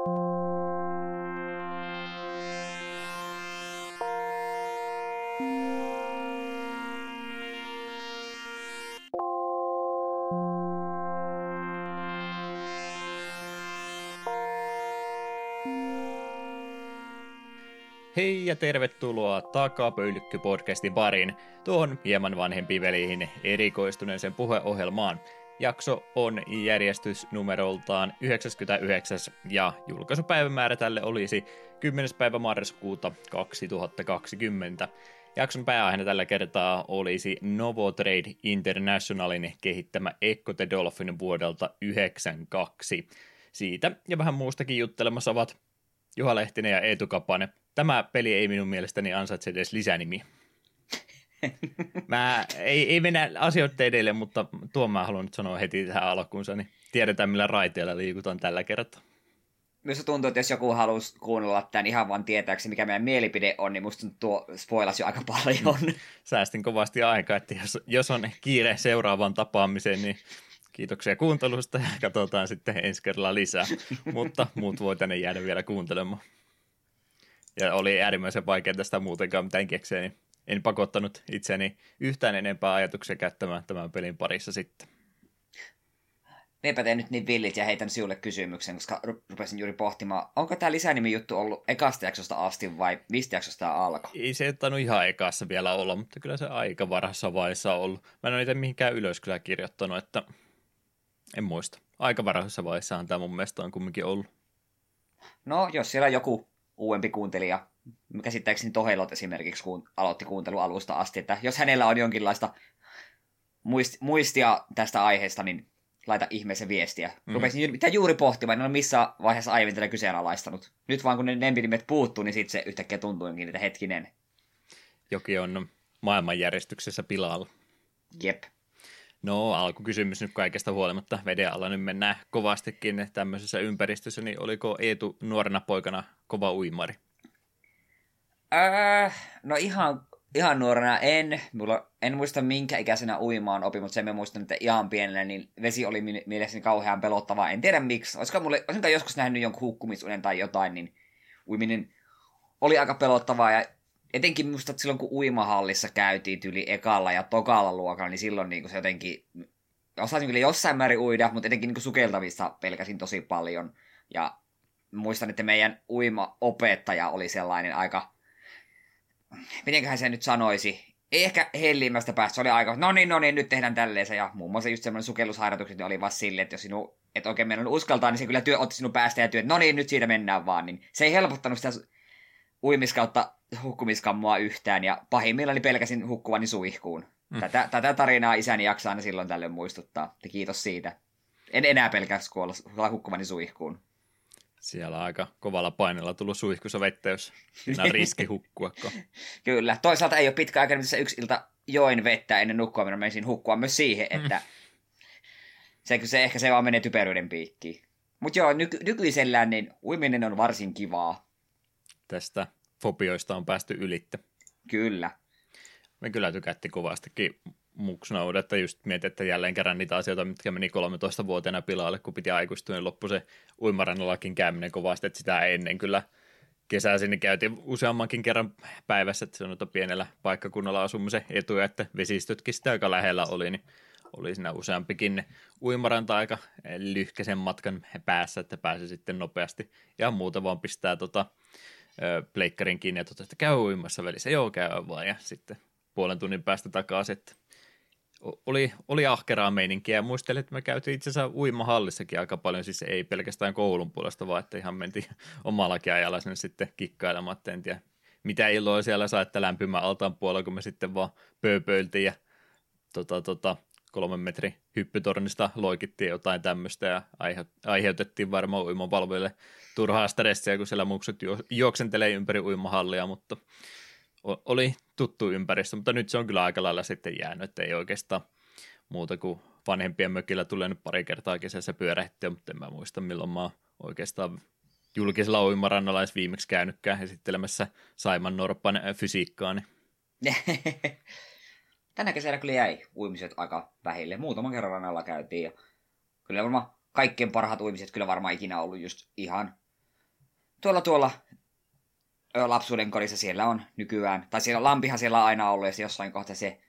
Hei ja tervetuloa Takapöylykky-podcastin pariin, tuohon hieman vanhempi veliin erikoistuneeseen puheohjelmaan. Jakso on järjestysnumeroltaan 99 ja julkaisupäivämäärä tälle olisi 10. päivä marraskuuta 2020. Jakson pääaiheena tällä kertaa olisi Novotrade Internationalin kehittämä Echo the Dolphin vuodelta 1992. Siitä ja vähän muustakin juttelemassa ovat Juha Lehtinen ja Eetu Kapanen tämä peli ei minun mielestäni ansaitse edes lisänimiä. Mä, ei, ei mennä asioita edelle, mutta tuon mä haluan nyt sanoa heti tähän alkuunsa, niin tiedetään millä raiteilla liikutaan tällä kertaa. Minusta tuntuu, että jos joku halusi kuunnella tämän ihan vaan tietääksi, mikä meidän mielipide on, niin musta tuo spoilasi jo aika paljon. Säästin kovasti aikaa, että jos, jos on kiire seuraavaan tapaamiseen, niin kiitoksia kuuntelusta ja katsotaan sitten ensi kerralla lisää. Mutta muut voi tänne jäädä vielä kuuntelemaan ja oli äärimmäisen vaikea tästä muutenkaan mitään keksiä, niin en pakottanut itseni yhtään enempää ajatuksia käyttämään tämän pelin parissa sitten. Niinpä teen nyt niin villit ja heitän sinulle kysymyksen, koska rupesin juuri pohtimaan, onko tämä lisänimi juttu ollut ekasta jaksosta asti vai mistä jaksosta tämä alkoi? Ei se ottanut ihan ekassa vielä olla, mutta kyllä se aika varhaisessa vaiheessa on ollut. Mä en ole niitä mihinkään ylös kyllä kirjoittanut, että en muista. Aika varhaisessa vaiheessa tämä mun mielestä on kumminkin ollut. No, jos siellä joku uudempi kuuntelija, käsittääkseni Tohelot esimerkiksi kun aloitti kuuntelu alusta asti, että jos hänellä on jonkinlaista muistia tästä aiheesta, niin laita ihmeessä viestiä. Mm. Rupesin mitä juuri pohtimaan, en ole missä vaiheessa aiemmin tätä kyseenalaistanut. Nyt vaan kun ne nempinimet puuttuu, niin sitten se yhtäkkiä tuntuukin, että hetkinen. Joki on maailmanjärjestyksessä pilalla. Jep. No alkukysymys nyt kaikesta huolimatta veden alla nyt mennään kovastikin tämmöisessä ympäristössä, niin oliko Eetu nuorena poikana kova uimari? Äh, no ihan, ihan nuorena en. Mulla, en muista minkä ikäisenä uimaan opin, mutta sen mä muistan, että ihan pienenä niin vesi oli mielestäni kauhean pelottavaa. En tiedä miksi. Olisiko mulle, olisinko joskus nähnyt jonkun hukkumisunen tai jotain, niin uiminen oli aika pelottavaa ja etenkin minusta silloin kun uimahallissa käytiin yli ekalla ja tokalla luokalla, niin silloin niin se jotenkin, osasin kyllä jossain määrin uida, mutta etenkin niin sukeltavissa pelkäsin tosi paljon. Ja muistan, että meidän uima-opettaja oli sellainen aika, mitenköhän se nyt sanoisi, ei ehkä hellimmästä päästä, se oli aika, no niin, no niin, nyt tehdään tälleen ja muun muassa just semmoinen sukellusharjoitukset niin oli vaan silleen, että jos sinu, et oikein meidän uskaltaa, niin se kyllä työ, otti sinun päästä ja työ, no niin, nyt siitä mennään vaan, niin se ei helpottanut sitä uimiskautta hukkumiskammoa yhtään, ja pahimmillaan pelkäsin hukkuvani suihkuun. Mm. Tätä, tätä tarinaa isäni jaksaa aina silloin tällöin muistuttaa, ja kiitos siitä. En enää pelkäs kuolla hukkuvani suihkuun. Siellä on aika kovalla painella tullut suihkussa vettä, jos siinä on riski hukkua. Kyllä. Toisaalta ei ole pitkä aika, missä yksi ilta join vettä ennen nukkua, minä menisin hukkua myös siihen, mm. että mm. se, se, ehkä se vaan menee typeryyden piikkiin. Mutta joo, nyky- nykyisellään niin uiminen on varsin kivaa. Tästä fobioista on päästy ylitte. Kyllä. Me kyllä tykätti kovastikin muksuna että just mietin, että jälleen kerran niitä asioita, mitkä meni 13-vuotiaana pilalle, kun piti aikuistua, niin loppu se uimarannallakin käyminen kovasti, että sitä ennen kyllä kesäisin niin käytiin useammankin kerran päivässä, että se on pienellä paikkakunnalla asumisen etuja, että vesistötkin sitä aika lähellä oli, niin oli siinä useampikin uimaranta aika lyhkäisen matkan päässä, että pääsi sitten nopeasti ja muuta vaan pistää tota, pleikkarin kiinni ja totesi, että käy uimassa välissä, joo käy vaan. Ja sitten puolen tunnin päästä takaisin, että oli, oli ahkeraa meininkiä. Ja muistelin, että me käytiin itse asiassa uimahallissakin aika paljon, siis ei pelkästään koulun puolesta, vaan että ihan mentiin omallakin ajalla sinne sitten kikkailemaan, että en tiedä mitä iloa siellä saa, että lämpimä altaan puolella, kun me sitten vaan pööpöiltiin ja tota, tota, kolmen metrin hyppytornista loikittiin jotain tämmöistä. Ja aiheutettiin varmaan uimavalvoille turhaa stressiä, kun siellä muksut juoksentelee ympäri uimahallia, mutta oli tuttu ympäristö, mutta nyt se on kyllä aika lailla sitten jäänyt, että ei oikeastaan muuta kuin vanhempien mökillä tulee nyt pari kertaa kesässä pyörähtiä, mutta en mä muista milloin mä oon oikeastaan julkisella uimarannalla edes viimeksi käynytkään esittelemässä Saiman Norpan fysiikkaa. Niin. Tänä kesänä kyllä jäi uimiset aika vähille. Muutaman kerran rannalla käytiin ja kyllä varmaan kaikkein parhaat uimiset kyllä varmaan ikinä ollut just ihan tuolla tuolla lapsuuden kodissa siellä on nykyään, tai siellä lampihan siellä on aina ollut, ja se jossain kohtaa se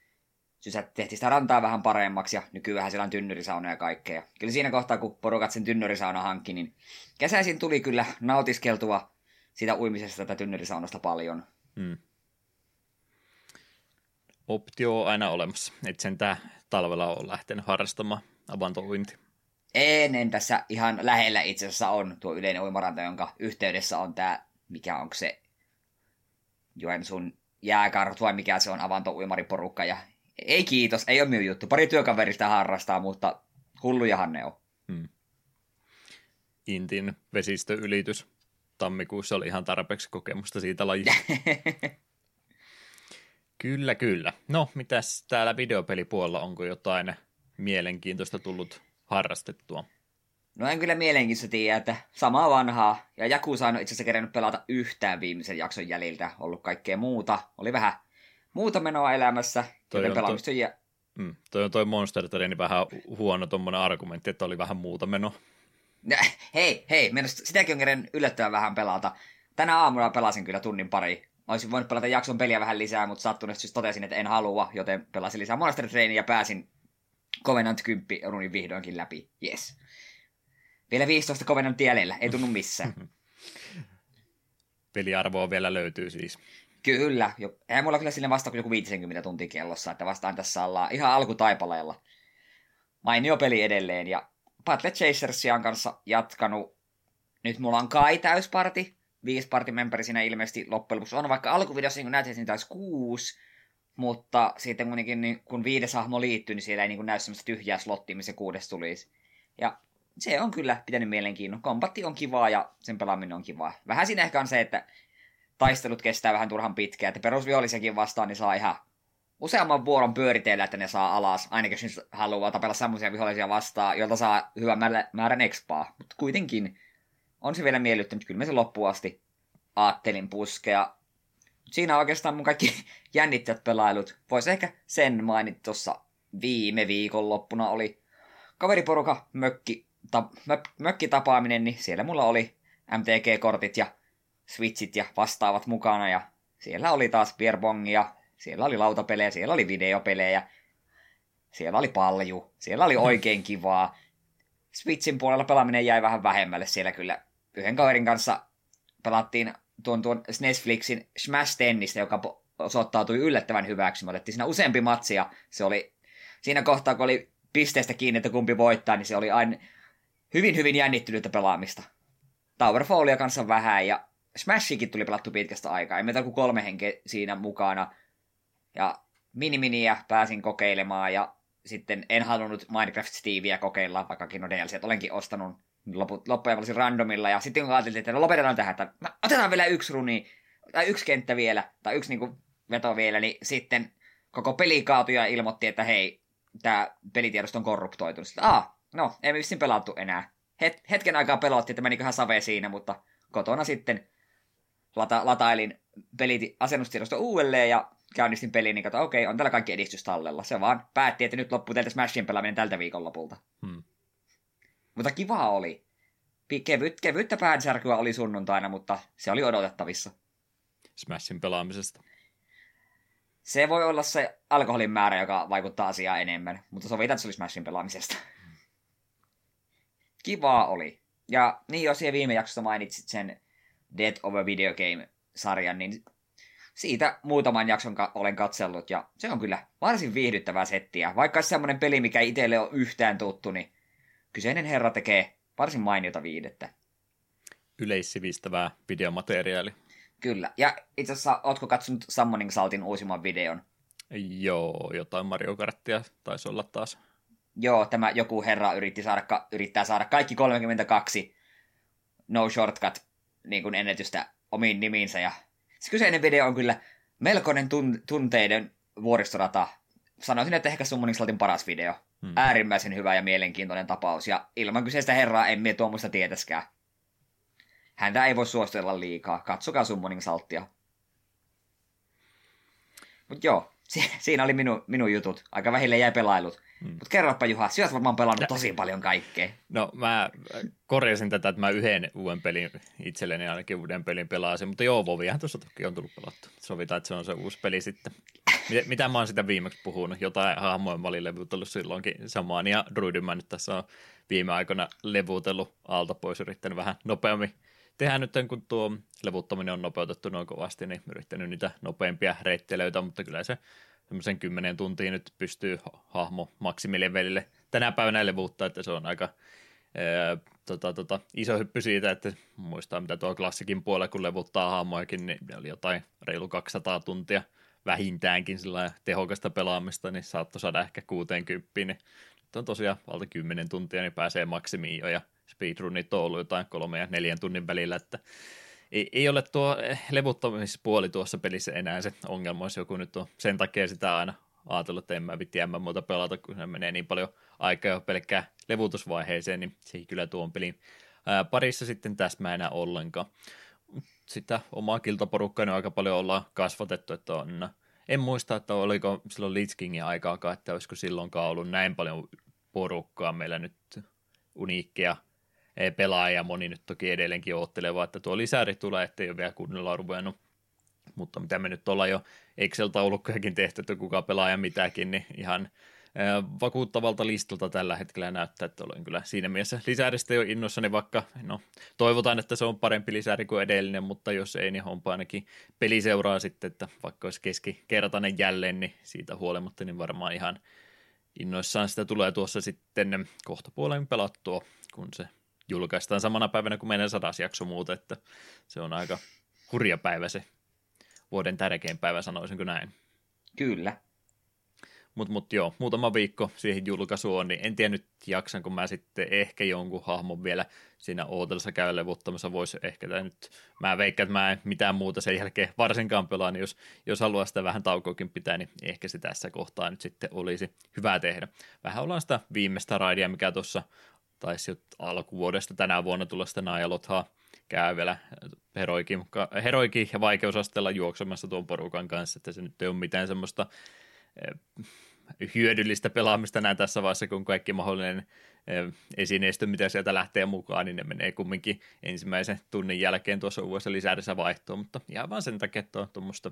sysät, tehtiin sitä rantaa vähän paremmaksi, ja nykyään siellä on tynnyrisauna ja kaikkea. Kyllä siinä kohtaa, kun porukat sen tynnyrisauna hankki, niin kesäisin tuli kyllä nautiskeltua siitä uimisesta tätä tynnyrisaunasta paljon. Hmm. Optio on aina olemassa. Et sen tää talvella on lähtenyt harrastamaan avantouinti. Ennen tässä ihan lähellä itse asiassa on tuo yleinen uimaranta, jonka yhteydessä on tämä, mikä onko se Joensuun jääkarhut vai mikä se on avantouimariporukka. Ja ei kiitos, ei ole minun juttu. Pari työkaverista harrastaa, mutta hullujahan ne on. Hmm. Intin vesistöylitys tammikuussa oli ihan tarpeeksi kokemusta siitä lajista. kyllä, kyllä. No, mitäs täällä videopelipuolella, onko jotain mielenkiintoista tullut harrastettua? No en kyllä mielenkiintoista tiedä, että samaa vanhaa. Ja Jakusa on itse asiassa kerännyt pelata yhtään viimeisen jakson jäljiltä. Ollut kaikkea muuta. Oli vähän muuta menoa elämässä. Toi on, to... jä... mm, toi on toi Monster Train vähän huono tuommoinen argumentti, että oli vähän muuta menoa. No, hei, hei, mennäs, sitäkin on kerran yllättävän vähän pelata. Tänä aamuna pelasin kyllä tunnin pari. Olisin voinut pelata jakson peliä vähän lisää, mutta sattuneesti siis totesin, että en halua, joten pelasin lisää Monster Trainia ja pääsin Covenant 10 runin vihdoinkin läpi. Yes. Vielä 15 Covenant jäljellä, ei tunnu missään. Peliarvoa vielä löytyy siis. Kyllä. Jo, ei mulla kyllä sille vasta kuin joku 50 tuntia kellossa, että vastaan tässä ollaan ihan alkutaipaleella. Mainio peli edelleen, ja Battle Chasersia on kanssa jatkanut. Nyt mulla on kai täysparti. Viisi party memberi siinä ilmeisesti loppujen lopuksi on, vaikka alkuvideossa niin näytin, että olisi kuusi. Mutta sitten kuitenkin, niin, kun viides hahmo liittyy, niin siellä ei niin näy semmoista tyhjää slottia, missä kuudes tulisi. Ja se on kyllä pitänyt mielenkiinnon. Kombatti on kivaa ja sen pelaaminen on kivaa. Vähän siinä ehkä on se, että taistelut kestää vähän turhan pitkään, että perusvihollisekin vastaan niin saa ihan useamman vuoron pyöritellä, että ne saa alas, ainakin jos haluaa tapella semmoisia vihollisia vastaan, joilta saa hyvän määrän expaa. Mutta kuitenkin on se vielä miellyttänyt, kyllä mä sen loppuun asti aattelin puskea. Siinä oikeastaan mun kaikki jännittävät pelailut. Voisi ehkä sen mainita tuossa viime viikon loppuna oli kaveriporuka mökki, ta, mö, mökkitapaaminen, niin siellä mulla oli MTG-kortit ja Switchit ja vastaavat mukana ja siellä oli taas Pierbongia, siellä oli lautapelejä, siellä oli videopelejä, siellä oli palju, siellä oli oikein kivaa. Switchin puolella pelaaminen jäi vähän vähemmälle siellä kyllä. Yhden kaverin kanssa pelattiin tuon, tuon Netflixin Smash Tennistä, joka osoittautui yllättävän hyväksi. Me otettiin siinä useampi matsi ja se oli siinä kohtaa, kun oli pisteestä kiinni, että kumpi voittaa, niin se oli aina hyvin, hyvin jännittynyttä pelaamista. Towerfallia kanssa vähän ja Smashikin tuli pelattu pitkästä aikaa. Ei meitä kuin kolme henkeä siinä mukana. Ja mini-miniä pääsin kokeilemaan ja sitten en halunnut Minecraft Stevieä kokeilla, vaikkakin no DLC, että olenkin ostanut loput, loppujen valitsin randomilla. Ja sitten kun ajateltiin, että no lopetetaan tähän, että otetaan vielä yksi runi, tai yksi kenttä vielä, tai yksi niinku veto vielä, niin sitten koko peli kaatui ja ilmoitti, että hei, tämä pelitiedosto on korruptoitunut. Sitten, ah, no, ei vissiin pelattu enää. Het, hetken aikaa pelotti, että meniköhän save siinä, mutta kotona sitten lata, latailin pelit asennustiedosto uudelleen ja käynnistin pelin, niin katsoin, okei, okay, on täällä kaikki edistys tallella. Se vaan päätti, että nyt loppuu tältä Smashin pelaaminen tältä viikonlopulta. Hmm. Mutta kiva oli. Kevyt, kevyttä päänsärkyä oli sunnuntaina, mutta se oli odotettavissa. Smashin pelaamisesta. Se voi olla se alkoholin määrä, joka vaikuttaa asiaan enemmän, mutta sovitaan, että se oli Smashin pelaamisesta. Kivaa oli. Ja niin, jos viime jaksossa mainitsit sen Dead of a Video Game-sarjan, niin siitä muutaman jakson ka- olen katsellut, ja se on kyllä varsin viihdyttävää settiä. Vaikka se semmoinen peli, mikä itselle on yhtään tuttu, niin kyseinen herra tekee varsin mainiota viidettä. Yleissivistävää videomateriaali. Kyllä, ja itse asiassa, ootko katsonut Summoning Saltin uusimman videon? Joo, jotain Mario Karttia taisi olla taas. Joo, tämä joku herra yritti saada, yrittää saada kaikki 32 No Shortcut niin kuin ennätystä omiin nimiinsä. Ja se kyseinen video on kyllä melkoinen tun- tunteiden vuoristorata. Sanoisin, että ehkä Summoning Saltin paras video. Hmm. Äärimmäisen hyvä ja mielenkiintoinen tapaus. Ja ilman kyseistä herraa en mie tuommoista tietäskään. Häntä ei voi suositella liikaa. Katsokaa Summoning Salttia. Mut joo, Si- siinä oli minun, minun jutut. Aika vähille jäi pelailut. Mm. Mutta kerropa Juha, sinä olet varmaan pelannut tosi paljon kaikkea. No mä korjasin tätä, että mä yhden uuden pelin itselleni ainakin uuden pelin pelasin, mutta joo, Voviahan tuossa toki on tullut pelattu. Sovitaan, että se on se uusi peli sitten. Mitä, mitä mä oon sitä viimeksi puhunut? Jotain hahmoja mä olin levutellut silloinkin samaan, ja Druidin mä nyt tässä on viime aikoina levutellut alta pois, yrittänyt vähän nopeammin tehdä nyt, kun tuo levuttaminen on nopeutettu noin kovasti, niin yrittänyt niitä nopeampia reittejä mutta kyllä se semmoisen kymmenen tuntia nyt pystyy hahmo maksimilevelille tänä päivänä levuttaa, että se on aika ää, tota, tota, iso hyppy siitä, että muistaa mitä tuo klassikin puolella, kun levuttaa hahmojakin, niin oli jotain reilu 200 tuntia vähintäänkin sillä tehokasta pelaamista, niin saattoi saada ehkä 60, niin nyt on tosiaan valta 10 tuntia, niin pääsee maksimiin jo, ja speedrunit on ollut jotain kolme ja neljän tunnin välillä, että ei, ei ole tuo levuttamispuoli tuossa pelissä enää se ongelma, jos joku nyt on sen takia sitä aina ajatellut, että en mä vitti muuta pelata, kun se menee niin paljon aikaa pelkkää levutusvaiheeseen, niin se ei kyllä tuon pelin ää, parissa sitten täsmää enää ollenkaan. Sitä omaa kiltaporukkaa aika paljon ollaan kasvatettu, että on, en muista, että oliko silloin Lich Kingin aikaakaan, että olisiko silloinkaan ollut näin paljon porukkaa meillä nyt uniikkeja pelaajia. Moni nyt toki edelleenkin ootteleva, että tuo lisäri tulee, ettei ole vielä kunnolla ruvennut. Mutta mitä me nyt ollaan jo Excel-taulukkojakin tehty, että kuka pelaaja mitäkin, niin ihan vakuuttavalta listalta tällä hetkellä näyttää, että olen kyllä siinä mielessä lisäristä jo innossani, vaikka no, toivotaan, että se on parempi lisäri kuin edellinen, mutta jos ei, niin onpa ainakin peli seuraa sitten, että vaikka olisi keskikertainen jälleen, niin siitä huolimatta, niin varmaan ihan innoissaan sitä tulee tuossa sitten kohtapuoleen pelattua, kun se julkaistaan samana päivänä kuin meidän sadas jakso muuta, että se on aika hurja päivä se vuoden tärkein päivä, sanoisinko näin. Kyllä. Mutta mut joo, muutama viikko siihen julkaisuun, niin en tiedä nyt jaksan, kun mä sitten ehkä jonkun hahmon vielä siinä ootellessa käy levuttamassa voisi ehkä, tai nyt mä veikkaan, että mä en mitään muuta sen jälkeen varsinkaan pelaa, niin jos, jos haluaa sitä vähän taukoakin pitää, niin ehkä se tässä kohtaa nyt sitten olisi hyvä tehdä. Vähän ollaan sitä viimeistä raidia, mikä tuossa taisi jo alkuvuodesta tänä vuonna tulla sitä Najalothaa käy vielä heroikin, heroikin ja vaikeusasteella juoksemassa tuon porukan kanssa, että se nyt ei ole mitään semmoista eh, hyödyllistä pelaamista näin tässä vaiheessa, kun kaikki mahdollinen esineistö, mitä sieltä lähtee mukaan, niin ne menee kumminkin ensimmäisen tunnin jälkeen tuossa uudessa lisäydessä vaihtoon, mutta ihan vaan sen takia, että on tuommoista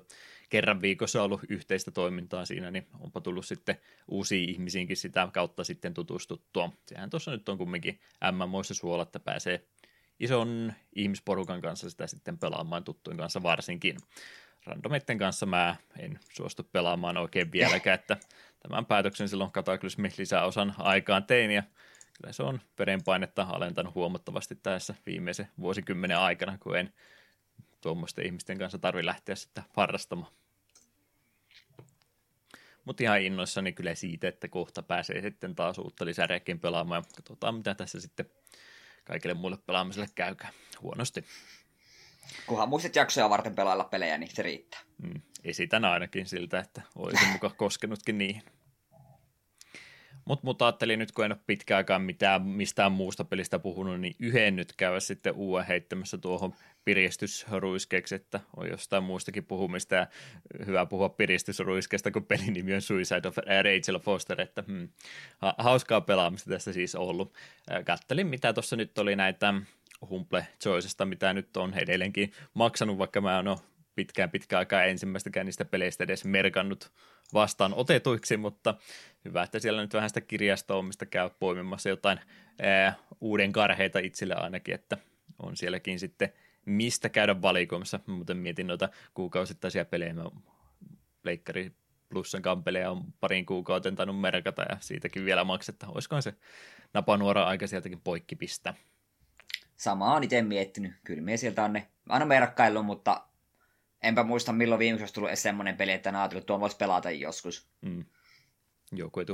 kerran viikossa ollut yhteistä toimintaa siinä, niin onpa tullut sitten uusiin ihmisiinkin sitä kautta sitten tutustuttua. Sehän tuossa nyt on kumminkin MMOissa suola, että pääsee ison ihmisporukan kanssa sitä sitten pelaamaan tuttujen kanssa varsinkin. Randometten kanssa mä en suostu pelaamaan oikein vieläkään, että tämän päätöksen silloin Kataklysmi lisäosan aikaan tein ja kyllä se on verenpainetta alentanut huomattavasti tässä viimeisen vuosikymmenen aikana, kun en tuommoisten ihmisten kanssa tarvi lähteä sitä harrastamaan. Mutta ihan innoissani kyllä siitä, että kohta pääsee sitten taas uutta lisärekin pelaamaan ja katsotaan mitä tässä sitten kaikille muille pelaamiselle käykää huonosti. Kunhan muistat jaksoja varten pelailla pelejä, niin se riittää. Mm, esitän ainakin siltä, että olisin mukaan koskenutkin niihin. Mutta mut ajattelin nyt, kun en ole pitkään aikaan mitään, mistään muusta pelistä puhunut, niin yhden nyt käydä sitten uuden heittämässä tuohon piristysruiskeeksi, että on jostain muustakin puhumista ja hyvä puhua piristysruiskeesta, kun pelin nimi on Suicide of Rachel Foster, että hmm, hauskaa pelaamista tässä siis ollut. Kattelin, mitä tuossa nyt oli näitä Humble Choicesta, mitä nyt on edelleenkin maksanut, vaikka mä en ole pitkään pitkään aikaa ensimmäistäkään niistä peleistä edes merkannut vastaan otetuiksi, mutta hyvä, että siellä nyt vähän sitä kirjastoa, mistä käy poimimassa jotain ää, uuden karheita itselle ainakin, että on sielläkin sitten mistä käydä valikoimassa. Muuten mietin noita kuukausittaisia pelejä, mä Pleikkari Plussan kampeleja on parin kuukauten tainnut merkata ja siitäkin vielä maksetta. Olisikohan se napanuora aika sieltäkin poikki pistää? Samaa on itse miettinyt. Kyllä me sieltä on ne aina merkkaillut, mutta enpä muista milloin viimeksi olisi tullut edes semmoinen peli, että että tuon voisi pelata joskus. Mm. Joku ei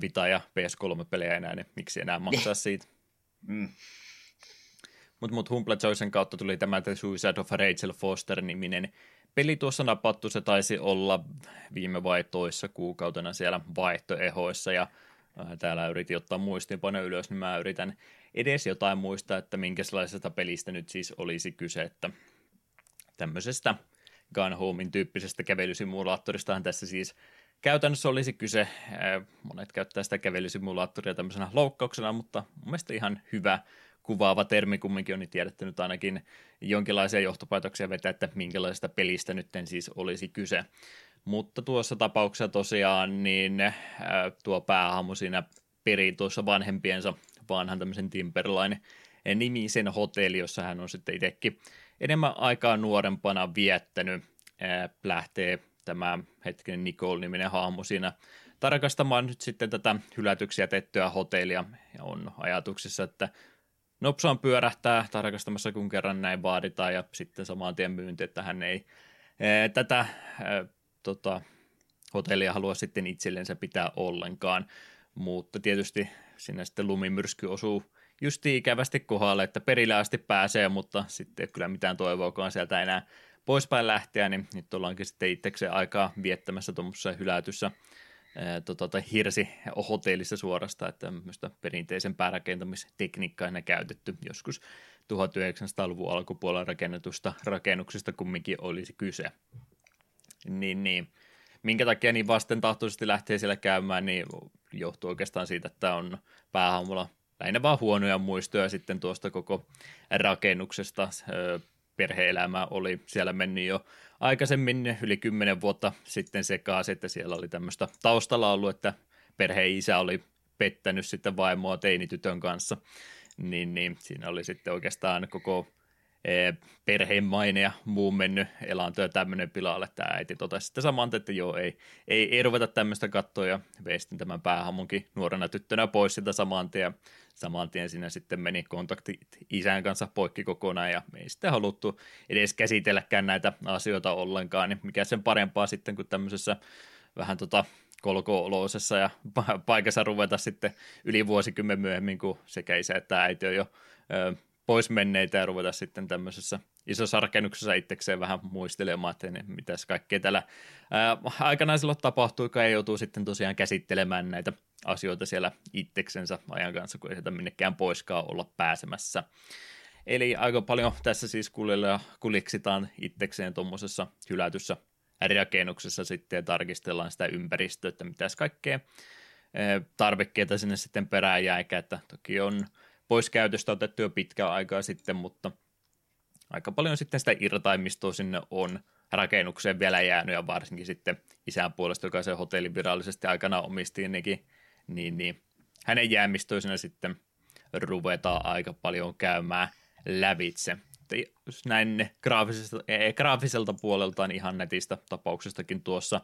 Vita ja PS3-pelejä enää, niin miksi enää maksaa siitä. Mm. Mutta mut Humble Choicen kautta tuli tämä The Suicide of Rachel Foster-niminen peli tuossa napattu. Se taisi olla viime vai toissa kuukautena siellä vaihtoehoissa ja äh, täällä yritin ottaa muistiinpano ylös, niin mä yritän edes jotain muistaa, että minkälaisesta pelistä nyt siis olisi kyse, että tämmöisestä Gone Homein tyyppisestä kävelysimulaattoristahan tässä siis käytännössä olisi kyse. Monet käyttää sitä kävelysimulaattoria tämmöisenä loukkauksena, mutta mun mielestä ihan hyvä kuvaava termi kumminkin on niin tiedetty nyt ainakin jonkinlaisia johtopäätöksiä vetää, että minkälaisesta pelistä nyt siis olisi kyse. Mutta tuossa tapauksessa tosiaan niin tuo päähahmo siinä perii tuossa vanhempiensa vanhan tämmöisen Timberline nimisen hotelli, jossa hän on sitten itsekin enemmän aikaa nuorempana viettänyt. Lähtee tämä hetken Nicole-niminen hahmo siinä tarkastamaan nyt sitten tätä hylätyksiä tettyä hotellia ja on ajatuksessa, että nopsaan pyörähtää tarkastamassa, kun kerran näin vaaditaan ja sitten saman tien myynti, että hän ei ää, tätä ää, tota, hotellia halua sitten itsellensä pitää ollenkaan, mutta tietysti sinne sitten lumimyrsky osuu just ikävästi kohdalle, että perille asti pääsee, mutta sitten ei kyllä mitään toivoakaan sieltä enää poispäin lähteä, niin nyt ollaankin sitten itsekseen aikaa viettämässä tuommoisessa hylätyssä tota, tai hirsi hotellissa suorasta, että tämmöistä perinteisen päärakentamistekniikkaa aina käytetty joskus 1900-luvun alkupuolella rakennetusta rakennuksesta kumminkin olisi kyse. Niin, niin. Minkä takia niin vastentahtoisesti lähtee siellä käymään, niin johtuu oikeastaan siitä, että on päähahmolla lähinnä vaan huonoja muistoja sitten tuosta koko rakennuksesta. Perhe-elämä oli siellä mennyt jo aikaisemmin yli kymmenen vuotta sitten sekaan, että siellä oli tämmöistä taustalla ollut, että perheen isä oli pettänyt sitten vaimoa teinitytön kanssa, niin, niin siinä oli sitten oikeastaan koko perheen maine ja muu mennyt elanto ja tämmöinen pilalle. Tämä äiti totesi sitten saman, että joo, ei, ei, ei ruveta tämmöistä kattoa ja veistin tämän päähammonkin nuorena tyttönä pois sitä saman tien saman tien siinä sitten meni kontakti isän kanssa poikki kokonaan ja me ei sitten haluttu edes käsitelläkään näitä asioita ollenkaan, niin mikä sen parempaa sitten kuin tämmöisessä vähän tota kolko-oloisessa ja paikassa ruveta sitten yli vuosikymmen myöhemmin, kun sekä isä että äiti on jo pois menneitä ja ruveta sitten tämmöisessä isossa rakennuksessa itsekseen vähän muistelemaan, että ne, mitäs kaikkea täällä ää, aikanaan silloin tapahtui, ei joutuu sitten tosiaan käsittelemään näitä asioita siellä itseksensä ajan kanssa, kun ei sieltä minnekään poiskaan olla pääsemässä. Eli aika paljon tässä siis kuliksitaan itsekseen tuommoisessa hylätyssä rakennuksessa sitten ja tarkistellaan sitä ympäristöä, että mitäs kaikkea tarvikkeita sinne sitten perään jäikä, että toki on pois käytöstä otettu jo pitkään aikaa sitten, mutta aika paljon sitten sitä irtaimistoa sinne on rakennukseen vielä jäänyt ja varsinkin sitten isän puolesta, joka se hotelli virallisesti aikana omisti, niin, niin, niin hänen jäämistöisenä sitten ruvetaan aika paljon käymään lävitse. Näin graafiselta, graafiselta puoleltaan ihan netistä tapauksestakin tuossa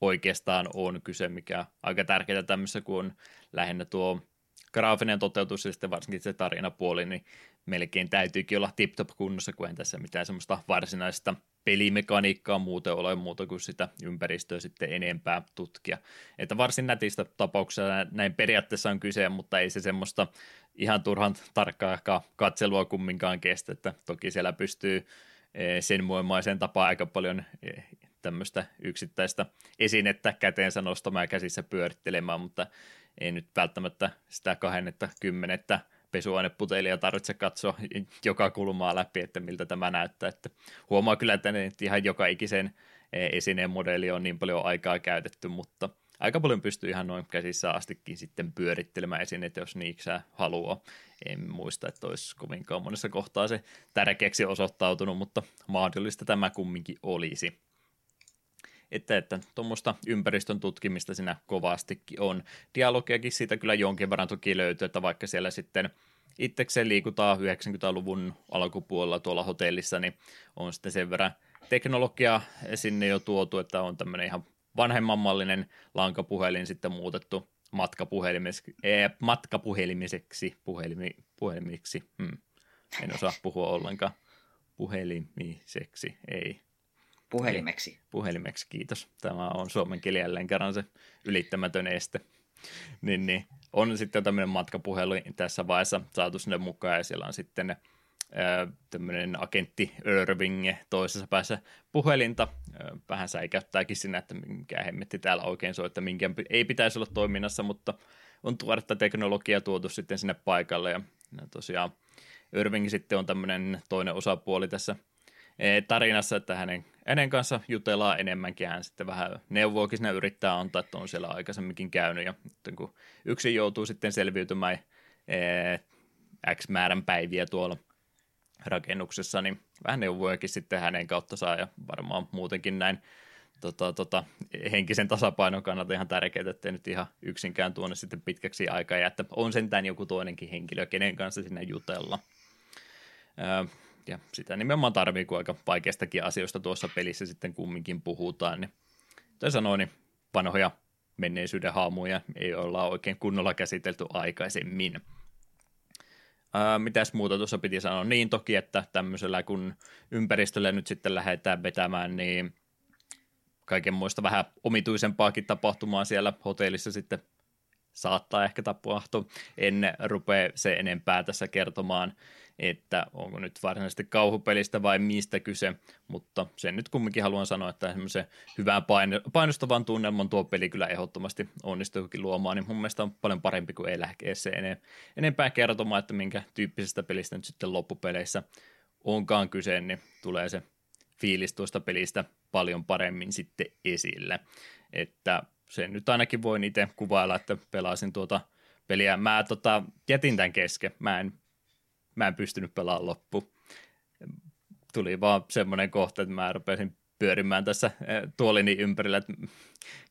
oikeastaan on kyse, mikä aika tärkeää tämmöisessä, kun on lähinnä tuo graafinen toteutus ja sitten varsinkin se tarinapuoli, niin melkein täytyykin olla tip-top kunnossa, kun en tässä mitään semmoista varsinaista pelimekaniikkaa muuten ole muuta kuin sitä ympäristöä sitten enempää tutkia. Että varsin nätistä tapauksessa näin periaatteessa on kyse, mutta ei se semmoista ihan turhan tarkkaa katselua kumminkaan kestä, että toki siellä pystyy eh, sen muomaiseen tapaan aika paljon eh, tämmöistä yksittäistä esinettä käteensä nostamaan ja käsissä pyörittelemään, mutta ei nyt välttämättä sitä kahennetta, kymmenettä pesuaineputelia tarvitse katsoa joka kulmaa läpi, että miltä tämä näyttää. Että huomaa kyllä, että ihan joka ikisen e, esineen modeli on niin paljon aikaa käytetty, mutta aika paljon pystyy ihan noin käsissä astikin sitten pyörittelemään esineitä, jos niiksää haluaa. En muista, että olisi kovinkaan monessa kohtaa se tärkeäksi osoittautunut, mutta mahdollista tämä kumminkin olisi että, että tuommoista ympäristön tutkimista siinä kovastikin on. Dialogiakin siitä kyllä jonkin verran toki löytyy, että vaikka siellä sitten itsekseen liikutaan 90-luvun alkupuolella tuolla hotellissa, niin on sitten sen verran teknologia sinne jo tuotu, että on tämmöinen ihan vanhemmanmallinen lankapuhelin sitten muutettu matkapuhelimiseksi, ee, matkapuhelimiseksi puhelimi, puhelimiksi. Hmm. En osaa puhua ollenkaan puhelimiseksi, ei. Puhelimeksi. Puhelimeksi, kiitos. Tämä on suomen kieli jälleen kerran se ylittämätön este. niin, niin. On sitten tämmöinen matkapuhelu tässä vaiheessa saatu sinne mukaan ja siellä on sitten tämmöinen agentti Irving toisessa päässä puhelinta. Vähän säikäyttääkin sinä, että mikä hemmetti täällä oikein soi, että minkä ei pitäisi olla toiminnassa, mutta on tuoretta teknologiaa tuotu sitten sinne paikalle ja tosiaan Irving sitten on tämmöinen toinen osapuoli tässä tarinassa, että hänen, hänen kanssa jutellaan enemmänkin. Hän sitten vähän neuvoakin sinne yrittää antaa, että on siellä aikaisemminkin käynyt. Ja kun yksi joutuu sitten selviytymään e, X määrän päiviä tuolla rakennuksessa, niin vähän neuvojakin sitten hänen kautta saa ja varmaan muutenkin näin tota, tota, henkisen tasapainon kannalta ihan tärkeää, ettei nyt ihan yksinkään tuonne sitten pitkäksi aikaa ja että on sentään joku toinenkin henkilö, kenen kanssa sinne jutella. Öö, ja sitä nimenomaan tarvii, kun aika vaikeistakin asioista tuossa pelissä sitten kumminkin puhutaan, niin tai sanoin, niin vanhoja menneisyyden haamuja ei olla oikein kunnolla käsitelty aikaisemmin. Ää, mitäs muuta tuossa piti sanoa? Niin toki, että tämmöisellä kun ympäristöllä nyt sitten lähdetään vetämään, niin kaikenmoista vähän omituisempaakin tapahtumaa siellä hotellissa sitten saattaa ehkä tapahtua. En rupea se enempää tässä kertomaan, että onko nyt varsinaisesti kauhupelistä vai mistä kyse, mutta sen nyt kumminkin haluan sanoa, että semmoisen hyvän painostavan tunnelman tuo peli kyllä ehdottomasti onnistuukin luomaan, niin mun mielestä on paljon parempi kuin ei lähkeä se enempää kertomaan, että minkä tyyppisestä pelistä nyt sitten loppupeleissä onkaan kyse, niin tulee se fiilis tuosta pelistä paljon paremmin sitten esille. Että sen nyt ainakin voin itse kuvailla, että pelasin tuota peliä. Mä tota, jätin tämän kesken. Mä en, mä en pystynyt pelaamaan loppu. Tuli vaan semmoinen kohta, että mä rupesin pyörimään tässä eh, tuolini ympärillä, että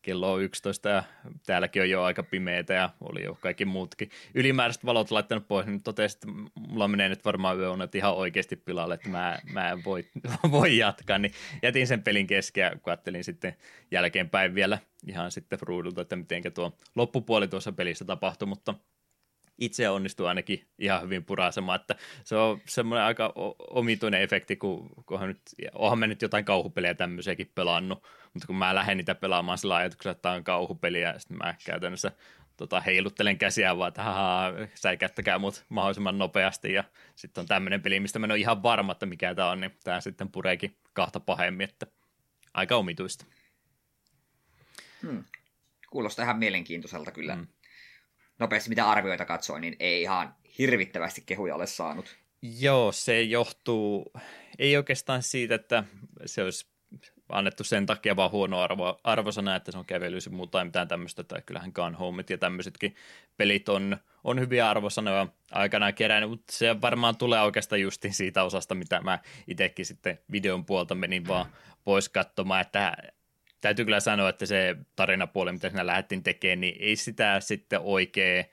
kello on 11 ja täälläkin on jo aika pimeitä ja oli jo kaikki muutkin ylimääräiset valot laittanut pois, niin totesin, että mulla menee nyt varmaan yöunet ihan oikeasti pilalle, että mä, mä en voi, voi jatkaa, niin jätin sen pelin kesken ja kattelin sitten jälkeenpäin vielä ihan sitten ruudulta, että miten tuo loppupuoli tuossa pelissä tapahtui, mutta itse onnistuu ainakin ihan hyvin purasemaan, että se on semmoinen aika omituinen efekti, kun, kunhan nyt, onhan me nyt jotain kauhupelejä tämmöisiäkin pelannut, mutta kun mä lähden niitä pelaamaan sillä ajatuksella, että tämä on kauhupeliä, ja sitten mä käytännössä tota, heiluttelen käsiä vaan, että haha, säikättäkää mut mahdollisimman nopeasti, ja sitten on tämmöinen peli, mistä mä en ole ihan varma, että mikä tämä on, niin tämä sitten pureekin kahta pahemmin, että aika omituista. Hmm. Kuulostaa ihan mielenkiintoiselta kyllä. Hmm nopeasti mitä arvioita katsoin, niin ei ihan hirvittävästi kehuja ole saanut. Joo, se johtuu, ei oikeastaan siitä, että se olisi annettu sen takia vaan huono arvo, arvosana, että se on kävelys muuta tai mitään tämmöistä, tai kyllähän Gun Homeit ja tämmöisetkin pelit on, on hyviä arvosanoja aikanaan kerännyt, mutta se varmaan tulee oikeastaan justin siitä osasta, mitä mä itsekin sitten videon puolta menin vaan pois katsomaan, että täytyy kyllä sanoa, että se tarinapuoli, mitä siinä lähdettiin tekemään, niin ei sitä sitten oikein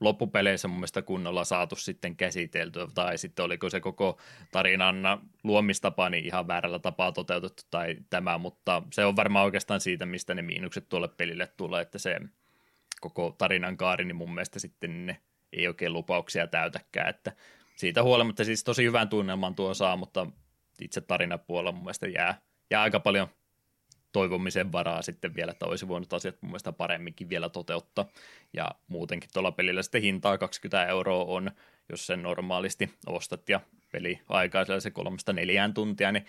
loppupeleissä mun mielestä kunnolla saatu sitten käsiteltyä, tai sitten oliko se koko tarinan luomistapa niin ihan väärällä tapaa toteutettu tai tämä, mutta se on varmaan oikeastaan siitä, mistä ne miinukset tuolle pelille tulee, että se koko tarinan kaari, niin mun mielestä sitten ne ei oikein lupauksia täytäkään, että siitä huolimatta siis tosi hyvän tunnelman tuo saa, mutta itse tarinapuolella mun mielestä jää, jää aika paljon – toivomisen varaa sitten vielä, että olisi voinut asiat mun mielestä paremminkin vielä toteuttaa. Ja muutenkin tuolla pelillä sitten hintaa 20 euroa on, jos sen normaalisti ostat ja peli aikaa se kolmesta neljään tuntia, niin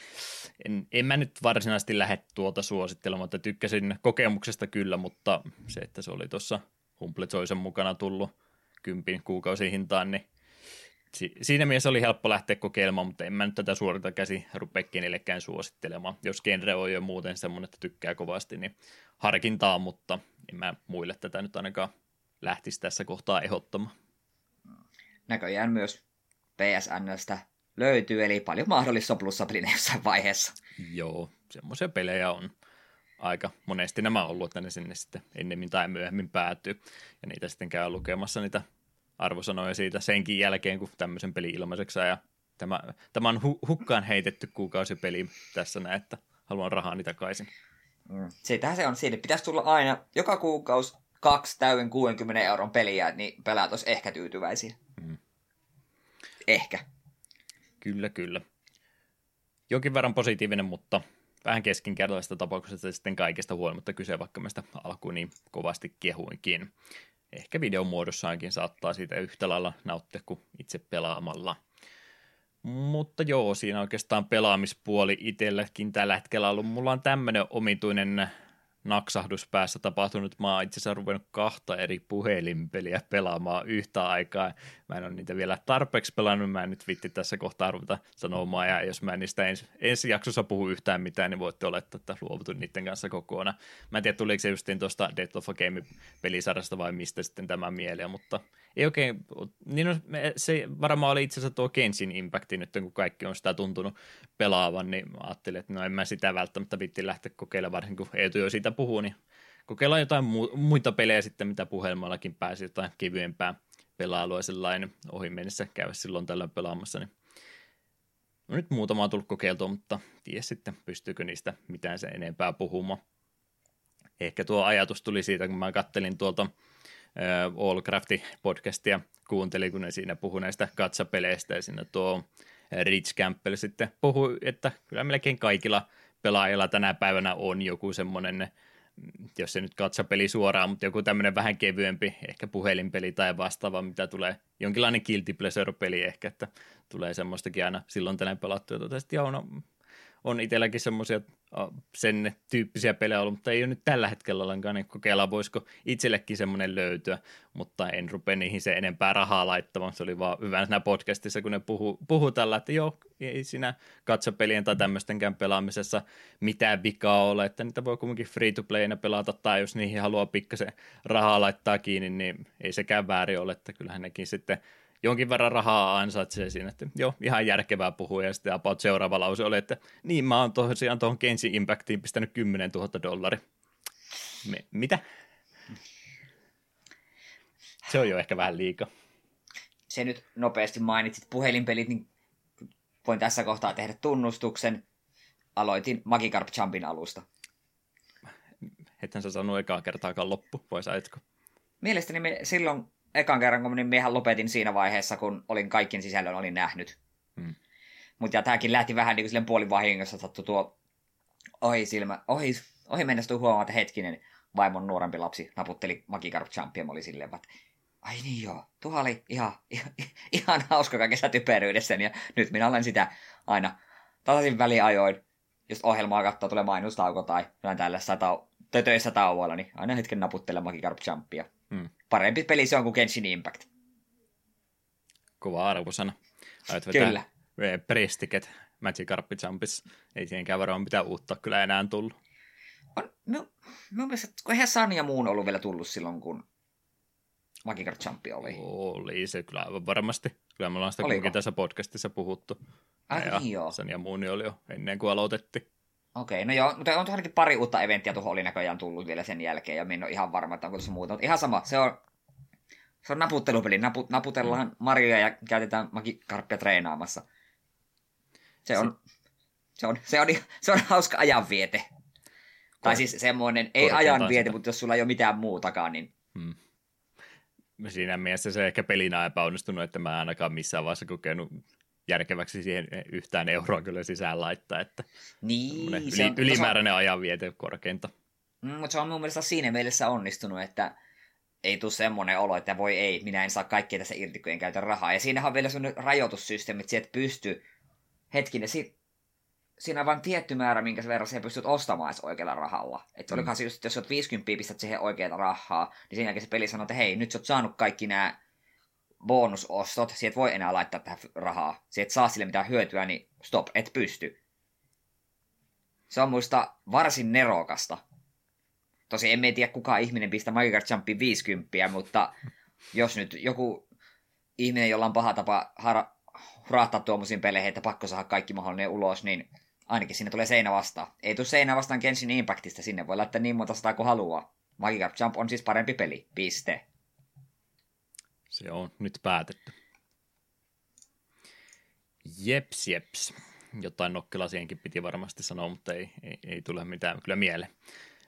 en, en mä nyt varsinaisesti lähde tuota suosittelemaan, että tykkäsin kokemuksesta kyllä, mutta se, että se oli tuossa Humble mukana tullut kympin kuukausihintaan, niin si- siinä mielessä oli helppo lähteä kokeilemaan, mutta en mä nyt tätä suorita käsi rupea kenellekään suosittelemaan. Jos genre on jo muuten semmoinen, että tykkää kovasti, niin harkintaa, mutta en mä muille tätä nyt ainakaan lähtisi tässä kohtaa ehdottamaan. Näköjään myös PSNstä löytyy, eli paljon mahdollista plussapelinä jossain vaiheessa. Joo, semmoisia pelejä on aika monesti nämä ollut, että ne sinne sitten ennemmin tai myöhemmin päätyy, ja niitä sitten käy lukemassa niitä arvosanoja siitä senkin jälkeen, kun tämmöisen peli ilmaiseksi ja tämä, tämä on hu- hukkaan heitetty kuukausipeli tässä näin, että haluan rahani takaisin. Mm. Sitähän se on, siitä pitäisi tulla aina joka kuukausi kaksi täyden 60 euron peliä, niin pelaat olisi ehkä tyytyväisiä. Mm. Ehkä. Kyllä, kyllä. Jokin verran positiivinen, mutta vähän keskinkertaisesta tapauksesta sitten kaikesta huolimatta kyse, vaikka mä sitä alkuun niin kovasti kehuinkin ehkä videon muodossaankin saattaa siitä yhtä lailla nauttia kuin itse pelaamalla. Mutta joo, siinä oikeastaan pelaamispuoli itselläkin tällä hetkellä ollut. Mulla on tämmöinen omituinen naksahdus päässä tapahtunut. Mä oon itse asiassa ruvennut kahta eri puhelinpeliä pelaamaan yhtä aikaa. Mä en ole niitä vielä tarpeeksi pelannut, mä en nyt vitti tässä kohtaa ruveta sanomaan, ja jos mä en niistä ens, ensi jaksossa puhu yhtään mitään, niin voitte olettaa, että luovutun niiden kanssa kokonaan. Mä en tiedä, tuliko se justiin tuosta Death of a Game pelisarjasta vai mistä sitten tämä mieleen, mutta ei oikein, niin on, se varmaan oli itse asiassa tuo Kenshin Impacti nyt, kun kaikki on sitä tuntunut pelaavan, niin mä ajattelin, että no en mä sitä välttämättä vitti lähteä kokeilemaan, varsinkin kun Eetu jo siitä puhuu, niin kokeillaan jotain mu- muita pelejä sitten, mitä puhelimallakin pääsi, jotain kevyempää pelailua sellainen ohi mennessä käydä silloin tällöin pelaamassa, niin no nyt muutama on tullut kokeiltua, mutta tiedä sitten, pystyykö niistä mitään se enempää puhumaan. Ehkä tuo ajatus tuli siitä, kun mä kattelin tuolta Allcraftin podcastia kuuntelin, kun ne siinä puhui näistä katsapeleistä ja siinä tuo Rich Campbell sitten puhui, että kyllä melkein kaikilla pelaajilla tänä päivänä on joku semmoinen, jos se nyt katsapeli suoraan, mutta joku tämmöinen vähän kevyempi, ehkä puhelinpeli tai vastaava, mitä tulee, jonkinlainen guilty pleasure-peli ehkä, että tulee semmoistakin aina silloin tänään pelattua. Sitten joo, no, on itselläkin semmoisia sen tyyppisiä pelejä ollut, mutta ei ole nyt tällä hetkellä ollenkaan, niin kokeillaan voisiko itsellekin semmoinen löytyä, mutta en rupea niihin se enempää rahaa laittamaan, se oli vaan hyvä siinä podcastissa, kun ne puhuu, puhuu tällä, että joo, ei siinä katsopelien tai tämmöistenkään pelaamisessa mitään vikaa ole, että niitä voi kuitenkin free to playina pelata, tai jos niihin haluaa pikkasen rahaa laittaa kiinni, niin ei sekään väärin ole, että kyllähän nekin sitten jonkin verran rahaa ansaitsee siinä, että joo, ihan järkevää puhua, ja sitten about seuraava lause oli, että niin mä oon tosiaan tuohon Kensin Impactiin pistänyt 10 000 dollari. Me, mitä? Se on jo ehkä vähän liika. Se nyt nopeasti mainitsit puhelinpelit, niin voin tässä kohtaa tehdä tunnustuksen. Aloitin Magikarp Jumpin alusta. Ethän sä sanonut ekaa kertaakaan loppu, vai saitko? Mielestäni me silloin ekan kerran, kun niin mehän lopetin siinä vaiheessa, kun olin kaikkien sisällön olin nähnyt. Hmm. Mutta tämäkin lähti vähän niin kuin puolin vahingossa, sattu tuo ohi silmä, ohi, ohi mennessä huomaa, että hetkinen, vaimon nuorempi lapsi naputteli Magikarp Champion, oli silleen, että ai niin joo, tuo oli ihan, ihan, ihan hauska kaikessa typeryydessä, ja nyt minä olen sitä aina tasaisin väliajoin, jos ohjelmaa katsoo, tulee mainostauko tai jotain tällaista tau- töissä tauolla, niin aina hetken naputtele Magikarp Champia. Hmm parempi peli se on kuin Genshin Impact. Kova arvosana. Aiot Kyllä. Prestiket Magikarp Jumpissa. Ei siihenkään varmaan mitään uutta kyllä enää tullut. On, minun, minun mielestä, kun eihän Sun ja muun ollut vielä tullut silloin, kun Magikarp Jump oli. Oli se kyllä aivan varmasti. Kyllä me ollaan sitä tässä podcastissa puhuttu. Ai ja niin joo. Sun ja muun oli jo ennen kuin aloitettiin. Okei, okay, no joo, mutta on ainakin pari uutta eventtiä tuohon oli näköjään tullut vielä sen jälkeen, ja minä en ole ihan varma, että onko tuossa muuta. Mutta ihan sama, se on, se on naputtelupeli. Napu, naputellaan mm. Marjoja ja käytetään magikarppia treenaamassa. Se on, se on, se on, se on hauska ajanviete. Kor- tai siis semmoinen, ei ajanviete, mutta jos sulla ei ole mitään muutakaan, niin... Hmm. Siinä mielessä se ehkä pelinä epäonnistunut, että mä en ainakaan missään vaiheessa kokenut järkeväksi siihen yhtään euroa kyllä sisään laittaa, että niin, yli, se on, ylimääräinen on... ajanviete korkeinta. Mm, mutta se on mun mielestä siinä mielessä onnistunut, että ei tule semmoinen olo, että voi ei, minä en saa kaikkea tässä irti, kun en käytä rahaa. Ja siinähän on vielä semmoinen rajoitussysteemi, että sieltä pystyy, hetkinen, si- siinä on vain tietty määrä, minkä verran sä pystyt ostamaan edes oikealla rahalla. Että mm. olikohan se just, jos olet 50 pistät siihen oikeaa rahaa, niin sen jälkeen se peli sanoo, että hei, nyt sä oot saanut kaikki nämä bonusostot, sieltä voi enää laittaa tähän rahaa. Sieltä saa sille mitään hyötyä, niin stop, et pysty. Se on muista varsin nerokasta. Tosi emme tiedä, kuka ihminen pistää Magic Jumpiin 50, mutta jos nyt joku ihminen, jolla on paha tapa har- hurahtaa tuommoisiin peleihin, että pakko saada kaikki mahdollinen ulos, niin ainakin sinne tulee seinä vastaan. Ei tule seinä vastaan Genshin Impactista, sinne voi laittaa niin monta sataa kuin haluaa. Magic Jump on siis parempi peli, piste. Se on nyt päätetty. Jeps, jeps. Jotain nokkela siihenkin piti varmasti sanoa, mutta ei, ei, ei tule mitään kyllä mieleen.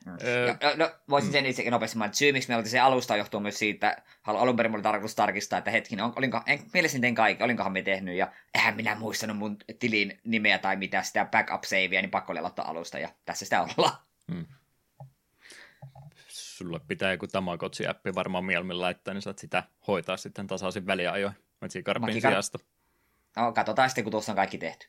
Mm. Öö, no, no, voisin sen itsekin nopeasti mainita. Syy, miksi me oltiin se alusta johtuu myös siitä, alun perin oli tarkoitus tarkistaa, että hetkinen, on, olinko, en, mielestäni tein kaikki, olinkohan me tehnyt, ja eihän minä muistanut mun tilin nimeä tai mitä, sitä backup savea, niin pakko oli aloittaa alusta, ja tässä sitä ollaan. Hmm. Sulle pitää joku Tamagotchi-appi varmaan mieluummin laittaa, niin saat sitä hoitaa sitten tasaisin väliajoin, Magikarpin sijasta. No, katsotaan sitten, kun tuossa on kaikki tehty.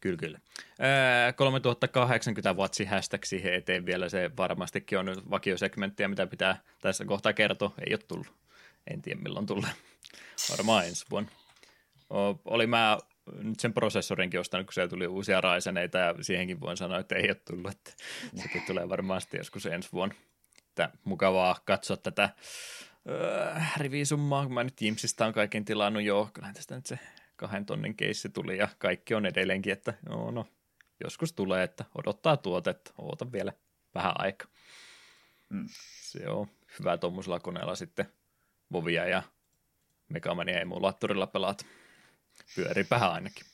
Kyllä, kyllä. Ää, 3080 watsi hashtag siihen eteen vielä, se varmastikin on nyt vakiosegmenttiä, mitä pitää tässä kohtaa kertoa. Ei ole tullut. En tiedä milloin tulee. Varmaan ensi vuonna. O, oli mä nyt sen prosessorinkin ostanut, kun siellä tuli uusia raiseneita ja siihenkin voin sanoa, että ei ole tullut, että sekin tulee varmaan sitten joskus ensi vuonna. Että mukavaa katsoa tätä öö, rivisummaa, kun mä nyt Jimsistä on kaiken tilannut, joo, kyllähän tästä nyt se kahden tonnin keissi tuli ja kaikki on edelleenkin, että joo, no, joskus tulee, että odottaa tuotetta, oota vielä vähän aikaa. Mm. Se on hyvä tuommoisella koneella sitten Vovia ja Megamania emulaattorilla pelaat. Pyöripähän ainakin.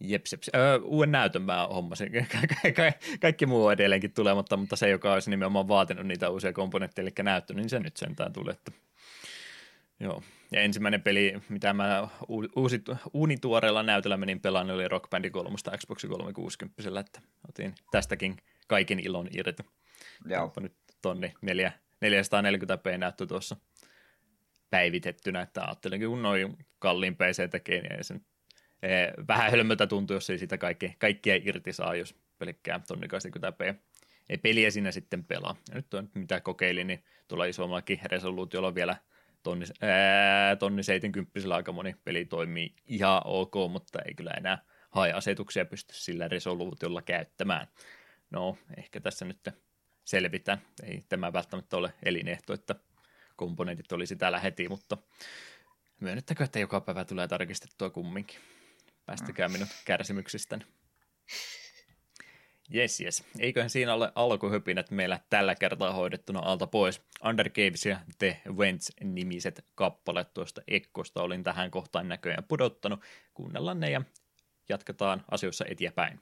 Jeps, jeps. Öö, uuden näytön mä hommasin. Ka- ka- kaikki muu on edelleenkin tulematta, mutta se, joka olisi nimenomaan vaatinut niitä uusia komponentteja, eli näyttö, niin se nyt sentään tulee. Että... Joo. Ja ensimmäinen peli, mitä mä uusi, uunituoreella näytöllä menin pelaan, oli Rock Band 3 Xbox 360, että otin tästäkin kaiken ilon irti. Joo. nyt tonni 440p näyttö tuossa päivitettynä, että ajattelin, kun noin kalliin PC tekee, niin sen e, vähän hölmöltä tuntuu, jos ei sitä kaikki, kaikkia irti saa, jos pelkkää tonni 80p ei peliä siinä sitten pelaa. Ja nyt on, mitä kokeilin, niin tuolla isommallakin resoluutiolla vielä tonni, ää, tonni 70 aika moni peli toimii ihan ok, mutta ei kyllä enää haja-asetuksia pysty sillä resoluutiolla käyttämään. No, ehkä tässä nyt selvitään. Ei tämä välttämättä ole elinehto, että komponentit olisi täällä heti, mutta myönnettäkö, että joka päivä tulee tarkistettua kumminkin. Päästäkää minut kärsimyksistäni. Jes, jes. Eiköhän siinä ole alkuhypinät meillä tällä kertaa hoidettuna alta pois. Undercaves ja The Wents nimiset kappaleet tuosta Ekkosta olin tähän kohtaan näköjään pudottanut. Kuunnellaan ne ja jatketaan asioissa eteenpäin.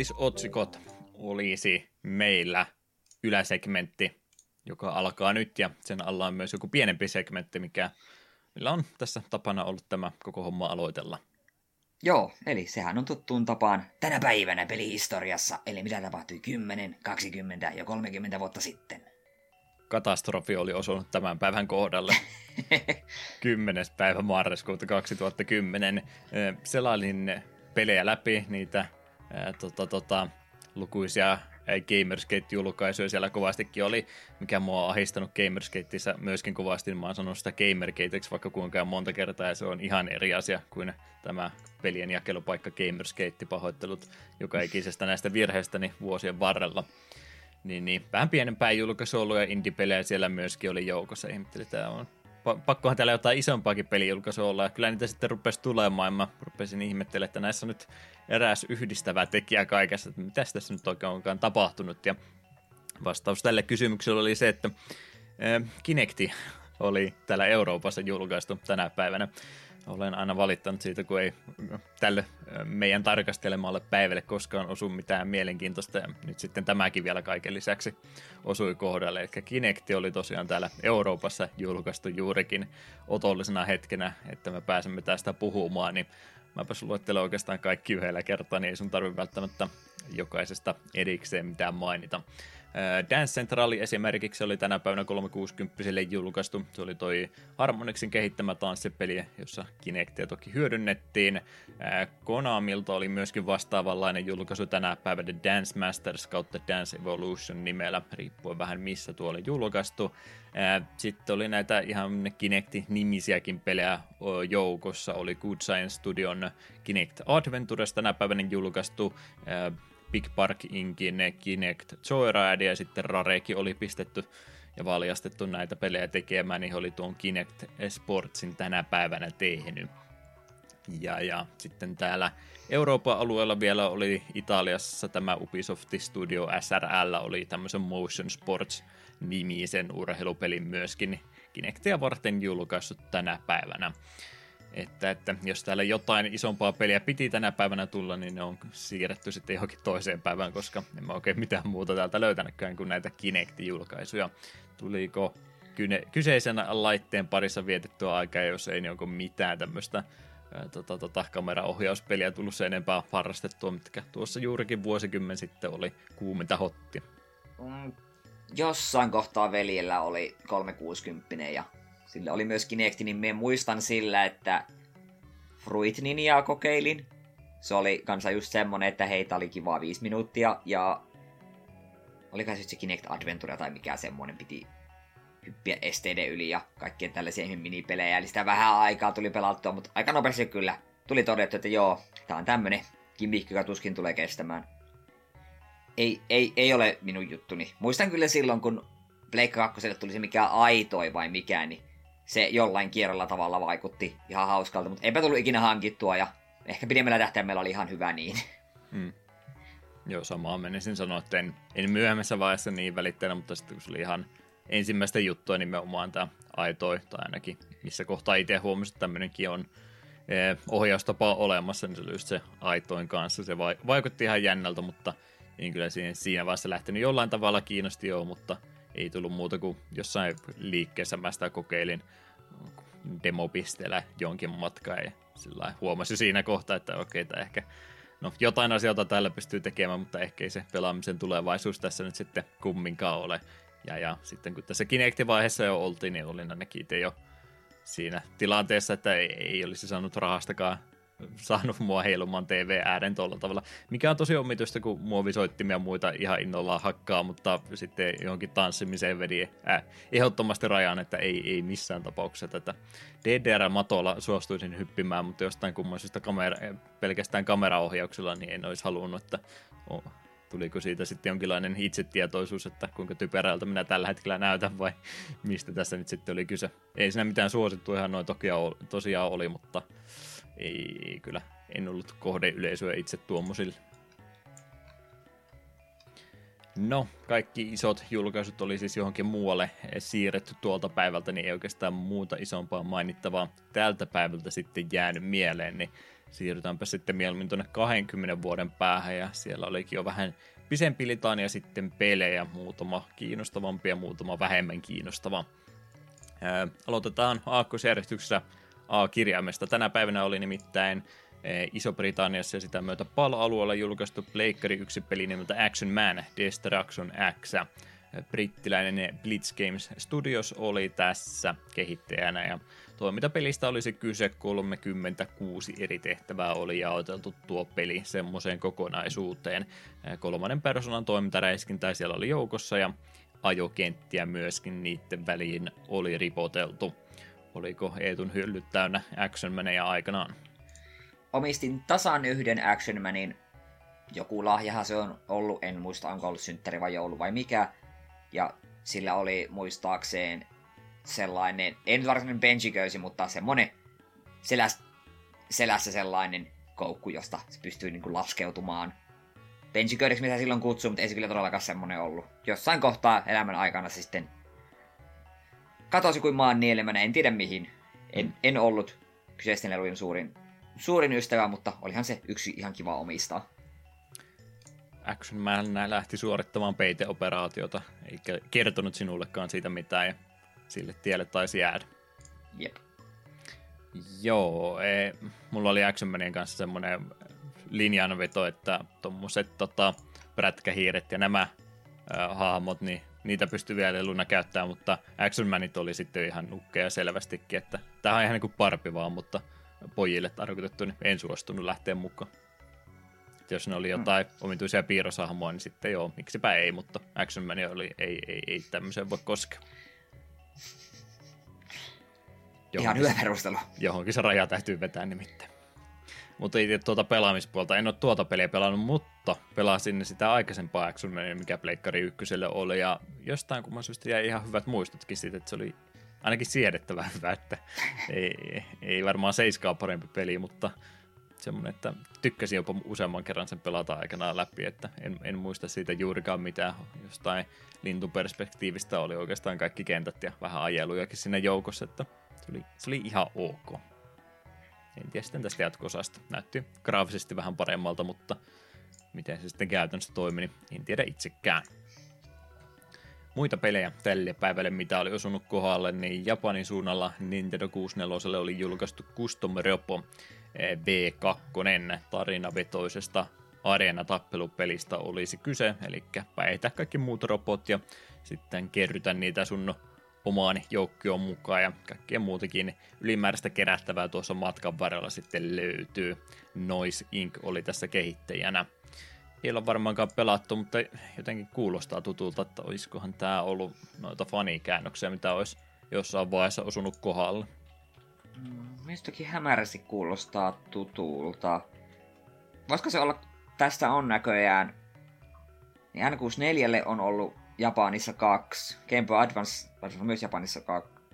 Uutisotsikot olisi meillä yläsegmentti, joka alkaa nyt, ja sen alla on myös joku pienempi segmentti, mikä millä on tässä tapana ollut tämä koko homma aloitella. Joo, eli sehän on tuttuun tapaan tänä päivänä pelihistoriassa, eli mitä tapahtui 10, 20 ja 30 vuotta sitten. Katastrofi oli osunut tämän päivän kohdalle. 10. päivä marraskuuta 2010. Selailin pelejä läpi, niitä ää, tota, tota, lukuisia Gamersgate-julkaisuja siellä kovastikin oli, mikä mua on ahistanut Gamersgateissa myöskin kovasti. Mä oon sanonut sitä Gamergateiksi vaikka kuinka monta kertaa, ja se on ihan eri asia kuin tämä pelien jakelupaikka Gamersgate, pahoittelut joka ikisestä näistä virheistäni vuosien varrella. Niin, niin. Vähän pienempää julkaisu ollut ja indie-pelejä siellä myöskin oli joukossa. Ihmettelin, että on pakkohan täällä jotain isompaakin pelijulkaisua olla, ja kyllä niitä sitten rupesi tulemaan, mä rupesin ihmettelemään, että näissä on nyt eräs yhdistävä tekijä kaikessa, että mitä tässä nyt oikein onkaan tapahtunut, ja vastaus tälle kysymykselle oli se, että Kinecti oli täällä Euroopassa julkaistu tänä päivänä. Olen aina valittanut siitä, kun ei tälle meidän tarkastelemalle päivälle koskaan osu mitään mielenkiintoista. Ja nyt sitten tämäkin vielä kaiken lisäksi osui kohdalle. Eli Kinecti oli tosiaan täällä Euroopassa julkaistu juurikin otollisena hetkenä, että me pääsemme tästä puhumaan. Niin mäpä luettelen oikeastaan kaikki yhdellä kertaa, niin ei sun tarvitse välttämättä jokaisesta erikseen mitään mainita. Dance Centrali esimerkiksi oli tänä päivänä 360 julkaistu. Se oli toi Harmonixin kehittämä tanssipeli, jossa Kinectia toki hyödynnettiin. Konamilta oli myöskin vastaavanlainen julkaisu tänä päivänä Dance Masters kautta Dance Evolution nimellä, riippuen vähän missä tuo oli julkaistu. Sitten oli näitä ihan Kinect-nimisiäkin pelejä joukossa. Oli Good Science Studion Kinect Adventures tänä päivänä julkaistu. Big Park Inkin Kinect Joyride ja sitten Rarekin oli pistetty ja valjastettu näitä pelejä tekemään, niin oli tuon Kinect Sportsin tänä päivänä tehnyt. Ja, ja sitten täällä Euroopan alueella vielä oli Italiassa tämä Ubisoft Studio SRL, oli tämmöisen Motion Sports nimisen urheilupelin myöskin Kinectia varten julkaissut tänä päivänä että, että jos täällä jotain isompaa peliä piti tänä päivänä tulla, niin ne on siirretty sitten johonkin toiseen päivään, koska en mä oikein mitään muuta täältä löytänytkään kuin näitä Kinect-julkaisuja. Tuliko kyseisen laitteen parissa vietettyä aikaa, jos ei, niin onko mitään tämmöistä tota, tota, kameraohjauspeliä tullut se enempää harrastettua, mitkä tuossa juurikin vuosikymmen sitten oli kuuminta hotti. Mm, jossain kohtaa veljellä oli 360 ja sillä oli myös Kinecti, niin me muistan sillä, että Fruit Ninjaa kokeilin. Se oli kanssa just semmonen, että heitä oli kivaa viisi minuuttia, ja oliko se Kinect Adventure tai mikä semmonen, piti hyppiä esteiden yli ja kaikkien tällaisia minipelejä, eli sitä vähän aikaa tuli pelattua, mutta aika nopeasti kyllä tuli todettu, että joo, tää on tämmönen kimmikki, joka tuskin tulee kestämään. Ei, ei, ei ole minun juttuni. Muistan kyllä silloin, kun Pleikka 2 tuli se mikä aitoi vai mikä, niin se jollain kierrolla tavalla vaikutti ihan hauskalta, mutta eipä tullut ikinä hankittua ja ehkä pidemmällä tähtäimellä oli ihan hyvä niin. Mm. Joo, samaa menisin sanoa, että en, en myöhemmässä vaiheessa niin välittänyt, mutta sitten kun se oli ihan ensimmäistä juttua nimenomaan tämä aitoi, tai ainakin missä kohtaa itse huomasin, että tämmöinenkin on eh, ohjaustapa olemassa, niin se oli just se aitoin kanssa. Se vaikutti ihan jännältä, mutta en kyllä siinä, siinä vaiheessa lähtenyt jollain tavalla kiinnosti joo, mutta ei tullut muuta kuin jossain liikkeessä mä sitä kokeilin demopisteellä jonkin matkaa ja sillä huomasi siinä kohtaa, että okei, okay, ehkä no, jotain asioita täällä pystyy tekemään, mutta ehkä ei se pelaamisen tulevaisuus tässä nyt sitten kumminkaan ole. Ja, ja sitten kun tässä Kinect-vaiheessa jo oltiin, niin olin ainakin itse jo siinä tilanteessa, että ei, ei olisi saanut rahastakaan saanut mua heilumaan TV-äänen tuolla tavalla, mikä on tosi omituista, kun muovisoittimia ja muita ihan innollaan hakkaa, mutta sitten johonkin tanssimiseen vedi äh, ehdottomasti rajan, että ei, ei missään tapauksessa tätä DDR-matolla suostuisin hyppimään, mutta jostain kummoisesta kamera, pelkästään kameraohjauksella niin en olisi halunnut, että oh, tuliko siitä sitten jonkinlainen itsetietoisuus, että kuinka typerältä minä tällä hetkellä näytän vai mistä tässä nyt sitten oli kyse. Ei siinä mitään suosittu, ihan noin tosiaan oli, mutta ei kyllä, en ollut kohdeyleisöä itse tuommoisille. No, kaikki isot julkaisut oli siis johonkin muualle siirretty tuolta päivältä, niin ei oikeastaan muuta isompaa mainittavaa tältä päivältä sitten jäänyt mieleen, niin siirrytäänpä sitten mieluummin tuonne 20 vuoden päähän, ja siellä olikin jo vähän pisempi litania sitten pelejä, muutama kiinnostavampi ja muutama vähemmän kiinnostava. Ää, aloitetaan aakkosjärjestyksessä A-kirjaimesta. Tänä päivänä oli nimittäin eh, Iso-Britanniassa ja sitä myötä PAL-alueella julkaistu Pleikkari yksi peli nimeltä Action Man Destruction X. Brittiläinen Blitz Games Studios oli tässä kehittäjänä ja toimintapelistä olisi kyse 36 eri tehtävää oli jaoteltu tuo peli semmoiseen kokonaisuuteen. Eh, kolmannen persoonan toimintaräiskintää siellä oli joukossa ja ajokenttiä myöskin niiden väliin oli ripoteltu. Oliko Eetun hyllyt täynnä Action aikanaan? Omistin tasan yhden Action Manin. Joku lahjahan se on ollut, en muista onko ollut synttäri vai joulu vai mikä. Ja sillä oli muistaakseen sellainen, en varsinainen benchiköysi, mutta semmonen seläs, selässä sellainen koukku, josta se pystyy niinku laskeutumaan. Benchiköydeksi mitä silloin kutsuu, mutta ei se kyllä todellakaan semmonen ollut. Jossain kohtaa elämän aikana se sitten katosi kuin maan nielemänä, en tiedä mihin. En, en ollut kyseisten lelujen suurin, suurin ystävä, mutta olihan se yksi ihan kiva omistaa. Action Man lähti suorittamaan peiteoperaatiota, eikä kertonut sinullekaan siitä mitään, ja sille tielle taisi jäädä. Jep. Joo, e, mulla oli Action Manin kanssa semmoinen linjanveto, että tuommoiset tota, prätkähiiret ja nämä äh, hahmot, niin niitä pystyy vielä leluna käyttämään, mutta Action Manit oli sitten ihan nukkeja selvästikin, että tämä on ihan niin kuin parpi vaan, mutta pojille tarkoitettu, niin en suostunut lähteä mukaan. Et jos ne oli jotain mm. omituisia piirrosahmoja, niin sitten joo, miksipä ei, mutta Action Man oli, ei, ei, ei tämmöiseen voi koskea. Johonkin, Ihan hyvä perustelu. Johonkin se raja täytyy vetää nimittäin. Mutta itse tuota pelaamispuolta en ole tuota peliä pelannut, mutta pelasin sitä aikaisempaa Action mikä Pleikkari ykköselle oli, ja jostain kumman syystä jäi ihan hyvät muistotkin siitä, että se oli ainakin siedettävä hyvä, että ei, ei varmaan seiskaa parempi peli, mutta semmoinen, että tykkäsin jopa useamman kerran sen pelata aikanaan läpi, että en, en muista siitä juurikaan mitään. Jostain lintuperspektiivistä oli oikeastaan kaikki kentät ja vähän ajelujakin sinne joukossa, että se oli, se oli ihan ok. En tiedä sitten tästä jatko-osasta. Näytti graafisesti vähän paremmalta, mutta miten se sitten käytännössä toimi, niin en tiedä itsekään. Muita pelejä tälle päivälle, mitä oli osunut kohdalle, niin Japanin suunnalla Nintendo 64 oli julkaistu Custom Repo V2 tarinavetoisesta areenatappelupelistä olisi kyse, eli päitä kaikki muut robot ja sitten kerrytä niitä sun omaan joukkioon mukaan ja kaikkea muutakin ylimääräistä kerättävää tuossa matkan varrella sitten löytyy. Noise Inc. oli tässä kehittäjänä. Ei ole varmaankaan pelattu, mutta jotenkin kuulostaa tutulta, että olisikohan tämä ollut noita fanikäännöksiä, mitä olisi jossain vaiheessa osunut kohdalle. Mm, mistäkin hämärästi kuulostaa tutulta. Voisiko se olla, tästä on näköjään, niin N64 on ollut Japanissa kaksi, Game Boy Advance on myös Japanissa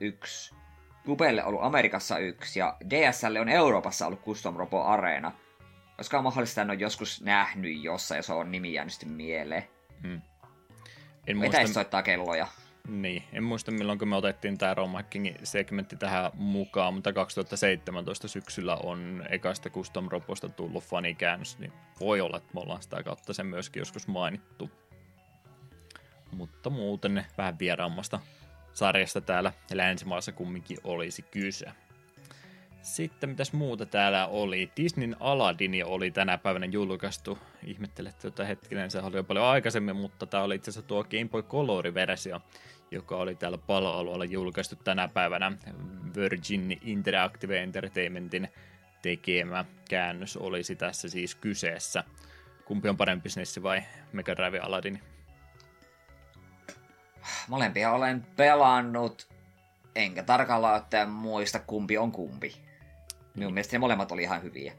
yksi, Cubelle ollut Amerikassa yksi, ja DSL on Euroopassa ollut Custom Robo Arena. Koska mahdollista, että on joskus nähnyt jossain, jos on nimi jäänyt mieleen. Hmm. En muista... soittaa kelloja. Niin, en muista milloin me otettiin tämä Rom segmentti tähän mukaan, mutta 2017 syksyllä on ekasta Custom Robosta tullut fanikäännös, niin voi olla, että me ollaan sitä kautta sen myöskin joskus mainittu mutta muuten vähän vieraammasta sarjasta täällä länsimaassa kumminkin olisi kyse. Sitten mitäs muuta täällä oli? Disneyn Aladdin oli tänä päivänä julkaistu. Ihmettelette tuota hetkinen, se oli jo paljon aikaisemmin, mutta tämä oli itse asiassa tuo Game Boy Color-versio, joka oli täällä paloalueella julkaistu tänä päivänä. Virgin Interactive Entertainmentin tekemä käännös olisi tässä siis kyseessä. Kumpi on parempi SNES vai Mega Drive Aladdin? Molempia olen pelannut, enkä tarkalleen ottaen muista kumpi on kumpi. Minun mielestä ne molemmat oli ihan hyviä.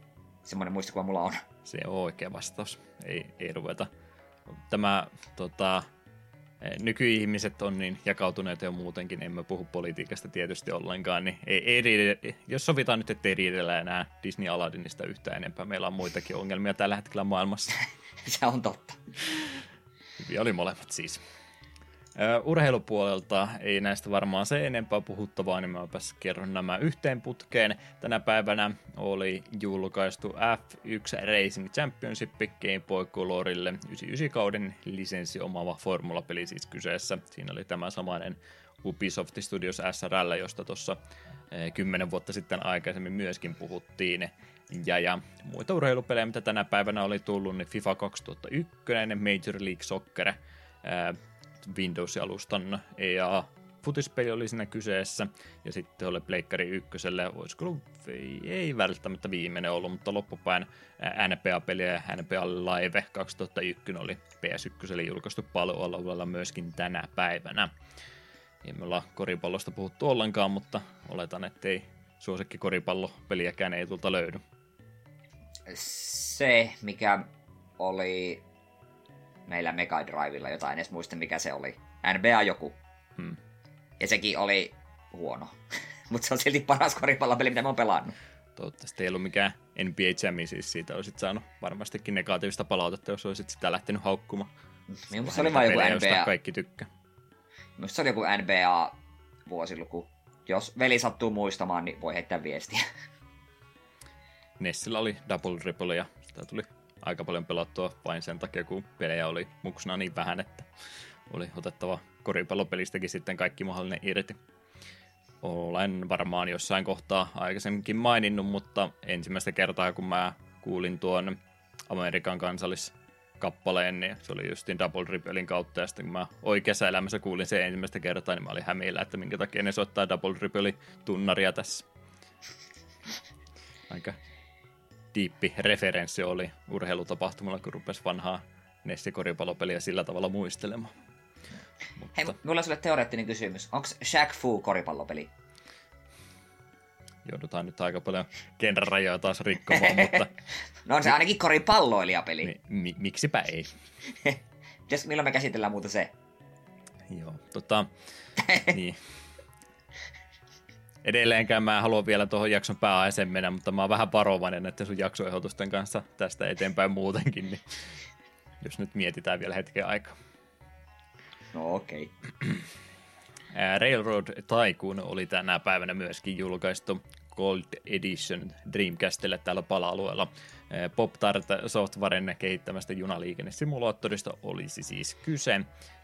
Semmoinen muistikuva mulla on. Se on oikea vastaus. Ei, ei ruveta. Tämä tota, nykyihmiset on niin jakautuneet jo muutenkin, emme puhu politiikasta tietysti ollenkaan, niin ei, ei riide, jos sovitaan nyt, ettei riidellä enää Disney Aladdinista yhtään enempää, meillä on muitakin ongelmia tällä hetkellä maailmassa. Se on totta. Hyviä oli molemmat siis. Urheilupuolelta ei näistä varmaan se enempää puhuttavaa, niin mä kerron nämä yhteen putkeen. Tänä päivänä oli julkaistu F1 Racing Championship Game Boy Colorille 99 kauden lisenssi omaava formulapeli siis kyseessä. Siinä oli tämä samainen Ubisoft Studios SRL, josta tuossa kymmenen vuotta sitten aikaisemmin myöskin puhuttiin. Ja, ja muita urheilupelejä, mitä tänä päivänä oli tullut, niin FIFA 2001, Major League Soccer, Windows-alustan EA futispeli oli siinä kyseessä, ja sitten oli Pleikkari ykköselle, olisiko ollut, ei, ei välttämättä viimeinen ollut, mutta loppupäin NPA-peliä ja NPA Live 2001 oli PS1 julkaistu paljon myöskin tänä päivänä. Ei me olla koripallosta puhuttu ollenkaan, mutta oletan, ettei suosikki koripallopeliäkään ei tulta löydy. Se, mikä oli meillä Mega Drivella, jota en edes muista mikä se oli. NBA joku. Hmm. Ja sekin oli huono. Mutta se on silti paras koripallopeli, mitä mä oon pelannut. Toivottavasti ei ollut mikään NBA Jam, siis siitä olisit saanut varmastikin negatiivista palautetta, jos olisit sitä lähtenyt haukkumaan. Minusta se oli vain joku NBA. kaikki tykkää. Minusta se oli joku NBA vuosiluku. Jos veli sattuu muistamaan, niin voi heittää viestiä. Nessillä oli Double Triple ja sitä tuli aika paljon pelattua vain sen takia, kun pelejä oli muksuna niin vähän, että oli otettava koripallopelistäkin sitten kaikki mahdollinen irti. Olen varmaan jossain kohtaa aikaisemminkin maininnut, mutta ensimmäistä kertaa kun mä kuulin tuon Amerikan kansalliskappaleen, niin se oli justin Double Rippelin kautta, ja sitten kun mä oikeassa elämässä kuulin sen ensimmäistä kertaa, niin mä olin hämillä, että minkä takia ne soittaa Double Rippelin tunnaria tässä. Aika referenssi oli urheilutapahtumalla, kun rupesi vanhaa Nessi-koripallopeliä sillä tavalla muistelemaan. Mutta... Hei, mulla on sulle teoreettinen kysymys. Onko Shaq Fu koripallopeli? Joudutaan nyt aika paljon genrerajoja taas rikkomaan, mutta... no on se ainakin koripalloilijapeli. Niin, mi- miksipä ei. Mitäs, milloin me käsitellään muuta se? Joo, tota... niin. Edelleenkään mä haluan vielä tuohon jakson pääaiheeseen mennä, mutta mä oon vähän varovainen näiden sun jaksoehdotusten kanssa tästä eteenpäin muutenkin, niin jos nyt mietitään vielä hetken aikaa. No okei. Okay. Railroad Tycoon oli tänä päivänä myöskin julkaistu Gold Edition Dreamcastille täällä pala-alueella. Pop-Tart Softwaren kehittämästä junaliikennesimulaattorista olisi siis kyse,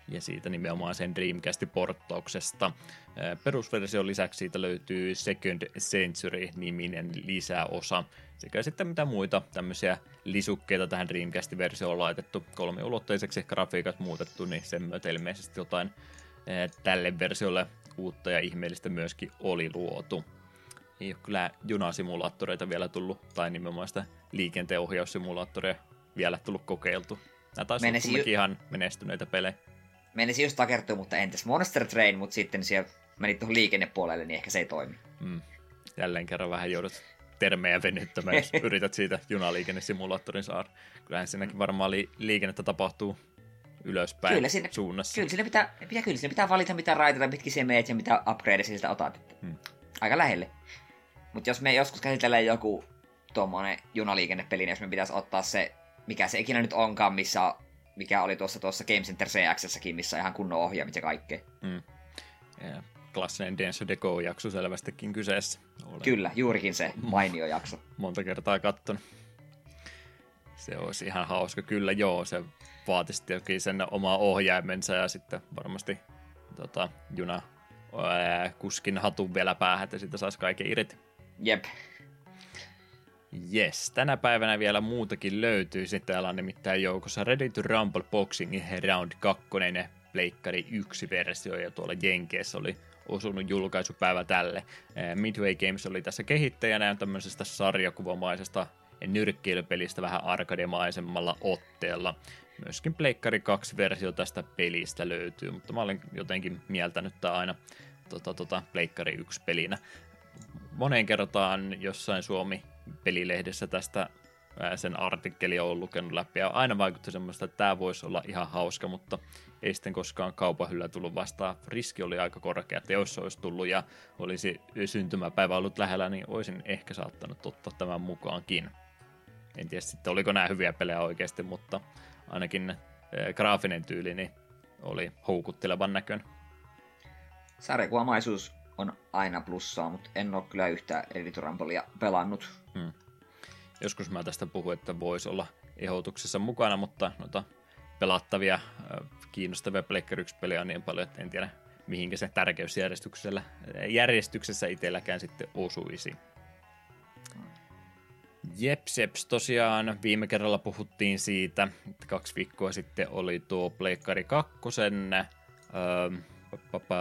ja siitä nimenomaan sen Dreamcastin porttauksesta. Perusversion lisäksi siitä löytyy Second Century-niminen lisäosa, sekä sitten mitä muita tämmöisiä lisukkeita tähän Dreamcastin versioon on laitettu kolmiulotteiseksi grafiikat muutettu, niin sen myötä ilmeisesti jotain tälle versiolle uutta ja ihmeellistä myöskin oli luotu. Ei ole kyllä junasimulaattoreita vielä tullut, tai nimenomaan sitä liikenteen ohjaussimulaattoria vielä tullut kokeiltu. Nämä taisi olla ju- ihan menestyneitä pelejä. Menisi just takertua, mutta entäs Monster Train, mutta sitten siellä menit tuohon liikennepuolelle, niin ehkä se ei toimi. Mm. Jälleen kerran vähän joudut termejä venyttämään, jos yrität siitä junaliikennesimulaattorin saada. Kyllähän siinäkin varmaan li- liikennettä tapahtuu ylöspäin kyllä sinne, suunnassa. Kyllä sinne pitää, pitää, kyllä sinne pitää valita, mitä raiteita pitkin se meet ja mitä upgrade siltä otat. Hmm. Aika lähelle. Mutta jos me joskus käsitellään joku tuommoinen junaliikennepeli, niin jos me pitäisi ottaa se, mikä se ikinä nyt onkaan, missä, mikä oli tuossa tuossa Game Center cx missä ihan kunnon ohjaamit ja kaikkea. Hmm. Yeah. Klassinen Dance the Go-jakso selvästikin kyseessä. Olen Kyllä, juurikin se mainio jakso. Monta kertaa kattonut. Se olisi ihan hauska. Kyllä joo, se vaatisi jokin sen oma ohjaimensa ja sitten varmasti tota, juna ää, kuskin hatun vielä päähän, että siitä saisi kaiken irti. Jep. Yes, tänä päivänä vielä muutakin löytyy. Sitten täällä on nimittäin joukossa Ready to Rumble Boxing Round 2, Pleikkari 1 versio, ja tuolla Jenkeissä oli osunut julkaisupäivä tälle. Midway Games oli tässä kehittäjänä ja tämmöisestä sarjakuvamaisesta nyrkkeilypelistä vähän arkademaisemmalla otteella. Myöskin Pleikkari 2-versio tästä pelistä löytyy, mutta mä olen jotenkin mieltänyt tämä aina tota, tota, Pleikkari 1-pelinä. Moneen kertaan jossain Suomi-pelilehdessä tästä sen artikkeli on lukenut läpi ja aina vaikutti semmoista, että tämä voisi olla ihan hauska, mutta ei sitten koskaan kaupan hyllä tullut vastaan. Riski oli aika korkea, että jos se olisi tullut ja olisi syntymäpäivä ollut lähellä, niin olisin ehkä saattanut ottaa tämän mukaankin. En tiedä sitten, oliko nämä hyviä pelejä oikeasti, mutta ainakin graafinen tyyli niin oli houkuttelevan näkön. Sarjakuvamaisuus on aina plussaa, mutta en ole kyllä yhtään Editorampolia pelannut. Hmm. Joskus mä tästä puhuin, että voisi olla ehdotuksessa mukana, mutta noita pelattavia, kiinnostavia Pleikkari 1 peliä on niin paljon, että en tiedä mihinkä se tärkeysjärjestyksessä järjestyksessä itselläkään sitten osuisi. Jeps, jeps, tosiaan viime kerralla puhuttiin siitä, että kaksi viikkoa sitten oli tuo Pleikkari 2, öö,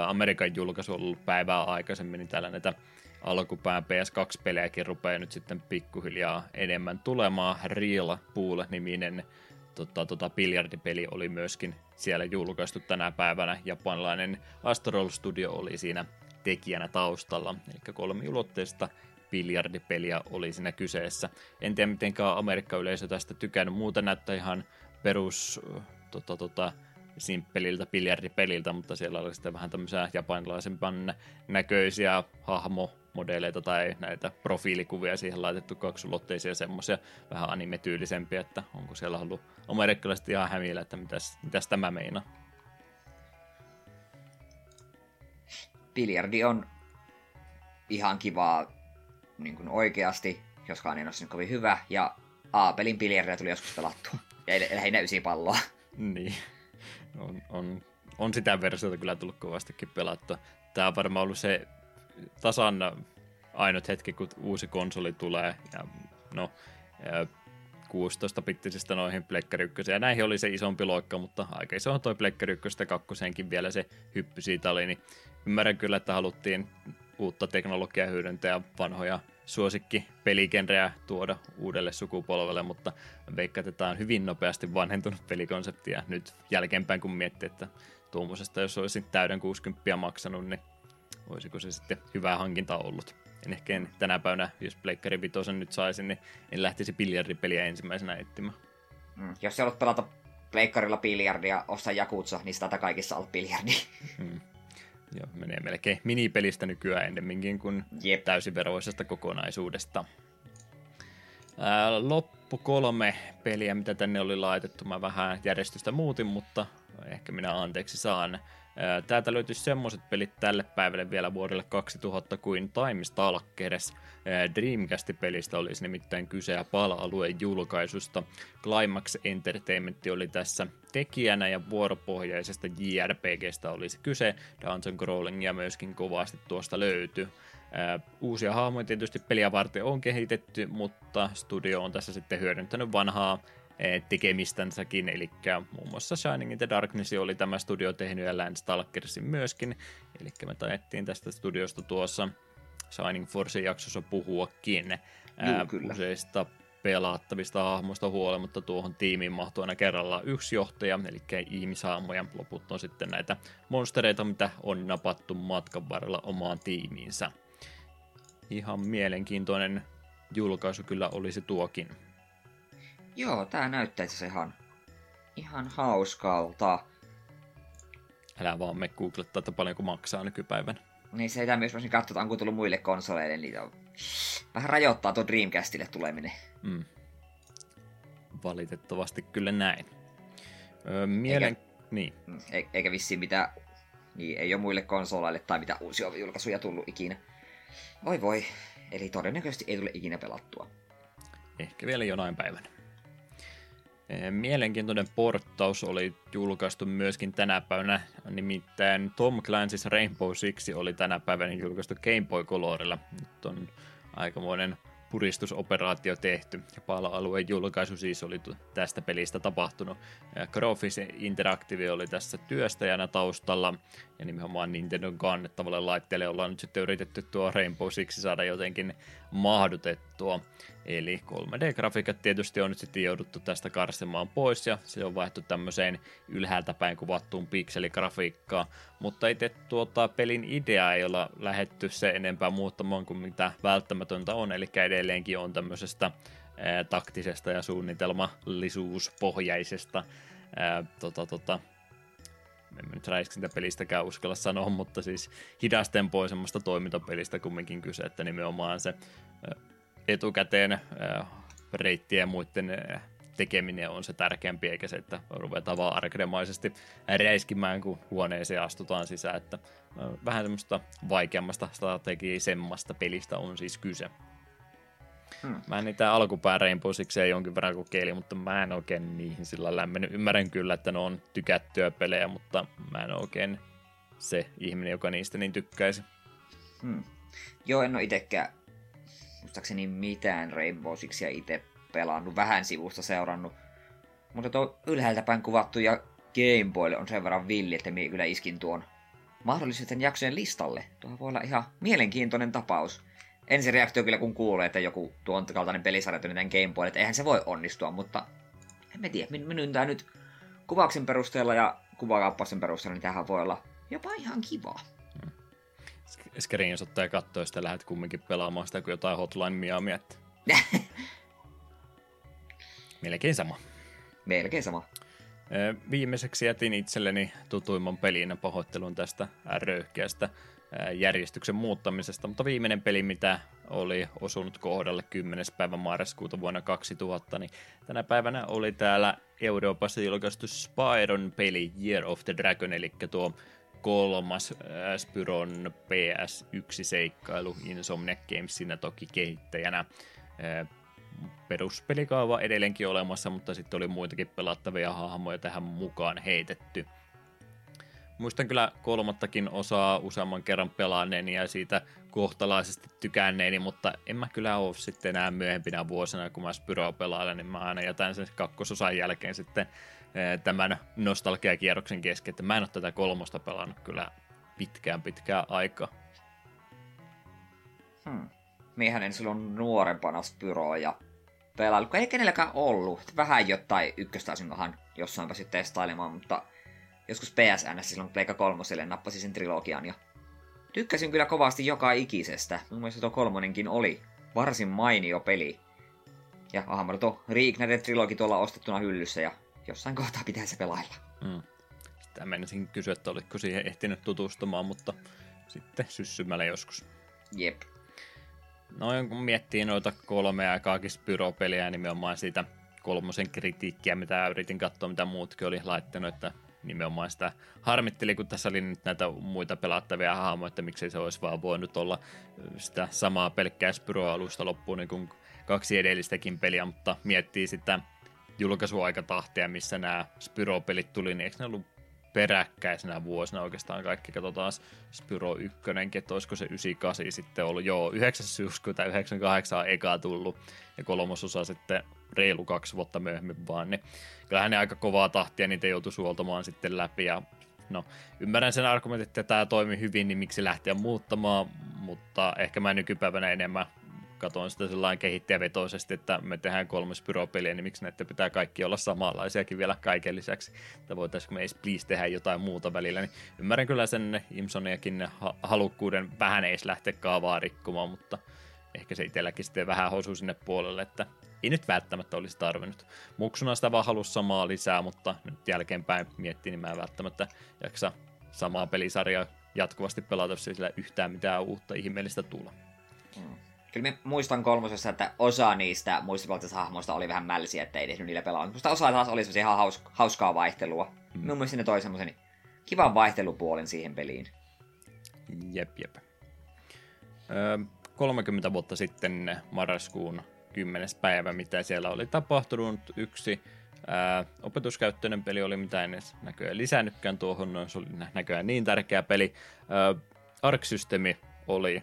Amerikan julkaisu ollut päivää aikaisemmin, niin täällä näitä alkupään PS2-pelejäkin rupeaa nyt sitten pikkuhiljaa enemmän tulemaan. Real Pool-niminen tota, tota, biljardipeli oli myöskin siellä julkaistu tänä päivänä. Japanilainen Astrol Studio oli siinä tekijänä taustalla, eli kolmiulotteista biljardipeliä oli siinä kyseessä. En tiedä, mitenkään Amerikka-yleisö tästä tykännyt. Muuta näyttää ihan perus tota, tota, simppeliltä biljardipeliltä, mutta siellä oli sitten vähän tämmöisiä japanilaisempan näköisiä hahmomodeleita tai näitä profiilikuvia siihen laitettu kaksulotteisia semmoisia vähän animetyylisempiä, että onko siellä ollut amerikkalaiset ihan hämillä, että mitäs, mitäs tämä meinaa. Biljardi on ihan kivaa niin kuin oikeasti, joskaan en ole kovin hyvä, ja A-pelin biljardia tuli joskus pelattua. Ja lähinnä palloa. Niin. On, on, on sitä versiota kyllä tullut kovastikin pelattua. Tämä on varmaan ollut se tasan ainut hetki, kun uusi konsoli tulee. Ja, no, 16-pittisistä noihin Pleikkari ja näihin oli se isompi loikka, mutta aika iso on toi Pleikkari 1 kakkoseenkin vielä se hyppy siitä oli, niin ymmärrän kyllä, että haluttiin uutta teknologiaa hyödyntää ja vanhoja suosikki peligenrejä tuoda uudelle sukupolvelle, mutta on hyvin nopeasti vanhentunut pelikonsepti ja nyt jälkeenpäin kun miettii, että tuommoisesta jos olisi täyden 60 maksanut, niin olisiko se sitten hyvää hankinta ollut. En ehkä en tänä päivänä, jos Pleikkari Vitosen nyt saisin, niin en lähtisi biljardipeliä ensimmäisenä etsimään. Mm, jos sä haluat pelata Pleikkarilla biljardia, osta Jakutsa, niin sitä kaikissa on biljardi. Mm. Joo, menee melkein minipelistä nykyään ennemminkin kuin Jep. täysiveroisesta kokonaisuudesta. Ää, loppu kolme peliä, mitä tänne oli laitettu. Mä vähän järjestystä muutin, mutta ehkä minä anteeksi saan. Täältä löytyisi semmoset pelit tälle päivälle vielä vuodelle 2000 kuin Time Stalkers. Dreamcast-pelistä olisi nimittäin kyse ja pala-alueen julkaisusta. Climax Entertainment oli tässä tekijänä ja vuoropohjaisesta JRPGstä olisi kyse. Dungeon Crawlingia myöskin kovasti tuosta löytyy. Uusia hahmoja tietysti peliä varten on kehitetty, mutta studio on tässä sitten hyödyntänyt vanhaa tekemistänsäkin, eli muun muassa Shining in the Darkness oli tämä studio tehnyt ja Landstalkersin myöskin, eli me taettiin tästä studiosta tuossa Shining Force jaksossa puhuakin Juu, kyllä. useista pelattavista hahmoista huolimatta tuohon tiimiin mahtuu aina kerrallaan yksi johtaja, eli ihmishahmoja. Loput on sitten näitä monstereita, mitä on napattu matkan varrella omaan tiimiinsä. Ihan mielenkiintoinen julkaisu kyllä olisi tuokin. Joo, tää näyttää itse ihan, ihan hauskalta. Älä vaan me googlettaa, että paljonko maksaa nykypäivän. Niin se ei myös voisin katsotaan, kun tullut muille konsoleille, niin on... vähän rajoittaa tuon Dreamcastille tuleminen. Mm. Valitettavasti kyllä näin. Öö, mielen... Eikä, niin. Mm, e- eikä vissiin mitään... Niin, ei ole muille konsoleille tai mitä uusia julkaisuja tullut ikinä. Voi voi. Eli todennäköisesti ei tule ikinä pelattua. Ehkä vielä jonain päivänä. Eh, mielenkiintoinen porttaus oli julkaistu myöskin tänä päivänä, nimittäin Tom Clancy's Rainbow Six oli tänä päivänä julkaistu Game Boy Colorilla. Nyt on aikamoinen puristusoperaatio tehty. Ja pala-alueen julkaisu siis oli tästä pelistä tapahtunut. Grofis Interactive oli tässä työstäjänä taustalla, ja nimenomaan Nintendo kannettavalle laitteelle ollaan nyt sitten yritetty tuo Rainbow Six saada jotenkin mahdutettua. Eli 3D-grafiikat tietysti on nyt sitten jouduttu tästä karsimaan pois ja se on vaihtu tämmöiseen ylhäältä päin kuvattuun pikseligrafiikkaan, mutta itse tuota pelin idea ei olla lähetty se enempää muuttamaan kuin mitä välttämätöntä on, eli edelleenkin on tämmöisestä taktisesta ja suunnitelmallisuuspohjaisesta ää, tota, tota, en nyt räiskintäpelistäkään uskalla sanoa, mutta siis hidastempoisemmasta toimintapelistä kumminkin kyse, että nimenomaan se etukäteen reittien ja muiden tekeminen on se tärkeämpi, eikä se, että ruvetaan vaan arkademaisesti räiskimään, kun huoneeseen astutaan sisään, että vähän semmoista vaikeammasta strategisemmasta pelistä on siis kyse. Hmm. Mä niitä alkupään Rainbow Sixia jonkin verran kokeilin, mutta mä en oikein niihin sillä lämmennyt. Ymmärrän kyllä, että ne on tykättyä pelejä, mutta mä en oikein se ihminen, joka niistä niin tykkäisi. Hmm. Joo, en ole itsekään muistaakseni mitään Rainbow Sixia itse pelannut, vähän sivusta seurannut. Mutta tuo ylhäältä päin kuvattu ja Game Boylle on sen verran villi, että minä kyllä iskin tuon mahdollisesti jaksojen listalle. Tuo voi olla ihan mielenkiintoinen tapaus. Ensi reaktio kyllä kun kuulee, että joku tuon kaltainen pelisarja tuli Game Boylle, että eihän se voi onnistua, mutta en mä tiedä, minun tämä nyt kuvauksen perusteella ja kuvakaappauksen perusteella, niin tähän voi olla jopa ihan kivaa screenshotteja katsoa, ja sitten lähdet kumminkin pelaamaan sitä kuin jotain Hotline Miamia. Että... Melkein sama. Melkein sama. Viimeiseksi jätin itselleni tutuimman pelin pahoittelun tästä röyhkeästä järjestyksen muuttamisesta, mutta viimeinen peli, mitä oli osunut kohdalle 10. päivä marraskuuta vuonna 2000, niin tänä päivänä oli täällä Euroopassa julkaistu Spyron peli Year of the Dragon, eli tuo kolmas äh, Spyron PS1-seikkailu Insomniac Games siinä toki kehittäjänä. peruspelikaava edelleenkin olemassa, mutta sitten oli muitakin pelattavia hahmoja tähän mukaan heitetty. Muistan kyllä kolmattakin osaa useamman kerran pelaaneeni ja siitä kohtalaisesti tykänneeni, mutta en mä kyllä ole sitten enää myöhempinä vuosina, kun mä Spyroa pelailen, niin mä aina jätän sen kakkososan jälkeen sitten tämän nostalgiakierroksen kesken, että mä en ole tätä kolmosta pelannut kyllä pitkään pitkään aikaa. Hmm. Miehän en silloin nuorempana Spyroa ja pelailu, ei kenelläkään ollut. Vähän jotain ykköstä olisinkohan jossain päässyt testailemaan, mutta joskus PSN silloin Pleikka kolmoselle nappasin sen trilogian ja tykkäsin kyllä kovasti joka ikisestä. Mun mielestä tuo kolmonenkin oli varsin mainio peli. Ja ahan tuo Reignited trilogi tuolla ostettuna hyllyssä ja jossain kohtaa pitää se pelailla. Mm. Sitä menisin kysyä, että olitko siihen ehtinyt tutustumaan, mutta sitten syssymällä joskus. Jep. No kun miettii noita kolmea aikaakin Spyro-peliä, nimenomaan siitä kolmosen kritiikkiä, mitä yritin katsoa, mitä muutkin oli laittanut, että nimenomaan sitä harmitteli, kun tässä oli nyt näitä muita pelattavia hahmoja, että miksei se olisi vaan voinut olla sitä samaa pelkkää Spyro-alusta loppuun niin kuin kaksi edellistäkin peliä, mutta miettii sitä julkaisuaikatahtia, missä nämä Spyro-pelit tuli, niin eikö ne ollut peräkkäisenä vuosina oikeastaan kaikki. Katsotaan Spyro 1, että olisiko se 98 sitten ollut. Joo, 9. syyskuuta 98 on eka tullut ja kolmososa sitten reilu kaksi vuotta myöhemmin vaan. Niin kyllähän ne aika kovaa tahtia niitä joutui suoltamaan sitten läpi ja no, ymmärrän sen argumentin, että tämä toimi hyvin, niin miksi lähteä muuttamaan, mutta ehkä mä nykypäivänä enemmän katoin sitä sellainen kehittäjävetoisesti, että me tehdään kolme Spyro-peliä, niin miksi näitä pitää kaikki olla samanlaisiakin vielä kaiken lisäksi, että voitaisiinko me edes please tehdä jotain muuta välillä, niin ymmärrän kyllä sen Imsoniakin halukkuuden vähän edes lähteä kaavaa rikkomaan, mutta ehkä se itselläkin sitten vähän hosuu sinne puolelle, että ei nyt välttämättä olisi tarvinnut. Muksuna sitä vaan halusi samaa lisää, mutta nyt jälkeenpäin miettii, niin mä en välttämättä jaksa samaa pelisarjaa jatkuvasti pelata, sillä yhtään mitään uutta ihmeellistä tulla. Mm. Kyllä mä muistan kolmosessa, että osa niistä muistivaltaisista hahmoista oli vähän mälsiä, että ei tehnyt niillä pelaa. Mutta osa taas oli ihan haus, hauskaa vaihtelua. Mm. Mun mielestä ne toi semmoisen kivan vaihtelupuolen siihen peliin. Jep, jep. Öö, 30 vuotta sitten marraskuun 10. päivä, mitä siellä oli tapahtunut. Yksi ää, opetuskäyttöinen peli oli, mitä en edes näköjään lisännytkään tuohon, se oli näköjään niin tärkeä peli. Ää, oli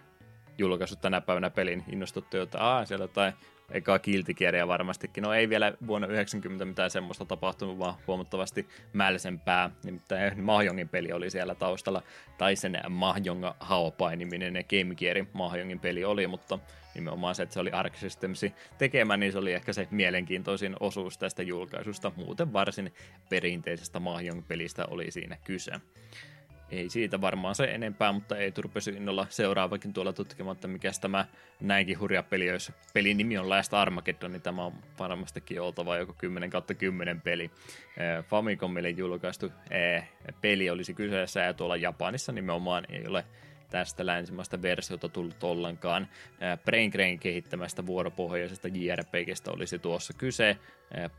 julkaissut tänä päivänä pelin, innostuttu, Aa, siellä tai eka kiltikierjä varmastikin. No ei vielä vuonna 90 mitään semmoista tapahtunut, vaan huomattavasti mälsempää. Nimittäin Mahjongin peli oli siellä taustalla, tai sen Mahjong Haopai-niminen Game Gearin Mahjongin peli oli, mutta nimenomaan se, että se oli Arc Systemsi tekemä, niin se oli ehkä se mielenkiintoisin osuus tästä julkaisusta. Muuten varsin perinteisestä Mahjong-pelistä oli siinä kyse ei siitä varmaan se enempää, mutta ei turpesi innolla seuraavakin tuolla tutkimaan, että mikä tämä näinkin hurja peli, jos pelin nimi on Last Armageddon, niin tämä on varmastikin oltava joku 10 kautta 10 peli. Famicomille julkaistu peli olisi kyseessä ja tuolla Japanissa nimenomaan ei ole tästä länsimaista versiota tullut ollenkaan. Brain Grain kehittämästä vuoropohjaisesta JRPGstä olisi tuossa kyse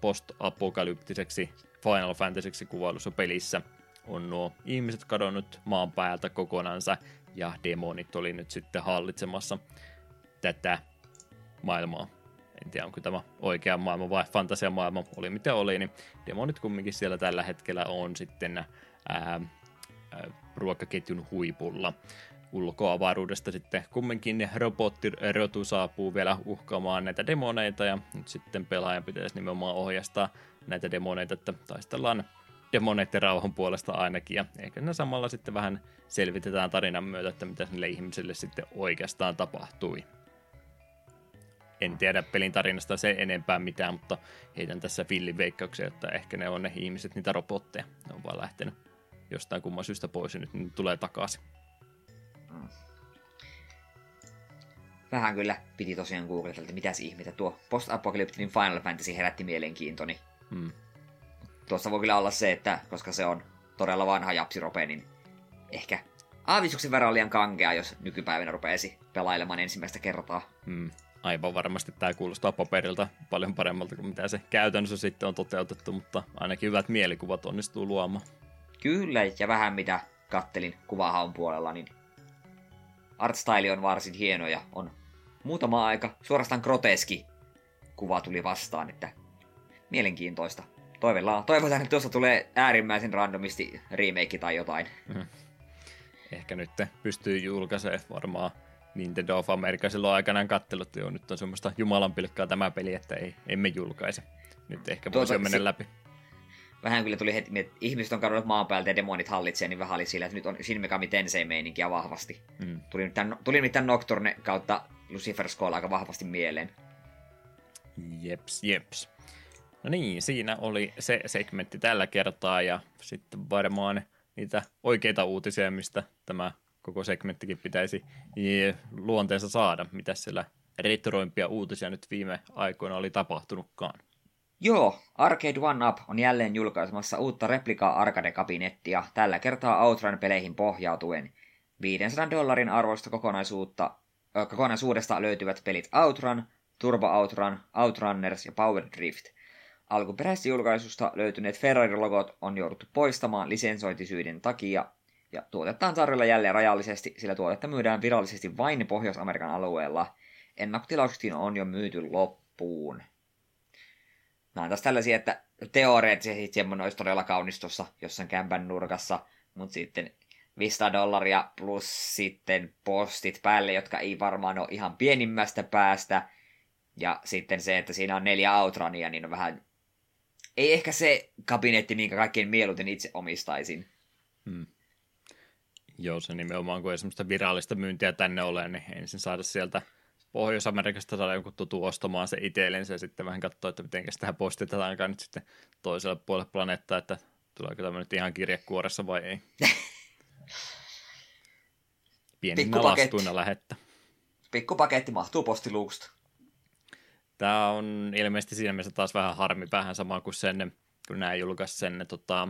post-apokalyptiseksi Final Fantasyksi kuvailussa pelissä – on nuo ihmiset kadonnut maan päältä kokonansa ja demonit oli nyt sitten hallitsemassa tätä maailmaa. En tiedä, onko tämä oikea maailma vai fantasiamaailma, oli mitä oli, niin demonit kumminkin siellä tällä hetkellä on sitten ää, ää, ruokaketjun huipulla. Ulkoavaruudesta sitten kumminkin robottirotu saapuu vielä uhkaamaan näitä demoneita ja nyt sitten pelaajan pitäisi nimenomaan ohjastaa näitä demoneita, että taistellaan demoneiden rauhan puolesta ainakin, ja ehkä ne samalla sitten vähän selvitetään tarinan myötä, että mitä niille ihmisille sitten oikeastaan tapahtui. En tiedä pelin tarinasta se enempää mitään, mutta heitän tässä fillin veikkauksia, että ehkä ne on ne ihmiset niitä robotteja. Ne on vaan lähtenyt jostain kumman syystä pois ja nyt ne tulee takaisin. Mm. Vähän kyllä piti tosiaan googlata, että mitäs ihmettä tuo post-apokalyptinen Final Fantasy herätti mielenkiintoni. Mm tuossa voi kyllä olla se, että koska se on todella vanha japsirope, niin ehkä aavistuksen verran liian kankea, jos nykypäivänä rupeisi pelailemaan ensimmäistä kertaa. Mm, aivan varmasti tämä kuulostaa paperilta paljon paremmalta kuin mitä se käytännössä sitten on toteutettu, mutta ainakin hyvät mielikuvat onnistuu luomaan. Kyllä, ja vähän mitä kattelin kuvahaun puolella, niin artstyle on varsin hieno ja on muutama aika suorastaan groteski kuva tuli vastaan, että mielenkiintoista. Toivotaan, toivotaan että tuossa tulee äärimmäisen randomisti remake tai jotain. Mm. Ehkä nyt pystyy julkaisemaan varmaan Nintendo of America silloin aikanaan kattelut, että joo, nyt on semmoista jumalan pilkkaa tämä peli, että ei, emme julkaise. Nyt ehkä voisi tuota, mennä si- läpi. Vähän kyllä tuli heti, että ihmiset on kadonnut maan päältä ja demonit hallitsee, niin vähän oli sillä, että nyt on Shin Megami Tensei meininkiä vahvasti. Mm. Tuli, tuli nimittäin Nocturne kautta Lucifer Skull aika vahvasti mieleen. Jeps, jeps. No niin, siinä oli se segmentti tällä kertaa ja sitten varmaan niitä oikeita uutisia, mistä tämä koko segmenttikin pitäisi luonteensa saada. Mitä siellä retroimpia uutisia nyt viime aikoina oli tapahtunutkaan? Joo, Arcade One Up on jälleen julkaisemassa uutta replikaa arcade-kabinettia, tällä kertaa Outrun-peleihin pohjautuen. 500 dollarin arvoista kokonaisuutta, kokonaisuudesta löytyvät pelit Outrun, Turbo Outrun, Outrunners ja Power Drift. Alkuperäisestä julkaisusta löytyneet Ferrari-logot on jouduttu poistamaan lisensointisyiden takia, ja tuotetta on tarjolla jälleen rajallisesti, sillä tuotetta myydään virallisesti vain Pohjois-Amerikan alueella. Ennakkotilauksiin on jo myyty loppuun. Nämä on taas tällaisia, että teoreettisesti semmoinen olisi todella kaunis tuossa jossain kämpän nurkassa, mutta sitten 500 dollaria plus sitten postit päälle, jotka ei varmaan ole ihan pienimmästä päästä. Ja sitten se, että siinä on neljä Outrania, niin on vähän... Ei ehkä se kabinetti, minkä kaikkein mieluiten itse omistaisin. Hmm. Joo, se nimenomaan, kun ei semmoista virallista myyntiä tänne ole, niin ensin saada sieltä Pohjois-Amerikasta saada joku tutu ostamaan se itsellensä ja sitten vähän katsoa, että miten sitä postitetaankaan nyt sitten toiselle puolelle planeettaa, että tuleeko tämä nyt ihan kirjekuoressa vai ei. Pieninä lastuina lähettä. Pikkupaketti mahtuu postiluukusta. Tämä on ilmeisesti siinä mielessä taas vähän harmi, vähän sama kuin sen, kun nämä julkaisi sen tota,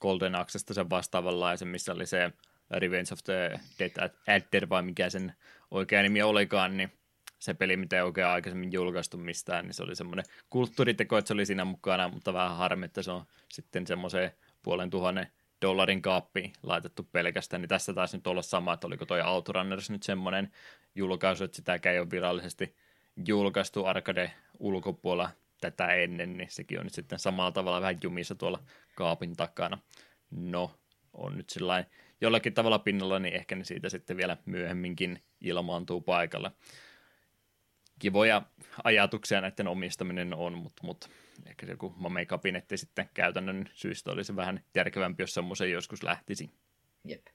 Golden Axesta sen vastaavanlaisen, missä oli se Revenge of the Dead Adder, vai mikä sen oikea nimi olikaan, niin se peli, mitä ei oikein aikaisemmin julkaistu mistään, niin se oli semmoinen kulttuuriteko, että se oli siinä mukana, mutta vähän harmi, että se on sitten semmoiseen puolen tuhannen dollarin kaappiin laitettu pelkästään, niin tässä taisi nyt olla sama, että oliko toi Autorunners nyt semmoinen julkaisu, että sitä ei ole virallisesti julkaistu arcade ulkopuolella tätä ennen, niin sekin on nyt sitten samalla tavalla vähän jumissa tuolla kaapin takana. No, on nyt sellainen jollakin tavalla pinnalla, niin ehkä ne siitä sitten vielä myöhemminkin ilmaantuu paikalla kivoja ajatuksia näiden omistaminen on, mutta, mutta ehkä se joku Mame-kabinetti sitten käytännön syystä olisi vähän järkevämpi, jos semmoisen joskus lähtisi. Jep.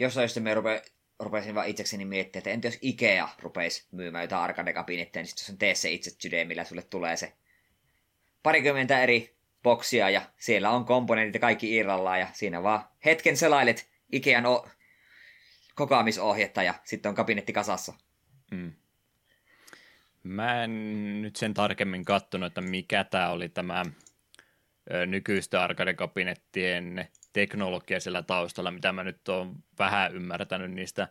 Jossain sitten me rupe, rupesin vaan itsekseni miettiä, että entä jos Ikea rupeisi myymään jotain arcade-kabinettia, niin sitten tee se itse sydämillä, sulle tulee se parikymmentä eri boksia ja siellä on komponentit kaikki irrallaan ja siinä vaan hetken selailet Ikean o- kokoamisohjetta ja sitten on kabinetti kasassa. Mm. Mä en nyt sen tarkemmin kattonut, että mikä tämä oli tämä nykyistä arcade-kabinettien teknologia sillä taustalla, mitä mä nyt oon vähän ymmärtänyt niistä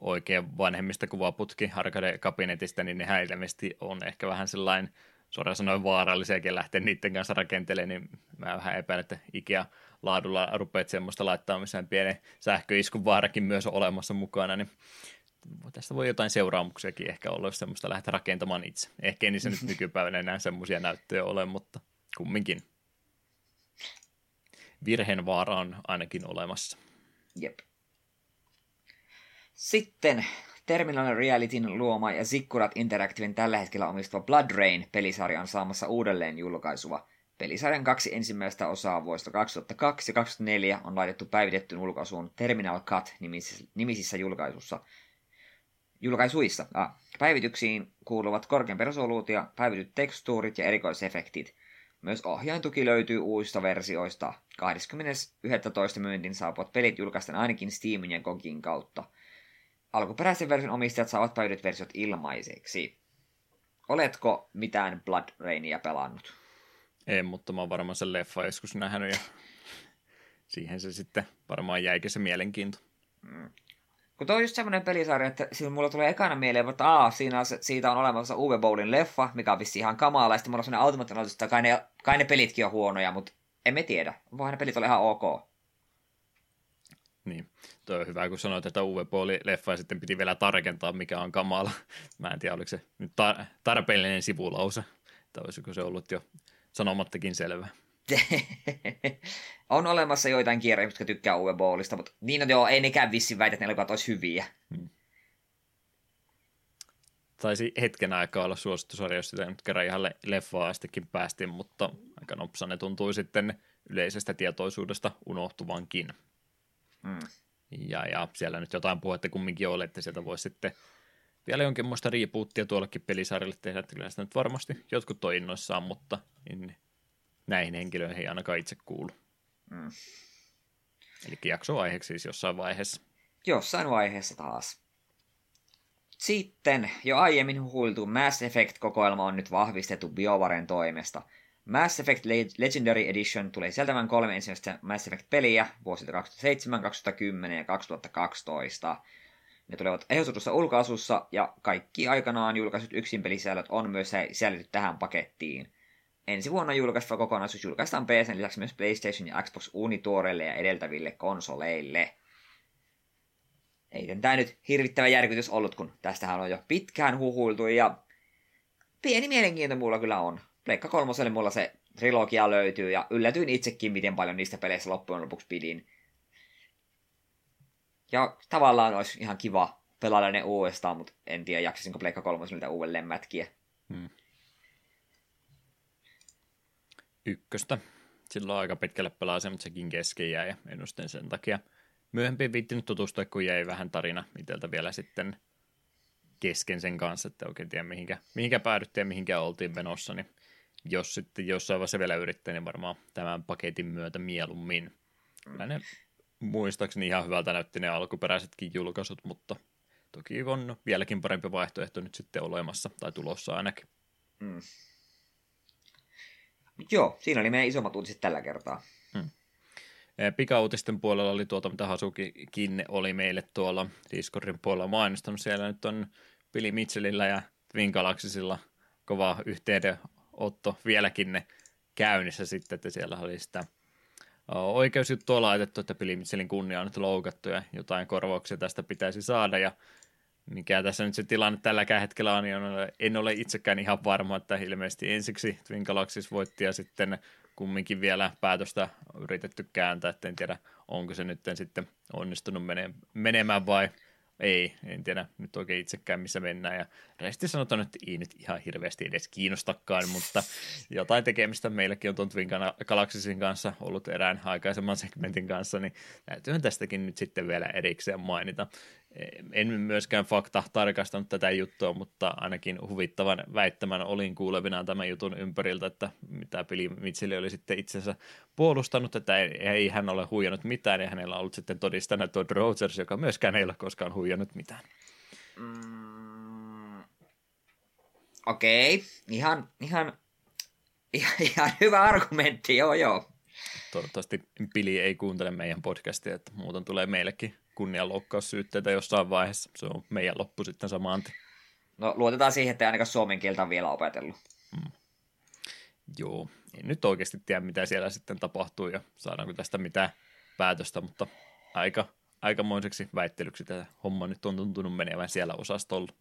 oikein vanhemmista kuvaputki arcade-kabinetista, niin nehän ilmeisesti on ehkä vähän sellainen suoraan sanoen vaarallisiakin lähteä niiden kanssa rakentelemaan, niin mä vähän epäilen, että Ikea laadulla rupeat semmoista laittaa, missä pienen sähköiskun vaarakin myös on olemassa mukana, niin tästä voi jotain seuraamuksiakin ehkä olla, jos semmoista lähtee rakentamaan itse. Ehkä ei niissä nyt nykypäivänä enää semmoisia näyttöjä ole, mutta kumminkin. Virheen vaara on ainakin olemassa. Jep. Sitten Terminal Realityn luoma ja Zikkurat Interactiven tällä hetkellä omistava Blood Rain pelisarja on saamassa uudelleen julkaisua. Pelisarjan kaksi ensimmäistä osaa vuodesta 2002 ja 2004 on laitettu päivitettyyn ulkaisuun Terminal Cut nimisissä julkaisussa – julkaisuissa. Ah, päivityksiin kuuluvat korkeampi resoluutio, päivityt tekstuurit ja erikoisefektit. Myös ohjaintuki löytyy uusista versioista. 20.11. myyntin saapuvat pelit julkaistaan ainakin Steamin ja Gogin kautta. Alkuperäisen version omistajat saavat päivityt versiot ilmaiseksi. Oletko mitään Blood Rainia pelannut? En, mutta mä oon varmaan sen leffa joskus nähnyt ja siihen se sitten varmaan jäikin se mielenkiinto. Mm. Kun toi on just semmoinen pelisarja, että siinä mulla tulee ekana mieleen, että aa, siinä on, siitä on olemassa Uwe Bowlin leffa, mikä on vissi ihan kamala, ja sitten mulla on semmoinen automaattinen että kai ne, kai ne pelitkin on huonoja, mutta emme tiedä. Voihan ne pelit olla ihan ok. Niin, toi on hyvä, kun sanoit, että Uwe oli leffa ja sitten piti vielä tarkentaa, mikä on kamala. Mä en tiedä, oliko se nyt tar- tarpeellinen sivulause, tai olisiko se ollut jo sanomattakin selvä. on olemassa joitain kierroja, jotka tykkää Uwe Ballista, mutta niin on joo, ei nekään vissi väitä, että ne elokuvat olisi hyviä. Hmm. Taisi hetken aikaa olla suosittusarja, jos sitä nyt kerran ihan leffaa astikin päästiin, mutta aika nopsa ne tuntui sitten yleisestä tietoisuudesta unohtuvankin. Hmm. Ja, ja siellä nyt jotain puhetta kumminkin oli, että sieltä voisi sitten vielä jonkinlaista rebootia tuollekin pelisarjalle tehdä, että kyllä sitä nyt varmasti jotkut on innoissaan, mutta niin näihin henkilöihin ei ainakaan itse kuulu. Mm. Eli jaksoaiheeksi siis jossain vaiheessa. Jossain vaiheessa taas. Sitten jo aiemmin huhuiltu Mass Effect-kokoelma on nyt vahvistettu BioVaren toimesta. Mass Effect Legendary Edition tulee sieltämään kolme ensimmäistä Mass Effect-peliä vuosilta 2007, 2010 ja 2012. Ne tulevat ehdotetussa ulkoasussa ja kaikki aikanaan julkaisut yksin pelisisällöt on myös sisällytetty tähän pakettiin. Ensi vuonna julkaistava kokonaisuus julkaistaan PCn lisäksi myös PlayStation ja Xbox Unituorelle ja edeltäville konsoleille. Ei tämä nyt hirvittävä järkytys ollut, kun tästähän on jo pitkään huhuiltu ja pieni mielenkiinto mulla kyllä on. Pleikka kolmoselle mulla se trilogia löytyy ja yllätyin itsekin, miten paljon niistä peleissä loppujen lopuksi pidin. Ja tavallaan olisi ihan kiva pelata ne uudestaan, mutta en tiedä jaksasinko Pleikka kolmoselle uudelleen mätkiä. Hmm. Ykköstä. Silloin aika pitkälle pelasi, mutta sekin kesken jäi ennustin sen takia. Myöhemmin viittinyt tutustua, kun jäi vähän tarina iteltä vielä sitten kesken sen kanssa, että oikein tiedä mihinkä, mihinkä päädyttiin ja mihinkä oltiin menossa, niin jos sitten jossain vaiheessa vielä yrittää, niin varmaan tämän paketin myötä mieluummin. Kyllä ne muistaakseni ihan hyvältä näytti ne alkuperäisetkin julkaisut, mutta toki on vieläkin parempi vaihtoehto nyt sitten olemassa, tai tulossa ainakin. Mm. Joo, siinä oli meidän isommat uutiset tällä kertaa. Hmm. Pikauutisten puolella oli tuota, mitä Hasukikin oli meille tuolla Discordin puolella mainostanut. Siellä nyt on Billy Mitchellillä ja Twin Galaxysilla kova yhteydenotto vieläkin ne käynnissä sitten, että siellä oli sitä oikeusjuttua laitettu, että Billy Mitchellin kunnia on nyt loukattu ja jotain korvauksia tästä pitäisi saada ja mikä tässä nyt se tilanne tällä hetkellä on, niin en ole itsekään ihan varma, että ilmeisesti ensiksi Twin Galaxies voitti ja sitten kumminkin vielä päätöstä yritetty kääntää, että en tiedä onko se nyt sitten onnistunut menemään vai ei, en tiedä nyt oikein itsekään missä mennään. Ja resti sanotaan, että ei nyt ihan hirveästi edes kiinnostakaan, mutta jotain tekemistä meilläkin on tuon Twin Galaxiesin kanssa ollut erään aikaisemman segmentin kanssa, niin täytyyhän tästäkin nyt sitten vielä erikseen mainita en myöskään fakta tarkastanut tätä juttua, mutta ainakin huvittavan väittämän olin kuulevinaan tämän jutun ympäriltä, että mitä Pili Mitsili oli sitten itsensä puolustanut, että ei, ei hän ole huijannut mitään, ja hänellä on ollut sitten todistana Todd Rogers, joka myöskään ei ole koskaan huijannut mitään. Mm, Okei, okay. ihan, ihan, ihan, ihan hyvä argumentti, joo joo. Toivottavasti Pili ei kuuntele meidän podcastia, että muuten tulee meillekin kunnianloukkaussyytteitä jossain vaiheessa. Se on meidän loppu sitten samaan. No luotetaan siihen, että ainakaan suomen kieltä on vielä opetellut. Hmm. Joo, en nyt oikeasti tiedä, mitä siellä sitten tapahtuu ja saadaanko tästä mitään päätöstä, mutta aika, aikamoiseksi väittelyksi tämä homma nyt on tuntunut menevän siellä osastolla.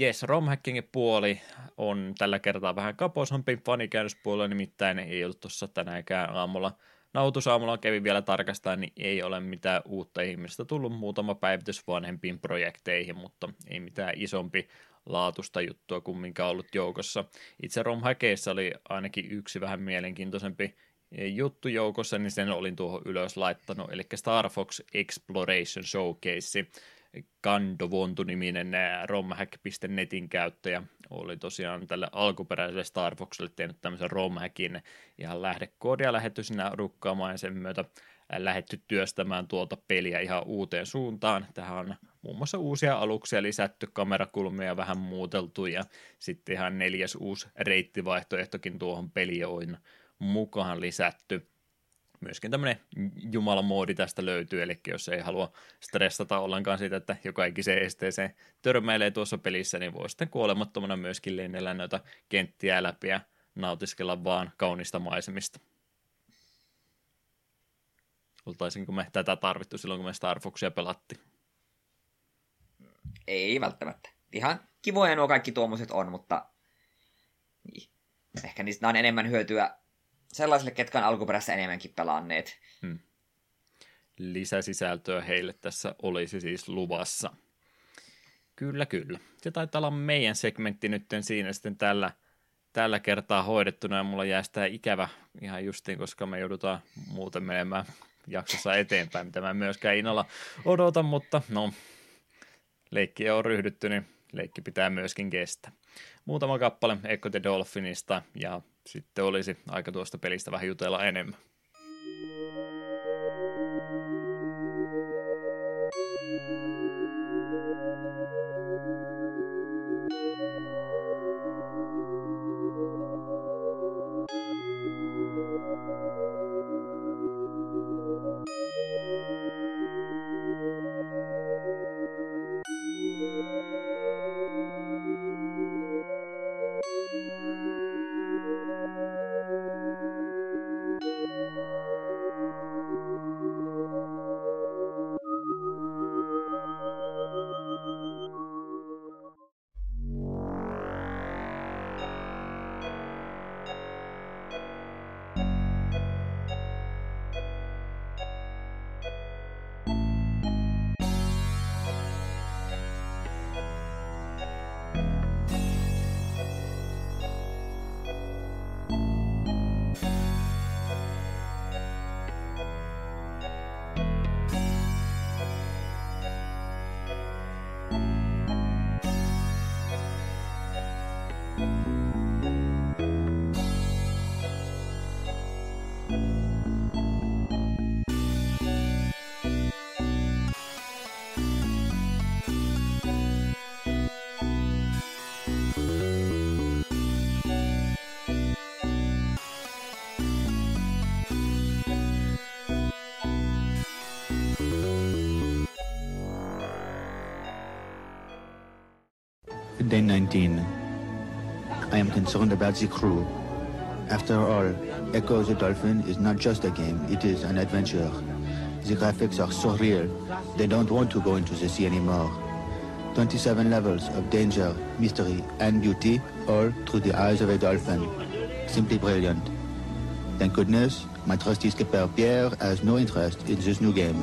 Yes, romhackingin puoli on tällä kertaa vähän kapoisampi fanikäännöspuolella, nimittäin ei ollut tuossa tänäänkään aamulla – Nautusaamulla kävin vielä tarkastaa, niin ei ole mitään uutta ihmistä tullut muutama päivitys vanhempiin projekteihin, mutta ei mitään isompi laatusta juttua kumminkaan ollut joukossa. Itse romhackeissa oli ainakin yksi vähän mielenkiintoisempi juttu joukossa, niin sen olin tuohon ylös laittanut, eli Star Fox Exploration Showcase. Kandovontu-niminen romhack.netin käyttäjä oli tosiaan tälle alkuperäiselle Star Foxille tehnyt tämmöisen romhackin ihan lähdekoodia lähetty sinä rukkaamaan ja sen myötä lähetty työstämään tuolta peliä ihan uuteen suuntaan. Tähän on muun muassa uusia aluksia lisätty, kamerakulmia vähän muuteltu ja sitten ihan neljäs uusi reittivaihtoehtokin tuohon peliin mukaan lisätty myöskin tämmöinen jumalamoodi tästä löytyy, eli jos ei halua stressata ollenkaan siitä, että joka ikiseen esteeseen törmäilee tuossa pelissä, niin voi sitten kuolemattomana myöskin lennellä noita kenttiä läpi ja nautiskella vaan kaunista maisemista. Oltaisinko me tätä tarvittu silloin, kun me Star Foxia pelattiin? Ei välttämättä. Ihan kivoja nuo kaikki tuommoiset on, mutta niin. ehkä niistä on enemmän hyötyä sellaisille, ketkä on alkuperäistä enemmänkin pelanneet. Hmm. Lisäsisältöä heille tässä olisi siis luvassa. Kyllä, kyllä. Se taitaa olla meidän segmentti nyt siinä sitten tällä, tällä kertaa hoidettuna ja mulla jää sitä ikävä ihan justiin, koska me joudutaan muuten menemään jaksossa eteenpäin, mitä mä myöskään innolla odotan, mutta no, leikki on ryhdytty, niin leikki pitää myöskin kestää. Muutama kappale Echo the Dolphinista ja sitten olisi aika tuosta pelistä vähän jutella enemmän. Day 19. I am concerned about the crew. After all, Echo the Dolphin is not just a game, it is an adventure. The graphics are so real, they don't want to go into the sea anymore. 27 levels of danger, mystery, and beauty, all through the eyes of a dolphin. Simply brilliant. Thank goodness, my trusty skipper Pierre has no interest in this new game.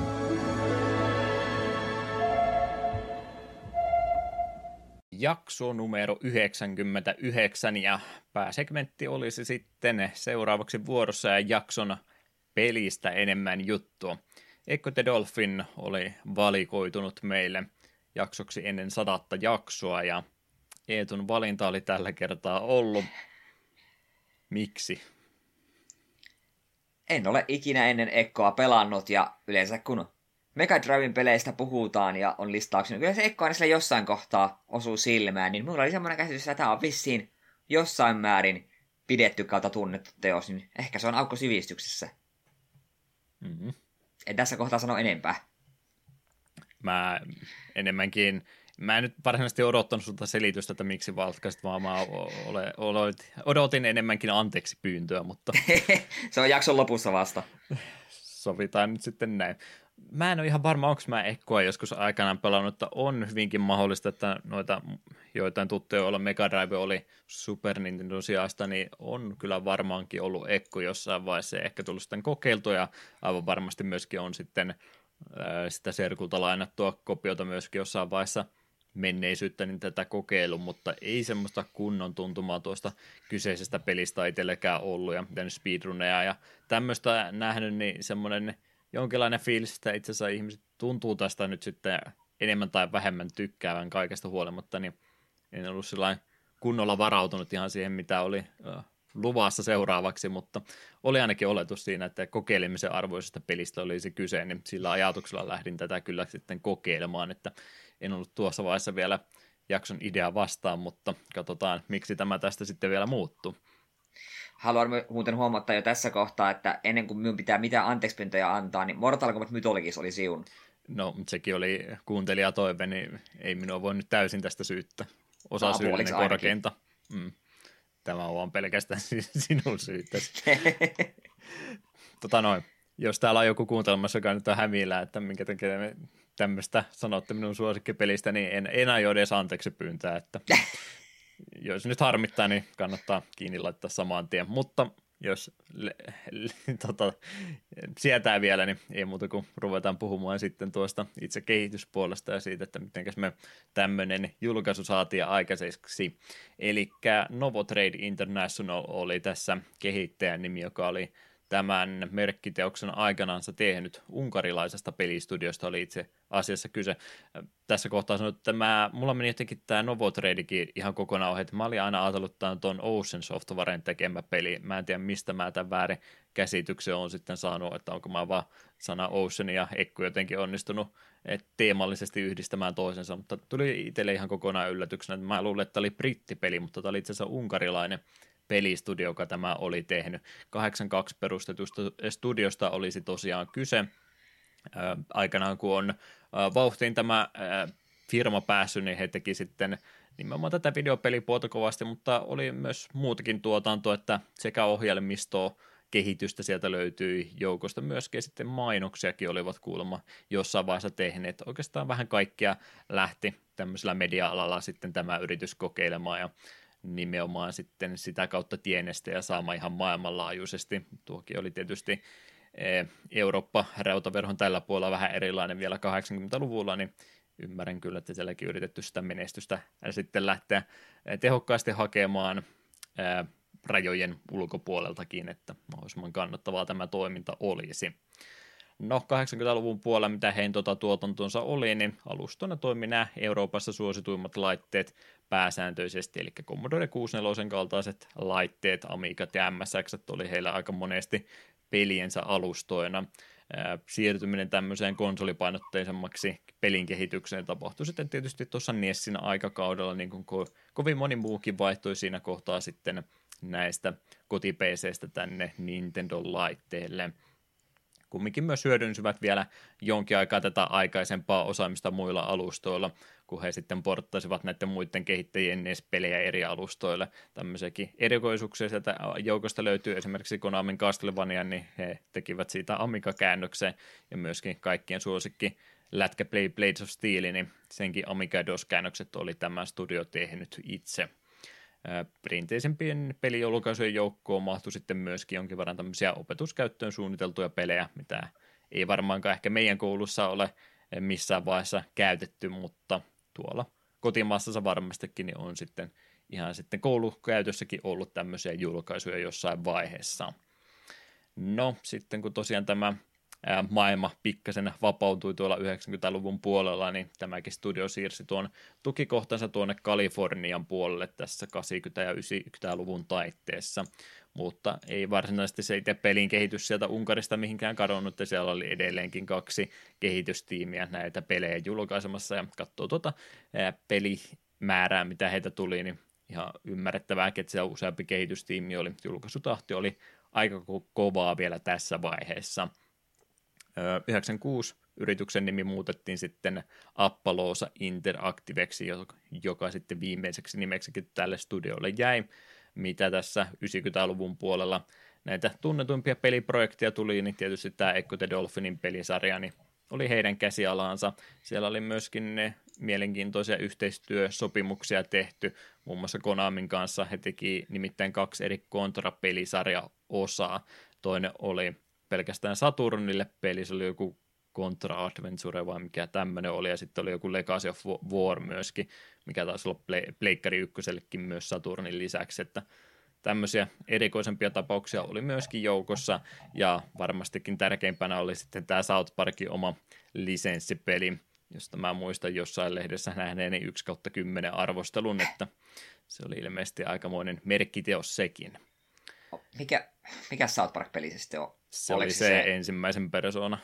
Jakso numero 99 ja pääsegmentti olisi sitten seuraavaksi vuorossa ja jakson pelistä enemmän juttua. Echo the Dolphin oli valikoitunut meille jaksoksi ennen sadatta jaksoa ja Eetun valinta oli tällä kertaa ollut. Miksi? En ole ikinä ennen Ekkoa pelannut ja yleensä kun Mega Driven peleistä puhutaan ja on listauksia, kyllä se Ekko aina jossain kohtaa osuu silmään, niin mulla oli semmoinen käsitys, että tämä on vissiin jossain määrin pidetty kautta tunnettu teos, niin ehkä se on aukko sivistyksessä. Mm-hmm. En tässä kohtaa sano enempää. Mä enemmänkin, mä en nyt varsinaisesti odottanut sulta selitystä, että miksi valtkaisit, vaan mä ole, ole, odotin enemmänkin anteeksi pyyntöä, mutta... se on jakson lopussa vasta. Sovitaan nyt sitten näin mä en ole ihan varma, onko mä Ekkoa joskus aikanaan pelannut, että on hyvinkin mahdollista, että noita joitain tuttuja, joilla Mega Drive oli Super Nintendo sijasta, niin on kyllä varmaankin ollut Ekko jossain vaiheessa ehkä tullut sitten kokeiltua ja aivan varmasti myöskin on sitten sitä serkulta lainattua kopiota myöskin jossain vaiheessa menneisyyttä niin tätä kokeilu, mutta ei semmoista kunnon tuntumaa tuosta kyseisestä pelistä itsellekään ollut ja speedruneja ja tämmöistä nähnyt, niin semmoinen jonkinlainen fiilis, että itse asiassa ihmiset tuntuu tästä nyt sitten enemmän tai vähemmän tykkäävän kaikesta huolimatta, niin en ollut sillä kunnolla varautunut ihan siihen, mitä oli luvassa seuraavaksi, mutta oli ainakin oletus siinä, että kokeilemisen arvoisesta pelistä olisi kyse, niin sillä ajatuksella lähdin tätä kyllä sitten kokeilemaan, että en ollut tuossa vaiheessa vielä jakson idea vastaan, mutta katsotaan, miksi tämä tästä sitten vielä muuttuu haluan muuten huomata jo tässä kohtaa, että ennen kuin minun pitää mitään anteekspyyntöjä antaa, niin Mortal Kombat Mythologis oli siun. No, mutta sekin oli kuuntelija toive, niin ei minua voi nyt täysin tästä syyttä. Osa syyllinen korkeinta. Mm. Tämä on vaan pelkästään sinun syyttäsi. tota noin. jos täällä on joku kuuntelemassa, joka nyt on hämillä, että minkä takia me tämmöistä sanotte minun suosikkipelistä, niin en, en aio edes anteeksi pyyntää, että jos nyt harmittaa, niin kannattaa kiinni laittaa saman tien, mutta jos le, le, tota, sietää vielä, niin ei muuta kuin ruvetaan puhumaan sitten tuosta itse kehityspuolesta ja siitä, että miten me tämmöinen julkaisu saatiin aikaiseksi. Eli Novotrade International oli tässä kehittäjän nimi, joka oli tämän merkkiteoksen aikanaansa tehnyt unkarilaisesta pelistudiosta oli itse asiassa kyse. Tässä kohtaa sanoin, että mä, mulla meni jotenkin tämä Novotradekin ihan kokonaan ohi, että mä olin aina ajatellut, että tuon Ocean Softwaren tekemä peli. Mä en tiedä, mistä mä tämän väärin käsityksen on sitten saanut, että onko mä vaan sana Ocean ja Ekku jotenkin onnistunut teemallisesti yhdistämään toisensa, mutta tuli itselle ihan kokonaan yllätyksenä. Mä luulen, että tämä oli brittipeli, mutta tämä oli itse asiassa unkarilainen pelistudio, joka tämä oli tehnyt. 82 perustetusta studiosta olisi tosiaan kyse. aikanaan kun on vauhtiin tämä firma päässyt, niin he teki sitten nimenomaan tätä videopelipuolta kovasti, mutta oli myös muutakin tuotantoa, että sekä ohjelmistoa, kehitystä sieltä löytyi joukosta, myöskin sitten mainoksiakin olivat kuulemma jossain vaiheessa tehneet. Oikeastaan vähän kaikkia lähti tämmöisellä media-alalla sitten tämä yritys kokeilemaan ja nimenomaan sitten sitä kautta tienestä ja saamaan ihan maailmanlaajuisesti. Tuokin oli tietysti eh, Eurooppa-rautaverhon tällä puolella vähän erilainen vielä 80-luvulla, niin ymmärrän kyllä, että sielläkin yritetty sitä menestystä ja sitten lähteä eh, tehokkaasti hakemaan eh, rajojen ulkopuoleltakin, että mahdollisimman kannattavaa tämä toiminta olisi. No 80-luvun puolella, mitä heidän tuota tuotantonsa oli, niin alustona toimi nämä Euroopassa suosituimmat laitteet pääsääntöisesti, eli Commodore 64 kaltaiset laitteet, Amigat ja MSX oli heillä aika monesti peliensä alustoina. Siirtyminen tämmöiseen konsolipainotteisemmaksi pelin kehitykseen tapahtui sitten tietysti tuossa Nessin aikakaudella, niin kuin ko- kovin moni muukin vaihtoi siinä kohtaa sitten näistä koti tänne Nintendo-laitteelle – kumminkin myös hyödynsivät vielä jonkin aikaa tätä aikaisempaa osaamista muilla alustoilla, kun he sitten porttasivat näiden muiden kehittäjien NES-pelejä eri alustoille. Tämmöisiäkin erikoisuuksia sieltä joukosta löytyy esimerkiksi Konamin Castlevania, niin he tekivät siitä Amiga-käännöksen ja myöskin kaikkien suosikki Lätkä Play Blades of Steel, niin senkin Amiga DOS-käännökset oli tämä studio tehnyt itse perinteisempien pelijulkaisujen joukkoon mahtui sitten myöskin jonkin verran tämmöisiä opetuskäyttöön suunniteltuja pelejä, mitä ei varmaankaan ehkä meidän koulussa ole missään vaiheessa käytetty, mutta tuolla kotimaassa varmastikin niin on sitten ihan sitten koulukäytössäkin ollut tämmöisiä julkaisuja jossain vaiheessa. No, sitten kun tosiaan tämä maailma pikkasen vapautui tuolla 90-luvun puolella, niin tämäkin studio siirsi tuon tukikohtansa tuonne Kalifornian puolelle tässä 80- ja 90-luvun taitteessa, mutta ei varsinaisesti se itse pelin kehitys sieltä Unkarista mihinkään kadonnut, ja siellä oli edelleenkin kaksi kehitystiimiä näitä pelejä julkaisemassa, ja katsoo tuota pelimäärää, mitä heitä tuli, niin ihan ymmärrettävää, että siellä useampi kehitystiimi oli, julkaisutahti oli aika kovaa vielä tässä vaiheessa – 96 yrityksen nimi muutettiin sitten Appaloosa Interactiveksi, joka sitten viimeiseksi nimeksikin tälle studiolle jäi, mitä tässä 90-luvun puolella näitä tunnetuimpia peliprojekteja tuli, niin tietysti tämä Echo the Dolphinin pelisarja, niin oli heidän käsialaansa. Siellä oli myöskin ne mielenkiintoisia yhteistyösopimuksia tehty, muun muassa Konamin kanssa. He teki nimittäin kaksi eri kontrapelisarja-osaa. Toinen oli pelkästään Saturnille peli, se oli joku Contra Adventure vai mikä tämmöinen oli, ja sitten oli joku Legacy of War myöskin, mikä taisi olla Pleikkari ykkösellekin myös Saturnin lisäksi, että tämmöisiä erikoisempia tapauksia oli myöskin joukossa, ja varmastikin tärkeimpänä oli sitten tämä South Parkin oma lisenssipeli, josta mä muistan jossain lehdessä nähneeni 1 kautta 10 arvostelun, että se oli ilmeisesti aikamoinen merkkiteos sekin. Mikä, mikä South Park-peli se sitten on? Se Oliko oli se, se ensimmäisen persoona.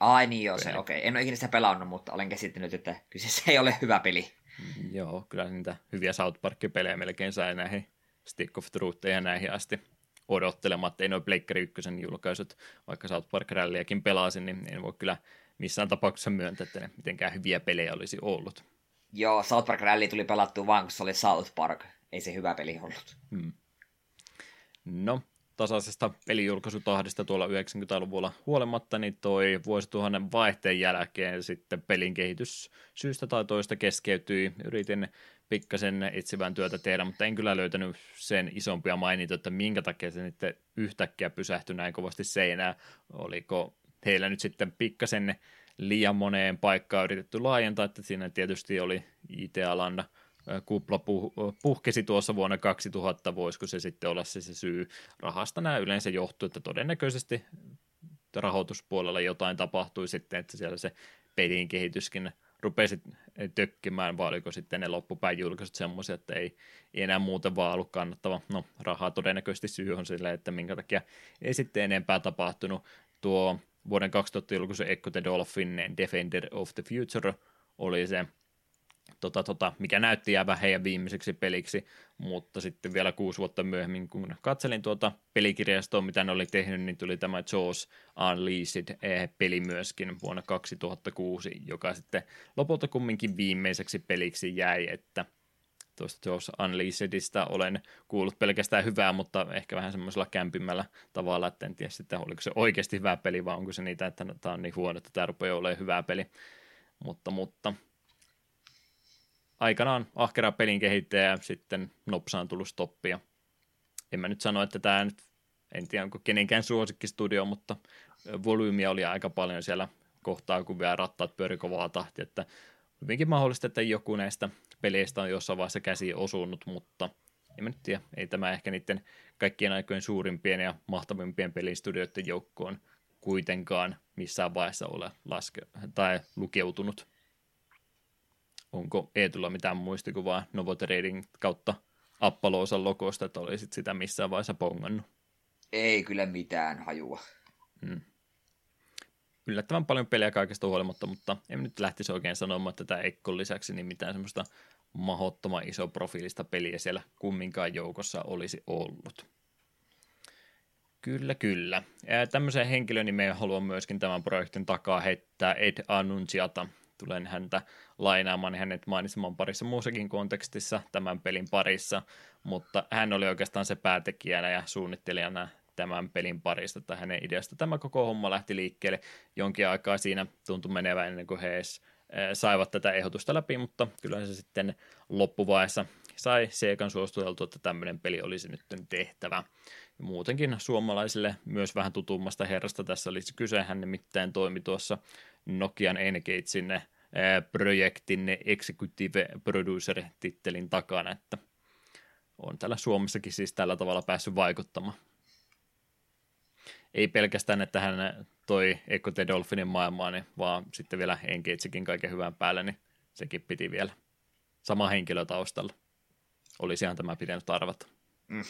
Ai niin joo, se okei. Okay. En ole ikinä sitä pelannut, mutta olen käsittänyt, että kyseessä ei ole hyvä peli. Mm, joo, kyllä niitä hyviä South Park-pelejä melkein sai näihin Stick of Truth ja näihin asti odottelematta. Ei noin Pleikkari ykkösen julkaisut, vaikka South Park Rallyakin pelasin, niin en voi kyllä missään tapauksessa myöntää, että ne mitenkään hyviä pelejä olisi ollut. Joo, South Park Rally tuli pelattua vaan, kun se oli South Park. Ei se hyvä peli ollut. Hmm. No, tasaisesta pelijulkaisutahdista tuolla 90-luvulla huolimatta, niin toi vuosituhannen vaihteen jälkeen sitten pelin kehitys syystä tai toista keskeytyi. Yritin pikkasen etsivän työtä tehdä, mutta en kyllä löytänyt sen isompia mainita, että minkä takia se sitten yhtäkkiä pysähtyi näin kovasti seinään. Oliko heillä nyt sitten pikkasen liian moneen paikkaan yritetty laajentaa, että siinä tietysti oli IT-alan kupla puhkesi tuossa vuonna 2000, voisiko se sitten olla se, se syy. Rahasta nämä yleensä johtuu, että todennäköisesti rahoituspuolella jotain tapahtui sitten, että siellä se pelin kehityskin rupesi tökkimään, vai oliko sitten ne loppupään julkaisut semmoisia, että ei, ei enää muuten vaan ollut kannattava. No, rahaa todennäköisesti syy on sille, että minkä takia ei sitten enempää tapahtunut. Tuo vuoden 2000 julkaisu Echo the Dolphin Defender of the Future oli se tota, tota, mikä näytti jäävä heidän viimeiseksi peliksi, mutta sitten vielä kuusi vuotta myöhemmin, kun katselin tuota pelikirjastoa, mitä ne oli tehnyt, niin tuli tämä Jaws Unleashed-peli myöskin vuonna 2006, joka sitten lopulta kumminkin viimeiseksi peliksi jäi, että tuosta Jaws Unleashedista olen kuullut pelkästään hyvää, mutta ehkä vähän semmoisella kämpimmällä tavalla, että en tiedä sitten, oliko se oikeasti hyvä peli, vai onko se niitä, että tämä on niin huono, että tämä rupeaa olemaan hyvä peli. Mutta, mutta aikanaan ahkera pelin kehittäjä sitten nopsaan tullut stoppia. En mä nyt sano, että tämä nyt, en tiedä onko kenenkään suosikkistudio, mutta volyymiä oli aika paljon siellä kohtaa, kun vielä rattaat pyöri kovaa tahtia, että hyvinkin mahdollista, että joku näistä peleistä on jossain vaiheessa käsi osunut, mutta en mä nyt tiedä, ei tämä ehkä niiden kaikkien aikojen suurimpien ja mahtavimpien pelistudioiden joukkoon kuitenkaan missään vaiheessa ole laske- tai lukeutunut. Onko Eetulla mitään muistikuvaa Novotrading kautta Appaloosan logosta, että olisit sitä missään vaiheessa pongannut? Ei kyllä mitään hajua. Hmm. Yllättävän paljon peliä kaikesta huolimatta, mutta en nyt lähtisi oikein sanomaan, että tämä Ekkon lisäksi niin mitään semmoista mahottoman iso profiilista peliä siellä kumminkaan joukossa olisi ollut. Kyllä, kyllä. Ja tämmöisen henkilönimeen haluan myöskin tämän projektin takaa heittää Ed Annunciata, tulen häntä lainaamaan hänet mainitsemaan parissa muussakin kontekstissa tämän pelin parissa, mutta hän oli oikeastaan se päätekijänä ja suunnittelijana tämän pelin parista tai hänen ideasta. Tämä koko homma lähti liikkeelle jonkin aikaa siinä tuntui menevän ennen kuin he edes saivat tätä ehdotusta läpi, mutta kyllä se sitten loppuvaiheessa sai Seikan suostuteltu, että tämmöinen peli olisi nyt tehtävä. Muutenkin suomalaisille myös vähän tutummasta herrasta tässä olisi kyse. Hän nimittäin toimi tuossa Nokian Engagein projektin executive producer-tittelin takana, että on täällä Suomessakin siis tällä tavalla päässyt vaikuttamaan. Ei pelkästään, että hän toi Echo the Dolphinin maailmaan, niin vaan sitten vielä Engagekin kaiken hyvän päälle, niin sekin piti vielä sama henkilö taustalla. Olisihan tämä pitänyt arvata. Mm.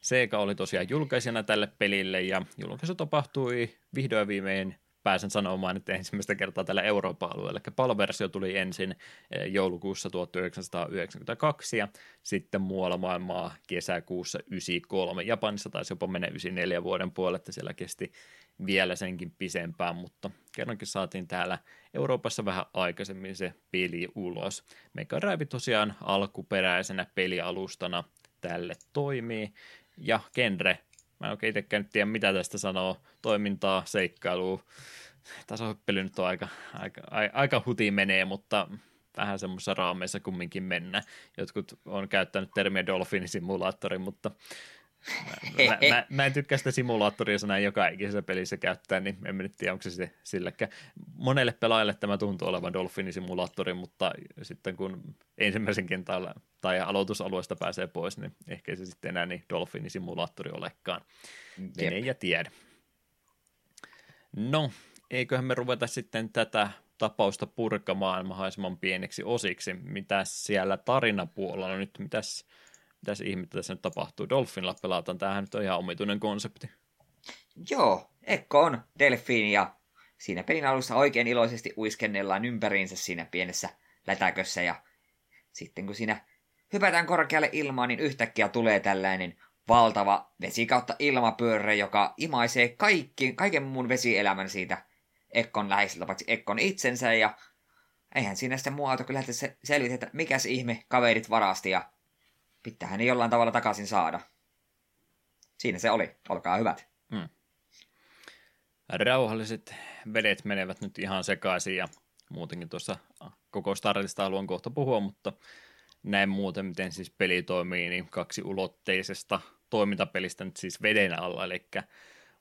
Sega oli tosiaan julkaisena tälle pelille ja julkaisu tapahtui vihdoin viimein pääsen sanomaan, että ensimmäistä kertaa tällä Euroopan alueella. Eli PAL-versio tuli ensin eh, joulukuussa 1992 ja sitten muualla maailmaa kesäkuussa 93. Japanissa taisi jopa mennä 94 vuoden puolelle, että siellä kesti vielä senkin pisempään, mutta kerrankin saatiin täällä Euroopassa vähän aikaisemmin se peli ulos. Mega Drive tosiaan alkuperäisenä pelialustana tälle toimii, ja genre Mä en oikein itsekään tiedä, mitä tästä sanoo. Toimintaa, seikkailua. Tasohyppely nyt on aika, aika, aika huti menee, mutta vähän semmoisessa raameissa kumminkin mennä. Jotkut on käyttänyt termiä Dolphin simulaattori, mutta Mä, mä, mä, mä en tykkää sitä simulaattoria sanaa joka ikisessä pelissä käyttää, niin en nyt tiedä, onko se, silläkään. Monelle pelaajalle tämä tuntuu olevan Dolphin-simulaattori, mutta sitten kun ensimmäisen kentän tai aloitusalueesta pääsee pois, niin ehkä se sitten enää niin Dolphin-simulaattori olekaan. Mene ja tiedä. No, eiköhän me ruveta sitten tätä tapausta purkamaan mahdollisimman pieneksi osiksi. Mitä siellä tarinapuolella nyt, mitäs mitäs ihmettä tässä nyt tapahtuu. Dolphinilla pelataan, tämähän nyt on ihan omituinen konsepti. Joo, Ekko on delfiini ja siinä pelin alussa oikein iloisesti uiskennellaan ympäriinsä siinä pienessä lätäkössä ja sitten kun siinä hypätään korkealle ilmaan, niin yhtäkkiä tulee tällainen valtava vesi kautta ilmapyörre, joka imaisee kaikki, kaiken muun vesielämän siitä Ekkon läheiseltä, paitsi Ekkon itsensä ja eihän siinä sitten muu auto kyllä selvitä, että mikä se ihme kaverit varasti ja pitäähän ne jollain tavalla takaisin saada. siinä se oli. Olkaa hyvät. Mm. Rauhalliset vedet menevät nyt ihan sekaisin ja muutenkin tuossa koko startista haluan kohta puhua, mutta näin muuten, miten siis peli toimii, niin kaksi ulotteisesta toimintapelistä nyt siis veden alla, eli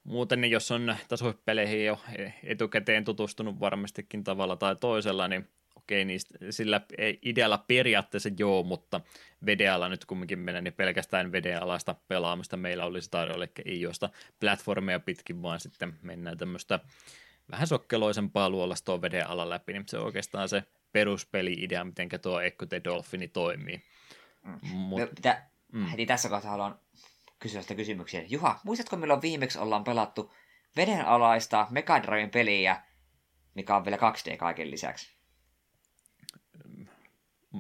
muuten niin jos on tasopeleihin jo etukäteen tutustunut varmastikin tavalla tai toisella, niin okei, niin sillä idealla periaatteessa joo, mutta vedealla nyt kumminkin mennä, niin pelkästään vedenalaista pelaamista meillä olisi tarjolla, eli ei joista platformeja pitkin, vaan sitten mennään tämmöistä vähän sokkeloisempaa luolastoa veden alla läpi, niin se on oikeastaan se peruspeli-idea, miten tuo Echo the Dolphini toimii. Mm. Mut, Pitä, mm. Heti tässä kohtaa haluan kysyä sitä kysymyksiä. Juha, muistatko milloin viimeksi ollaan pelattu vedenalaista Mega Driven peliä, mikä on vielä 2D kaiken lisäksi?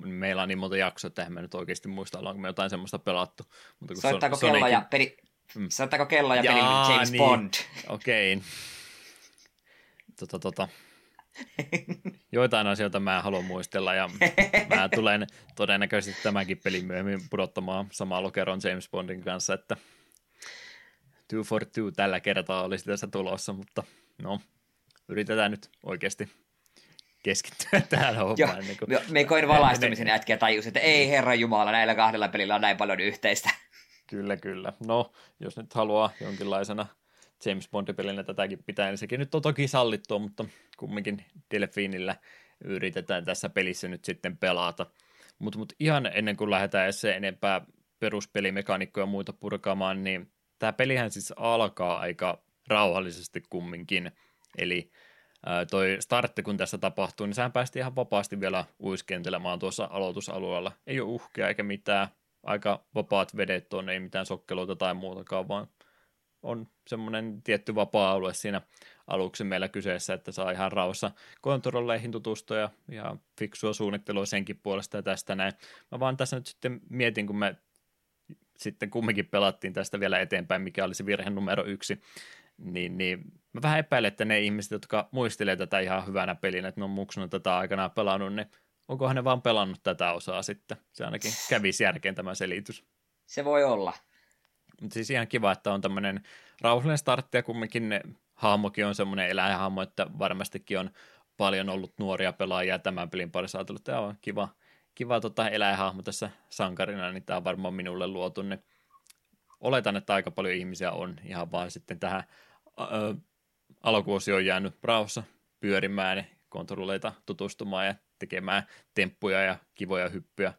Meillä on niin monta jaksoa, että me nyt oikeasti muista, ollaanko me jotain semmoista pelattu. Mutta Soittaako kello Sonicin... ja peli... Mm. Soittaako kello ja Jaa, peli James niin. Bond? Okei. Okay. Tota, tota. Joitain asioita mä haluan muistella ja mä tulen todennäköisesti tämänkin pelin myöhemmin pudottamaan samaa lokeron James Bondin kanssa, että two for two tällä kertaa olisi tässä tulossa, mutta no, yritetään nyt oikeasti keskittyä tähän hommaan. Joo, niin kuin... me koin valaistumisen jätkiä tajus, että ei herra Jumala, näillä kahdella pelillä on näin paljon yhteistä. Kyllä, kyllä. No, jos nyt haluaa jonkinlaisena James Bond-pelinä tätäkin pitää, niin sekin nyt on toki sallittua, mutta kumminkin Delfiinillä yritetään tässä pelissä nyt sitten pelata. Mutta mut ihan ennen kuin lähdetään se enempää peruspelimekaanikkoja ja muita purkamaan, niin tämä pelihän siis alkaa aika rauhallisesti kumminkin. Eli toi startti, kun tässä tapahtuu, niin sehän päästi ihan vapaasti vielä uiskentelemaan tuossa aloitusalueella. Ei ole uhkia eikä mitään, aika vapaat vedet on, ei mitään sokkeluita tai muutakaan, vaan on semmoinen tietty vapaa-alue siinä aluksi meillä kyseessä, että saa ihan rauhassa kontrolleihin tutustua ja, ja fiksua suunnittelua senkin puolesta ja tästä näin. Mä vaan tässä nyt sitten mietin, kun me sitten kumminkin pelattiin tästä vielä eteenpäin, mikä oli se virhe numero yksi, niin, niin mä vähän epäilen, että ne ihmiset, jotka muistelee tätä ihan hyvänä pelinä, että ne on muksuna tätä aikanaan pelannut, niin onkohan ne vaan pelannut tätä osaa sitten? Se ainakin kävisi järkeen tämä selitys. Se voi olla. Mutta siis ihan kiva, että on tämmöinen rauhallinen startti ja kumminkin ne hahmokin on semmoinen eläinhahmo, että varmastikin on paljon ollut nuoria pelaajia tämän pelin parissa ajatellut, että on kiva, kiva tota eläinhahmo tässä sankarina, niin tämä on varmaan minulle luotu, niin oletan, että aika paljon ihmisiä on ihan vaan sitten tähän ö, alkuosioon jäänyt rauhassa pyörimään, kontrolleita tutustumaan ja tekemään temppuja ja kivoja hyppyjä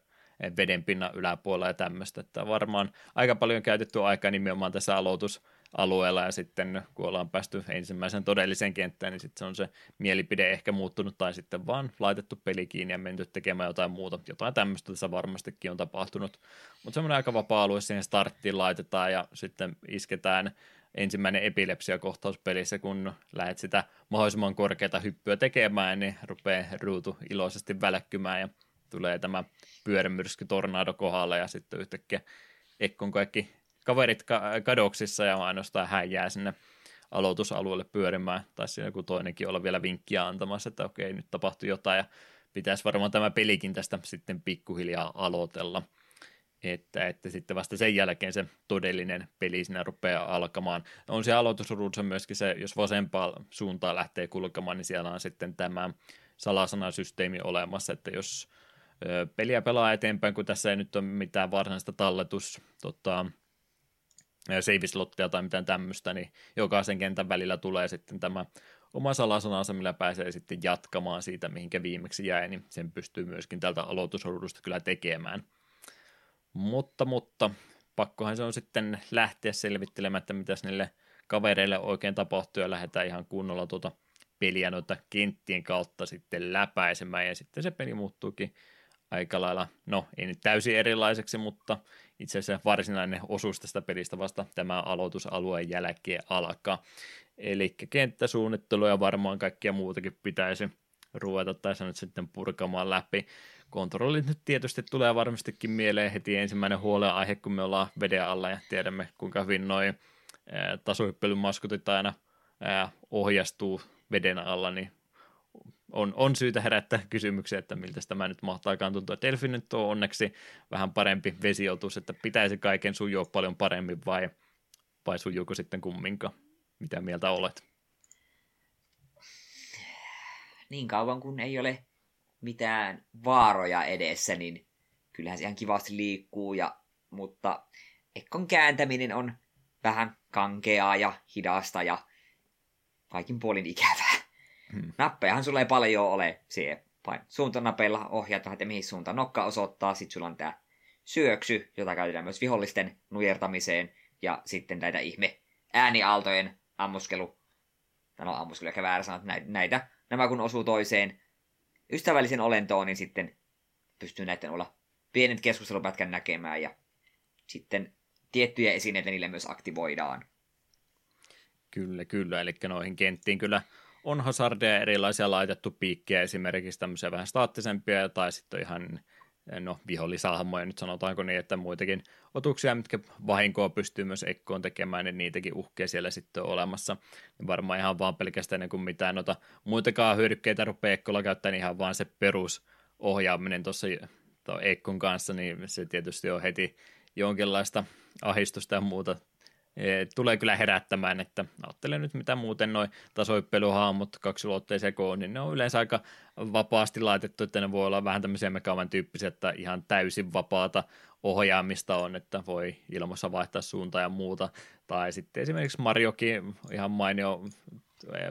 vedenpinnan yläpuolella ja tämmöistä, että varmaan aika paljon käytetty aikaa nimenomaan tässä aloitusalueella ja sitten kun ollaan päästy ensimmäisen todelliseen kenttään, niin sitten se on se mielipide ehkä muuttunut tai sitten vaan laitettu peli kiinni ja menty tekemään jotain muuta. Jotain tämmöistä tässä varmastikin on tapahtunut, mutta semmoinen aika vapaa-alue siihen starttiin laitetaan ja sitten isketään ensimmäinen epilepsia-kohtaus pelissä, kun lähdet sitä mahdollisimman korkeata hyppyä tekemään, niin rupeaa ruutu iloisesti välkkymään ja tulee tämä pyörämyrsky tornado kohdalle ja sitten yhtäkkiä Ekkon kaikki kaverit kadoksissa ja ainoastaan hän jää sinne aloitusalueelle pyörimään, tai siinä joku toinenkin olla vielä vinkkiä antamassa, että okei, nyt tapahtui jotain, ja pitäisi varmaan tämä pelikin tästä sitten pikkuhiljaa aloitella, että, että sitten vasta sen jälkeen se todellinen peli siinä rupeaa alkamaan. On se aloitusruudussa myöskin se, jos vasempaa suuntaan lähtee kulkemaan, niin siellä on sitten tämä salasanasysteemi olemassa, että jos peliä pelaa eteenpäin, kun tässä ei nyt ole mitään varsinaista talletus, tota, save tai mitään tämmöistä, niin jokaisen kentän välillä tulee sitten tämä oma salasanansa, millä pääsee sitten jatkamaan siitä, mihinkä viimeksi jäi, niin sen pystyy myöskin tältä aloitusruudusta kyllä tekemään. Mutta, mutta pakkohan se on sitten lähteä selvittelemään, että mitä niille kavereille oikein tapahtuu ja lähdetään ihan kunnolla tuota peliä noita kenttien kautta sitten läpäisemään ja sitten se peli muuttuukin aika lailla, no ei nyt täysin erilaiseksi, mutta itse asiassa varsinainen osuus tästä pelistä vasta tämä aloitusalueen jälkeen alkaa. Eli kenttäsuunnittelu ja varmaan kaikkia muutakin pitäisi ruveta tässä nyt sitten purkamaan läpi. Kontrollit nyt tietysti tulee varmastikin mieleen heti ensimmäinen huolenaihe, kun me ollaan veden alla ja tiedämme kuinka hyvin noin tasohyppelymaskutit aina ää, ohjastuu veden alla, niin on, on syytä herättää kysymyksiä, että miltä tämä nyt mahtaakaan tuntua. Delfi nyt on onneksi vähän parempi vesiotus, että pitäisi kaiken sujua paljon paremmin vai vai sujuuko sitten kumminkaan? Mitä mieltä olet? Niin kauan kun ei ole mitään vaaroja edessä, niin kyllähän se ihan kivasti liikkuu, ja, mutta Ekkon kääntäminen on vähän kankeaa ja hidasta ja kaikin puolin ikävää. Hmm. Nappejahan sulla ei paljon ole. Siihen vain suuntanapeilla ohjaat vähän, mihin suuntaan nokka osoittaa. Sitten sulla on tämä syöksy, jota käytetään myös vihollisten nujertamiseen. Ja sitten näitä ihme ääniaaltojen ammuskelu. No ammuskelu ehkä väärä sanoa, näitä, näitä. Nämä kun osuu toiseen ystävällisen olentoon, niin sitten pystyy näiden olla pienet keskustelupätkän näkemään. Ja sitten tiettyjä esineitä niille myös aktivoidaan. Kyllä, kyllä. Eli noihin kenttiin kyllä on hazardeja erilaisia laitettu piikkejä, esimerkiksi tämmöisiä vähän staattisempia, tai sitten ihan no, vihollisahmoja, nyt sanotaanko niin, että muitakin otuksia, mitkä vahinkoa pystyy myös ekkoon tekemään, niin niitäkin uhkeja siellä sitten on olemassa. Niin varmaan ihan vaan pelkästään niin kuin mitään noita muitakaan hyödykkeitä rupeaa ekkolla käyttämään, niin ihan vaan se perusohjaaminen tuossa Ekkon kanssa, niin se tietysti on heti jonkinlaista ahistusta ja muuta tulee kyllä herättämään, että ajattelen nyt mitä muuten noin tasoippeluhaamut kaksiluotteisia koon, niin ne on yleensä aika vapaasti laitettu, että ne voi olla vähän tämmöisiä mekavan tyyppisiä, että ihan täysin vapaata ohjaamista on, että voi ilmassa vaihtaa suuntaa ja muuta, tai sitten esimerkiksi Marjokin ihan mainio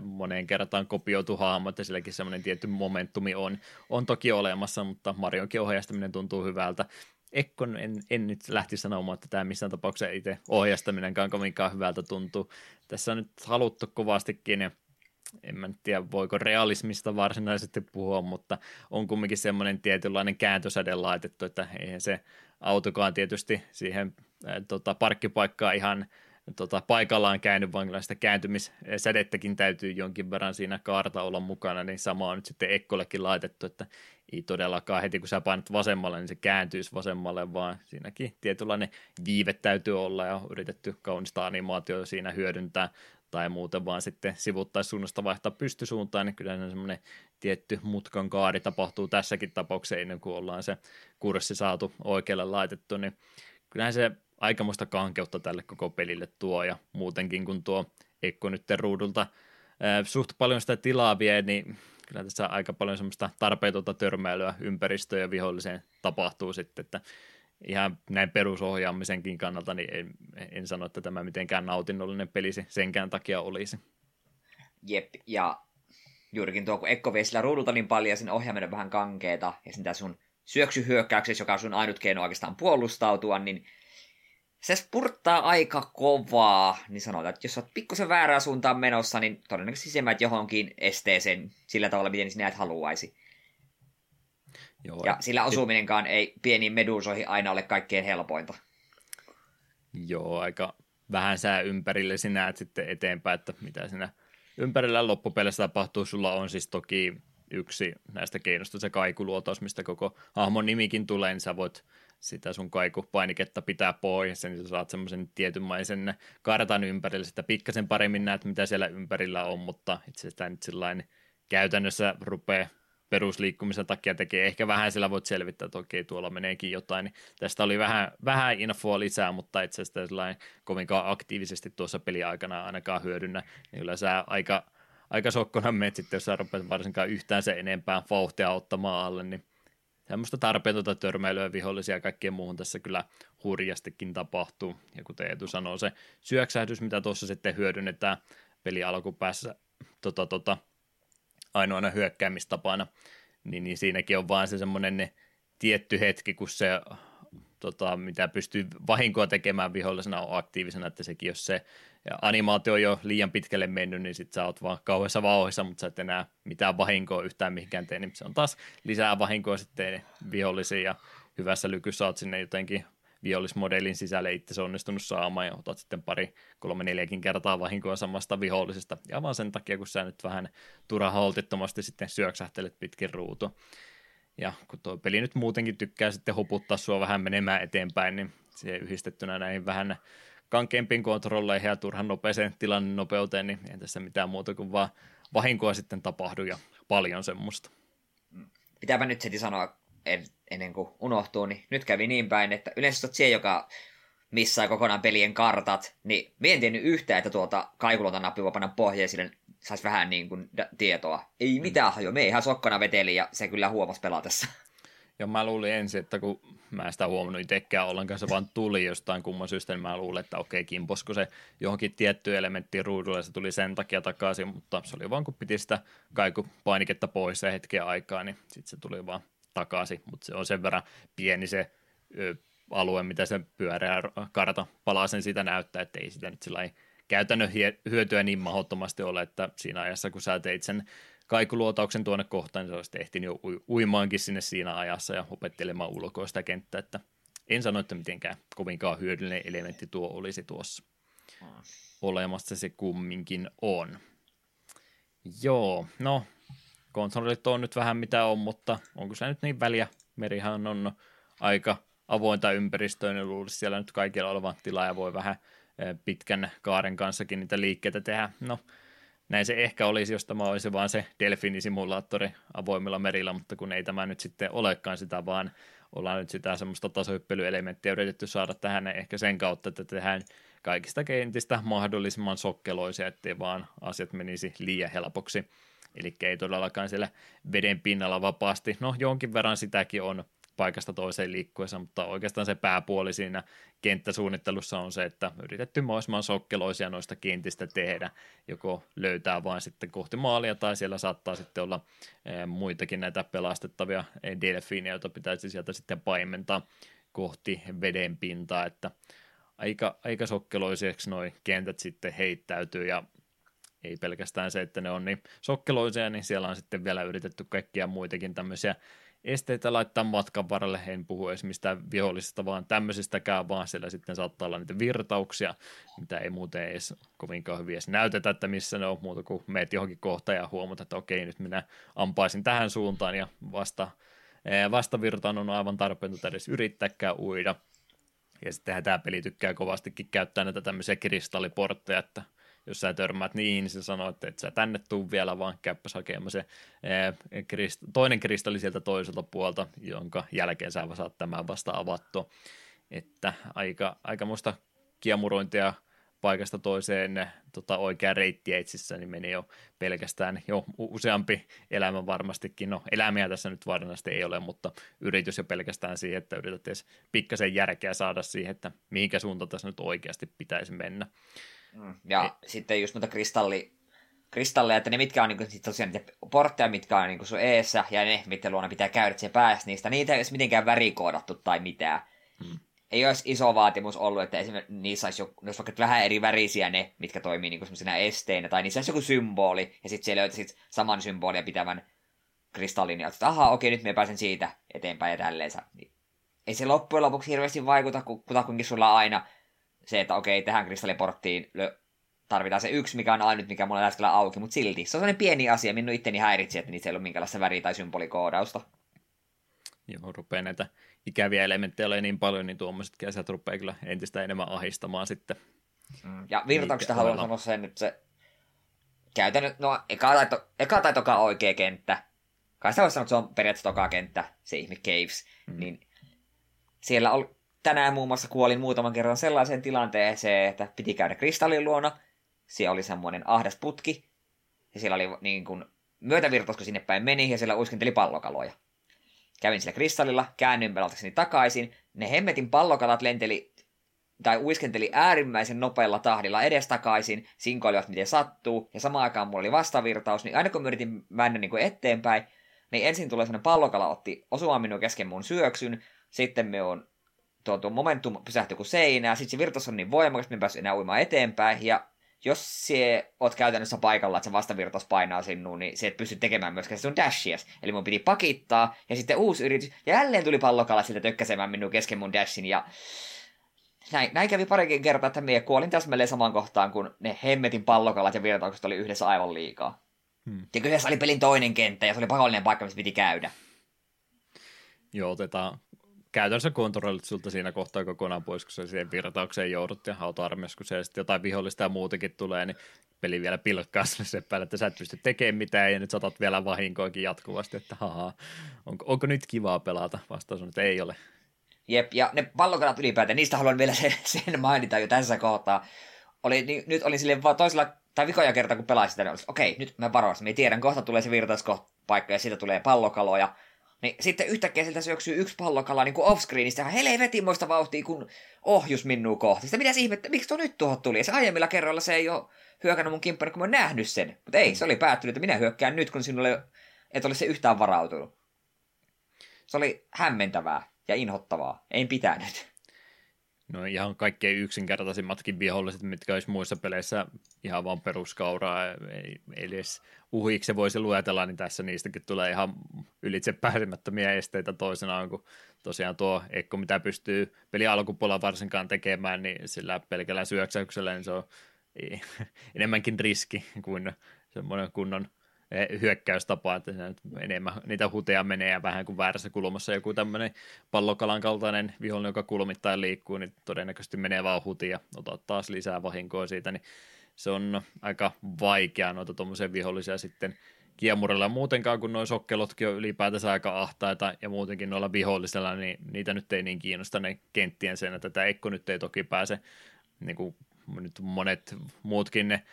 moneen kertaan kopioitu hahmo, että silläkin semmoinen tietty momentumi on, on toki olemassa, mutta Marionkin ohjastaminen tuntuu hyvältä. Ekkon en, en nyt lähti sanomaan, että tämä missään tapauksessa itse ohjastaminenkaan kovinkaan hyvältä tuntuu. Tässä on nyt haluttu kovastikin, ja en mä tiedä voiko realismista varsinaisesti puhua, mutta on kumminkin semmoinen tietynlainen kääntösäde laitettu, että eihän se autokaan tietysti siihen ää, tota, parkkipaikkaan ihan tota, paikallaan käynyt, vaan kyllä sitä kääntymissädettäkin täytyy jonkin verran siinä kaarta olla mukana, niin sama on nyt sitten Ekkollekin laitettu, että ei todellakaan heti kun sä painat vasemmalle, niin se kääntyisi vasemmalle, vaan siinäkin tietynlainen viive täytyy olla ja on yritetty kaunista animaatio siinä hyödyntää tai muuten vaan sitten sivuttaisi suunnasta vaihtaa pystysuuntaan, niin kyllä semmoinen tietty mutkan kaari tapahtuu tässäkin tapauksessa ennen kuin ollaan se kurssi saatu oikealle laitettu, niin kyllähän se aikamoista kankeutta tälle koko pelille tuo ja muutenkin kun tuo Ekko nyt ruudulta suht paljon sitä tilaa vie, niin kyllä tässä aika paljon semmoista tarpeetonta törmäilyä ympäristöön ja viholliseen tapahtuu sitten, että ihan näin perusohjaamisenkin kannalta, niin en, en sano, että tämä mitenkään nautinnollinen pelisi senkään takia olisi. Jep, ja juurikin tuo, kun Ekko vie sillä ruudulta niin paljon ja sen ohjaaminen vähän kankeeta, ja sitä sun syöksyhyökkäyksessä, joka on sun ainut keino oikeastaan puolustautua, niin se spurttaa aika kovaa, niin sanotaan, että jos olet pikkusen väärää suuntaan menossa, niin todennäköisesti sisemmät johonkin esteeseen sillä tavalla, miten sinä et haluaisi. Joo, ja sillä osuminenkaan ei pieniin meduusoihin aina ole kaikkein helpointa. Joo, aika vähän sää ympärille sinä näet sitten eteenpäin, että mitä siinä ympärillä loppupeleissä tapahtuu. Sulla on siis toki yksi näistä keinoista se kaikuluotaus, mistä koko hahmon nimikin tulee, niin sä voit sitä sun kaikupainiketta pitää pois, niin sä saat semmoisen tietynmaisen kartan ympärille, sitä pikkasen paremmin näet, mitä siellä ympärillä on, mutta itse asiassa nyt sillain käytännössä rupeaa perusliikkumisen takia tekee. Ehkä vähän sillä voit selvittää, että okei, tuolla meneekin jotain. Tästä oli vähän, vähän infoa lisää, mutta itse asiassa kovinkaan aktiivisesti tuossa peliaikana ainakaan hyödynnä. Niin kyllä sä aika, aika sokkona menet sitten, jos sä rupeat varsinkaan yhtään se enempää vauhtia ottamaan alle, niin semmoista tarpeetonta törmäilyä vihollisia ja kaikkeen muuhun tässä kyllä hurjastikin tapahtuu. Ja kuten Etu sanoo, se syöksähdys, mitä tuossa sitten hyödynnetään peli alkupäässä tota, tota, ainoana hyökkäämistapana, niin, niin siinäkin on vaan se semmoinen tietty hetki, kun se tota, mitä pystyy vahinkoa tekemään vihollisena on aktiivisena, että sekin jos se animaatio on jo liian pitkälle mennyt, niin sit sä oot vaan kauheassa vauhissa, mutta sä et enää mitään vahinkoa yhtään mihinkään tee, niin se on taas lisää vahinkoa sitten vihollisiin ja hyvässä lykyssä oot sinne jotenkin vihollismodelin sisälle itse onnistunut saamaan ja otat sitten pari, kolme, neljäkin kertaa vahinkoa samasta vihollisesta. Ja vaan sen takia, kun sä nyt vähän turha holtittomasti sitten syöksähtelet pitkin ruutu. Ja kun tuo peli nyt muutenkin tykkää sitten hoputtaa sua vähän menemään eteenpäin, niin se yhdistettynä näihin vähän kankeampiin kontrolleihin ja turhan nopeeseen tilanne nopeuteen, niin ei tässä mitään muuta kuin vaan vahinkoa sitten tapahdu ja paljon semmoista. Pitääpä nyt heti sanoa en, ennen kuin unohtuu, niin nyt kävi niin päin, että yleensä olet se, joka missä kokonaan pelien kartat, niin mä en tiennyt yhtään, että tuota kaikulotan nappi voi panna pohjaan sille saisi vähän niin kuin tietoa. Ei mitään mm. hajoa, me ihan sokkona veteli ja se kyllä huomasi pelatessa. Ja mä luulin ensin, että kun mä en sitä huomannut itsekään ollenkaan, se vaan tuli jostain kumman syystä, niin mä luulin, että okei, kimposko se johonkin tiettyyn elementtiin ruudulle, se tuli sen takia takaisin, mutta se oli vaan kun piti sitä kaikupainiketta pois se hetken aikaa, niin sitten se tuli vaan takaisin, mutta se on sen verran pieni se ö, alue, mitä se pyöreä karta palaa sen sitä näyttää, että ei sitä nyt sillä käytännön hyötyä niin mahdottomasti ole, että siinä ajassa, kun sä teit sen kaikuluotauksen tuonne kohtaan, niin se olisi ehtinyt jo uimaankin sinne siinä ajassa ja opettelemaan ulkoa sitä kenttää, että en sano, että mitenkään kovinkaan hyödyllinen elementti tuo olisi tuossa. Olemassa se kumminkin on. Joo, no, konsolit on nyt vähän mitä on, mutta onko se nyt niin väliä? Merihän on aika avointa ympäristöä, niin luulisi siellä nyt kaikilla olevan tilaa ja voi vähän pitkän kaaren kanssakin niitä liikkeitä tehdä. No, näin se ehkä olisi, jos tämä olisi vaan se Delfini-simulaattori avoimilla merillä, mutta kun ei tämä nyt sitten olekaan sitä, vaan ollaan nyt sitä semmoista tasohyppelyelementtiä yritetty saada tähän ehkä sen kautta, että tehdään kaikista kentistä mahdollisimman sokkeloisia, ettei vaan asiat menisi liian helpoksi. Eli ei todellakaan siellä veden pinnalla vapaasti. No jonkin verran sitäkin on paikasta toiseen liikkuessa, mutta oikeastaan se pääpuoli siinä kenttäsuunnittelussa on se, että yritetty mahdollisimman sokkeloisia noista kentistä tehdä, joko löytää vain sitten kohti maalia tai siellä saattaa sitten olla eh, muitakin näitä pelastettavia delfiinejä, joita pitäisi sieltä sitten paimentaa kohti veden pintaa, että aika, aika sokkeloiseksi noin kentät sitten heittäytyy ja ei pelkästään se, että ne on niin sokkeloisia, niin siellä on sitten vielä yritetty kaikkia muitakin tämmöisiä esteitä laittaa matkan varrelle, en puhu edes mistään vihollisesta, vaan tämmöisistäkään, vaan siellä sitten saattaa olla niitä virtauksia, mitä ei muuten edes kovinkaan hyvin edes näytetä, että missä ne on, muuta kuin meet johonkin kohtaan ja huomata, että okei, nyt minä ampaisin tähän suuntaan ja vasta, eh, vastavirtaan on aivan tarpeetonta edes yrittääkään uida. Ja sittenhän tämä peli tykkää kovastikin käyttää näitä tämmöisiä kristalliportteja, että jos sä törmäät niin, niin se sanoo, että et sä tänne tuu vielä, vaan käyppäs hakemaan se krist- toinen kristalli sieltä toiselta puolta, jonka jälkeen sä saat tämän vasta avattua. Että aika, aika muista kiemurointia paikasta toiseen tota, oikea reitti etsissä, niin meni jo pelkästään jo useampi elämä varmastikin. No elämiä tässä nyt varsinaisesti ei ole, mutta yritys jo pelkästään siihen, että yrität edes pikkasen järkeä saada siihen, että mihinkä suuntaan tässä nyt oikeasti pitäisi mennä. Mm. Ja e- sitten just noita kristalli, kristalleja, että ne mitkä on niinku, sit tosiaan niitä portteja, mitkä on niinku sun eessä, ja ne, mitä luona pitää käydä, että se pääs niistä. Niitä ei olisi mitenkään värikoodattu tai mitään. Mm. Ei olisi iso vaatimus ollut, että esimerkiksi niissä olisi, jo, olisi vaikka vähän eri värisiä ne, mitkä toimii niinku semmoisena esteinä, tai niissä olisi joku symboli, ja sitten siellä löytäisit saman symbolia pitävän kristallin, ja että ahaa, okei, nyt me pääsen siitä eteenpäin ja tälleen. Niin ei se loppujen lopuksi hirveästi vaikuta, kun kutakuinkin sulla aina se, että okei, tähän kristalliporttiin tarvitaan se yksi, mikä on ainut, mikä mulla on auki, mutta silti. Se on sellainen pieni asia, minun itteni häiritsi, että niissä ei ollut minkälaista väri- tai symbolikoodausta. Joo, rupeaa näitä ikäviä elementtejä olemaan niin paljon, niin tuommoiset kesät rupeaa kyllä entistä enemmän ahistamaan sitten. Mm. Ja virtauksesta haluan sanoa sen, että se käytännön, no eka tai, to, eka tai toka oikea kenttä, kai sitä voisi sanoa, että se on periaatteessa toka kenttä, se ihme Caves, mm. niin siellä oli, tänään muun muassa kuolin muutaman kerran sellaiseen tilanteeseen, että piti käydä kristallin luona. Siellä oli semmoinen ahdas putki. Ja siellä oli niin kuin myötävirtaus, kun sinne päin meni, ja siellä uiskenteli pallokaloja. Kävin sillä kristallilla, käännyin pelaltakseni takaisin. Ne hemmetin pallokalat lenteli tai uiskenteli äärimmäisen nopealla tahdilla edestakaisin, sinkoilivat miten sattuu, ja samaan aikaan mulla oli vastavirtaus, niin aina kun mä yritin mennä niin kuin eteenpäin, niin ensin tulee sellainen pallokala otti osumaan minun kesken mun syöksyn, sitten me on tuo, tuo momentum pysähtyi kuin seinään, sitten se virtaus on niin voimakas, että me päässyt enää uimaan eteenpäin, ja jos se oot käytännössä paikalla, että se vastavirtaus painaa sinuun, niin se et pysty tekemään myöskään sun dashias. Eli mun piti pakittaa, ja sitten uusi yritys, ja jälleen tuli pallokala siltä tökkäsemään minun kesken mun dashin, ja näin, näin kävi parikin kertaa, että minä kuolin täsmälleen samaan kohtaan, kun ne hemmetin pallokalat ja virtaukset oli yhdessä aivan liikaa. Hmm. Ja kyseessä oli pelin toinen kenttä, ja se oli pakollinen paikka, missä piti käydä. Joo, otetaan käytännössä kontrollit sulta siinä kohtaa kokonaan pois, kun se siihen virtaukseen joudut ja autoarmiassa, kun sitten jotain vihollista ja muutenkin tulee, niin peli vielä pilkkaa se päälle, että sä et pysty tekemään mitään ja nyt saatat vielä vahinkoakin jatkuvasti, että haha, onko, onko nyt kivaa pelata? Vastaus on, että ei ole. Jep, ja ne pallokalat ylipäätään, niistä haluan vielä sen, sen mainita jo tässä kohtaa. Oli, niin, nyt olin sille vaan toisella, tai vikoja kerta kun pelasin sitä, niin okei, nyt mä varoisin, me tiedän, kohta tulee se virtauskohtapaikka ja siitä tulee pallokaloja. Niin sitten yhtäkkiä sieltä syöksyy yksi pallokala niin kuin offscreenistä ihan helvetimoista vauhtia, kun ohjus minua kohti. Sitten mitä ihmettä, miksi tuo nyt tuohon tuli? Ja se aiemmilla kerroilla se ei ole hyökännyt mun kimppani, kun mä oon nähnyt sen. Mutta ei, se oli päättynyt, että minä hyökkään nyt, kun sinulle et ole se yhtään varautunut. Se oli hämmentävää ja inhottavaa. Ei pitänyt. No ihan kaikkein yksinkertaisimmatkin viholliset, mitkä olisi muissa peleissä ihan vaan peruskauraa, ei, ei edes uhiksi voisi luetella, niin tässä niistäkin tulee ihan ylitse pääsemättömiä esteitä toisenaan, kun tosiaan tuo Ekko, mitä pystyy peli alkupuolella varsinkaan tekemään, niin sillä pelkällä syöksäyksellä, niin se on enemmänkin riski kuin semmoinen kunnon hyökkäystapa, että enemmän niitä huteja menee ja vähän kuin väärässä kulmassa joku tämmöinen pallokalan kaltainen vihollinen, joka kulmittain liikkuu, niin todennäköisesti menee vaan huti ja ottaa taas lisää vahinkoa siitä, niin se on aika vaikea noita tuommoisia vihollisia sitten kiemurilla muutenkaan, kun nuo sokkelotkin on ylipäätänsä aika ahtaita ja muutenkin noilla vihollisella, niin niitä nyt ei niin kiinnosta ne kenttien sen, että tämä Ekko nyt ei toki pääse niin kuin nyt monet muutkin ne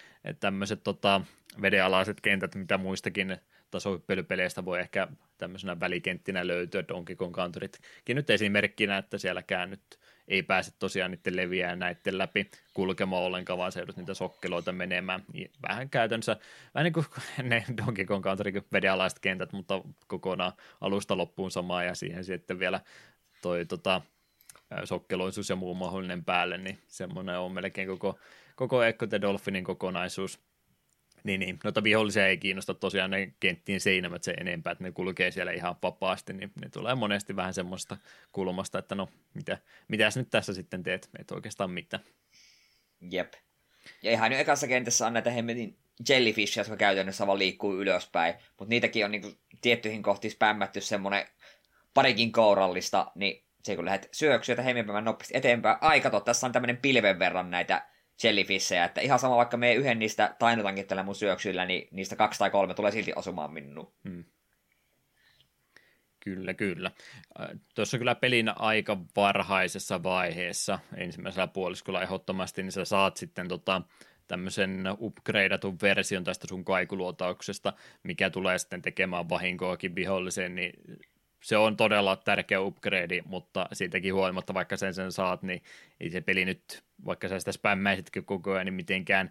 tämmöiset tota, vedenalaiset kentät, mitä muistakin tasohyppelypeleistä voi ehkä tämmöisenä välikenttinä löytyä, Donkey Kong Countrytkin nyt esimerkkinä, että sielläkään nyt ei pääse tosiaan niiden leviää näiden läpi kulkemaan ollenkaan, vaan se niitä sokkeloita menemään. Vähän käytännössä, vähän niin kuin ne Donkey Kong Country vedenalaiset kentät, mutta kokonaan alusta loppuun samaa ja siihen sitten vielä toi tota, sokkeloisuus ja muu mahdollinen päälle, niin semmoinen on melkein koko, koko Echo the Dolphinin kokonaisuus. Niin, niin. Noita vihollisia ei kiinnosta tosiaan ne kenttien seinämät se enempää, että ne kulkee siellä ihan vapaasti, niin ne tulee monesti vähän semmoista kulmasta, että no, mitä, mitäs nyt tässä sitten teet, et oikeastaan mitään. Jep. Ja ihan nyt ekassa kentässä on näitä hemmetin jellyfish, jotka käytännössä vaan liikkuu ylöspäin, mutta niitäkin on niinku tiettyihin kohtiin spämmätty semmoinen parikin kourallista, niin se kun lähdet syöksyä tai hemmipäivän nopeasti eteenpäin, ai kato, tässä on tämmöinen pilven verran näitä jellyfishejä, että ihan sama vaikka me yhden niistä tainnutankin tällä mun syöksyillä, niin niistä kaksi tai kolme tulee silti osumaan minuun. Hmm. Kyllä, kyllä. Tuossa kyllä pelin aika varhaisessa vaiheessa, ensimmäisellä puoliskolla ehdottomasti, niin sä saat sitten tota, tämmöisen upgradeatun version tästä sun kaikuluotauksesta, mikä tulee sitten tekemään vahinkoakin viholliseen, niin se on todella tärkeä upgrade, mutta siitäkin huolimatta, vaikka sen sen saat, niin ei se peli nyt, vaikka sä sitä spämmäisitkin koko ajan, niin mitenkään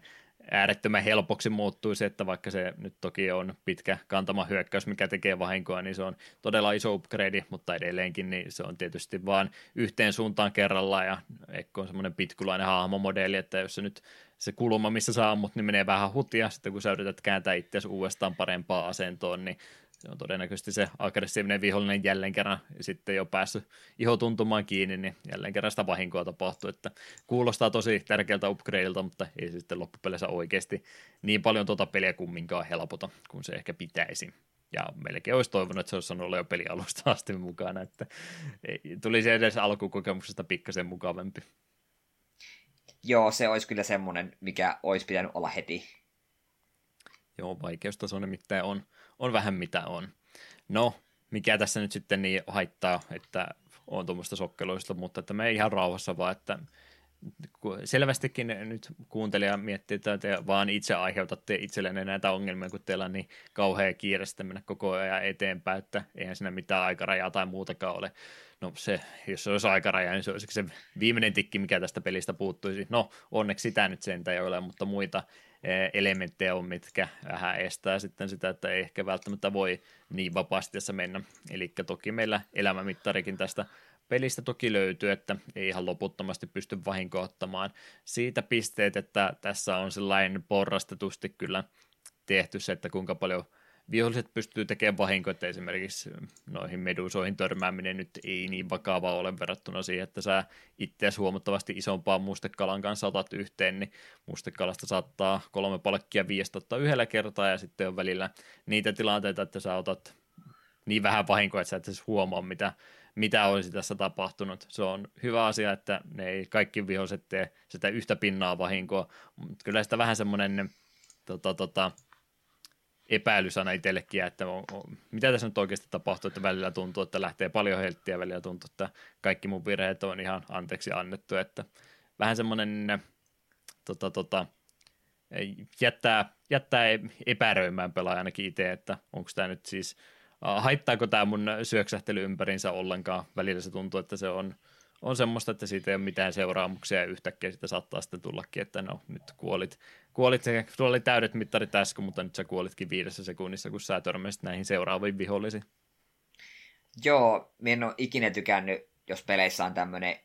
äärettömän helpoksi muuttuisi, että vaikka se nyt toki on pitkä kantama hyökkäys, mikä tekee vahinkoa, niin se on todella iso upgrade, mutta edelleenkin niin se on tietysti vaan yhteen suuntaan kerrallaan ja Ekko on semmoinen pitkulainen hahmomodeli, että jos se nyt se kulma, missä sä ammut, niin menee vähän hutia, sitten kun sä yrität kääntää itseäsi uudestaan parempaan asentoon, niin se on todennäköisesti se aggressiivinen vihollinen jälleen kerran sitten jo päässyt iho tuntumaan kiinni, niin jälleen kerran sitä vahinkoa tapahtuu, että kuulostaa tosi tärkeältä upgradeilta, mutta ei se sitten loppupeleissä oikeasti niin paljon tuota peliä kumminkaan helpota, kuin se ehkä pitäisi. Ja melkein olisi toivonut, että se olisi olla jo pelialusta asti mukana, että tuli se edes alkukokemuksesta pikkasen mukavampi. Joo, se olisi kyllä semmoinen, mikä olisi pitänyt olla heti. Joo, vaikeustaso nimittäin on on vähän mitä on. No, mikä tässä nyt sitten niin haittaa, että on tuommoista sokkeloista, mutta että me ei ihan rauhassa vaan, että selvästikin nyt kuuntelija miettii, että te vaan itse aiheutatte itsellenne näitä ongelmia, kun teillä on niin kauhea kiire mennä koko ajan eteenpäin, että eihän siinä mitään aikarajaa tai muutakaan ole. No se, jos se olisi aikaraja, niin se olisi se viimeinen tikki, mikä tästä pelistä puuttuisi. No onneksi sitä nyt sentä ei ole, mutta muita elementtejä on, mitkä vähän estää sitten sitä, että ei ehkä välttämättä voi niin vapaasti tässä mennä. Eli toki meillä elämämittarikin tästä pelistä toki löytyy, että ei ihan loputtomasti pysty vahinkoa ottamaan siitä pisteet, että tässä on sellainen porrastetusti kyllä tehty se, että kuinka paljon – viholliset pystyy tekemään vahinkoa, että esimerkiksi noihin medusoihin törmääminen nyt ei niin vakavaa ole verrattuna siihen, että sä itseäsi huomattavasti isompaa mustekalan kanssa otat yhteen, niin mustekalasta saattaa kolme palkkia ottaa yhdellä kertaa ja sitten on välillä niitä tilanteita, että sä otat niin vähän vahinkoa, että sä et edes huomaa, mitä, mitä olisi tässä tapahtunut. Se on hyvä asia, että ne ei kaikki viholliset tee sitä yhtä pinnaa vahinkoa, mutta kyllä sitä vähän semmoinen tota, tota, epäilysana itsellekin, että on, on, mitä tässä nyt oikeasti tapahtuu, että välillä tuntuu, että lähtee paljon helttiä, välillä tuntuu, että kaikki mun virheet on ihan anteeksi annettu, että vähän semmoinen tota, tota, jättää, jättää epäröimään pelaaja ainakin itse, että onko tämä nyt siis, haittaako tämä mun syöksähtely ympärinsä ollenkaan, välillä se tuntuu, että se on – on semmoista, että siitä ei ole mitään seuraamuksia ja yhtäkkiä sitä saattaa sitten tullakin, että no nyt kuolit, kuolit sulla oli täydet mittarit äsken, mutta nyt sä kuolitkin viidessä sekunnissa, kun sä törmäsit näihin seuraaviin vihollisiin. Joo, minä en ole ikinä tykännyt, jos peleissä on tämmöinen,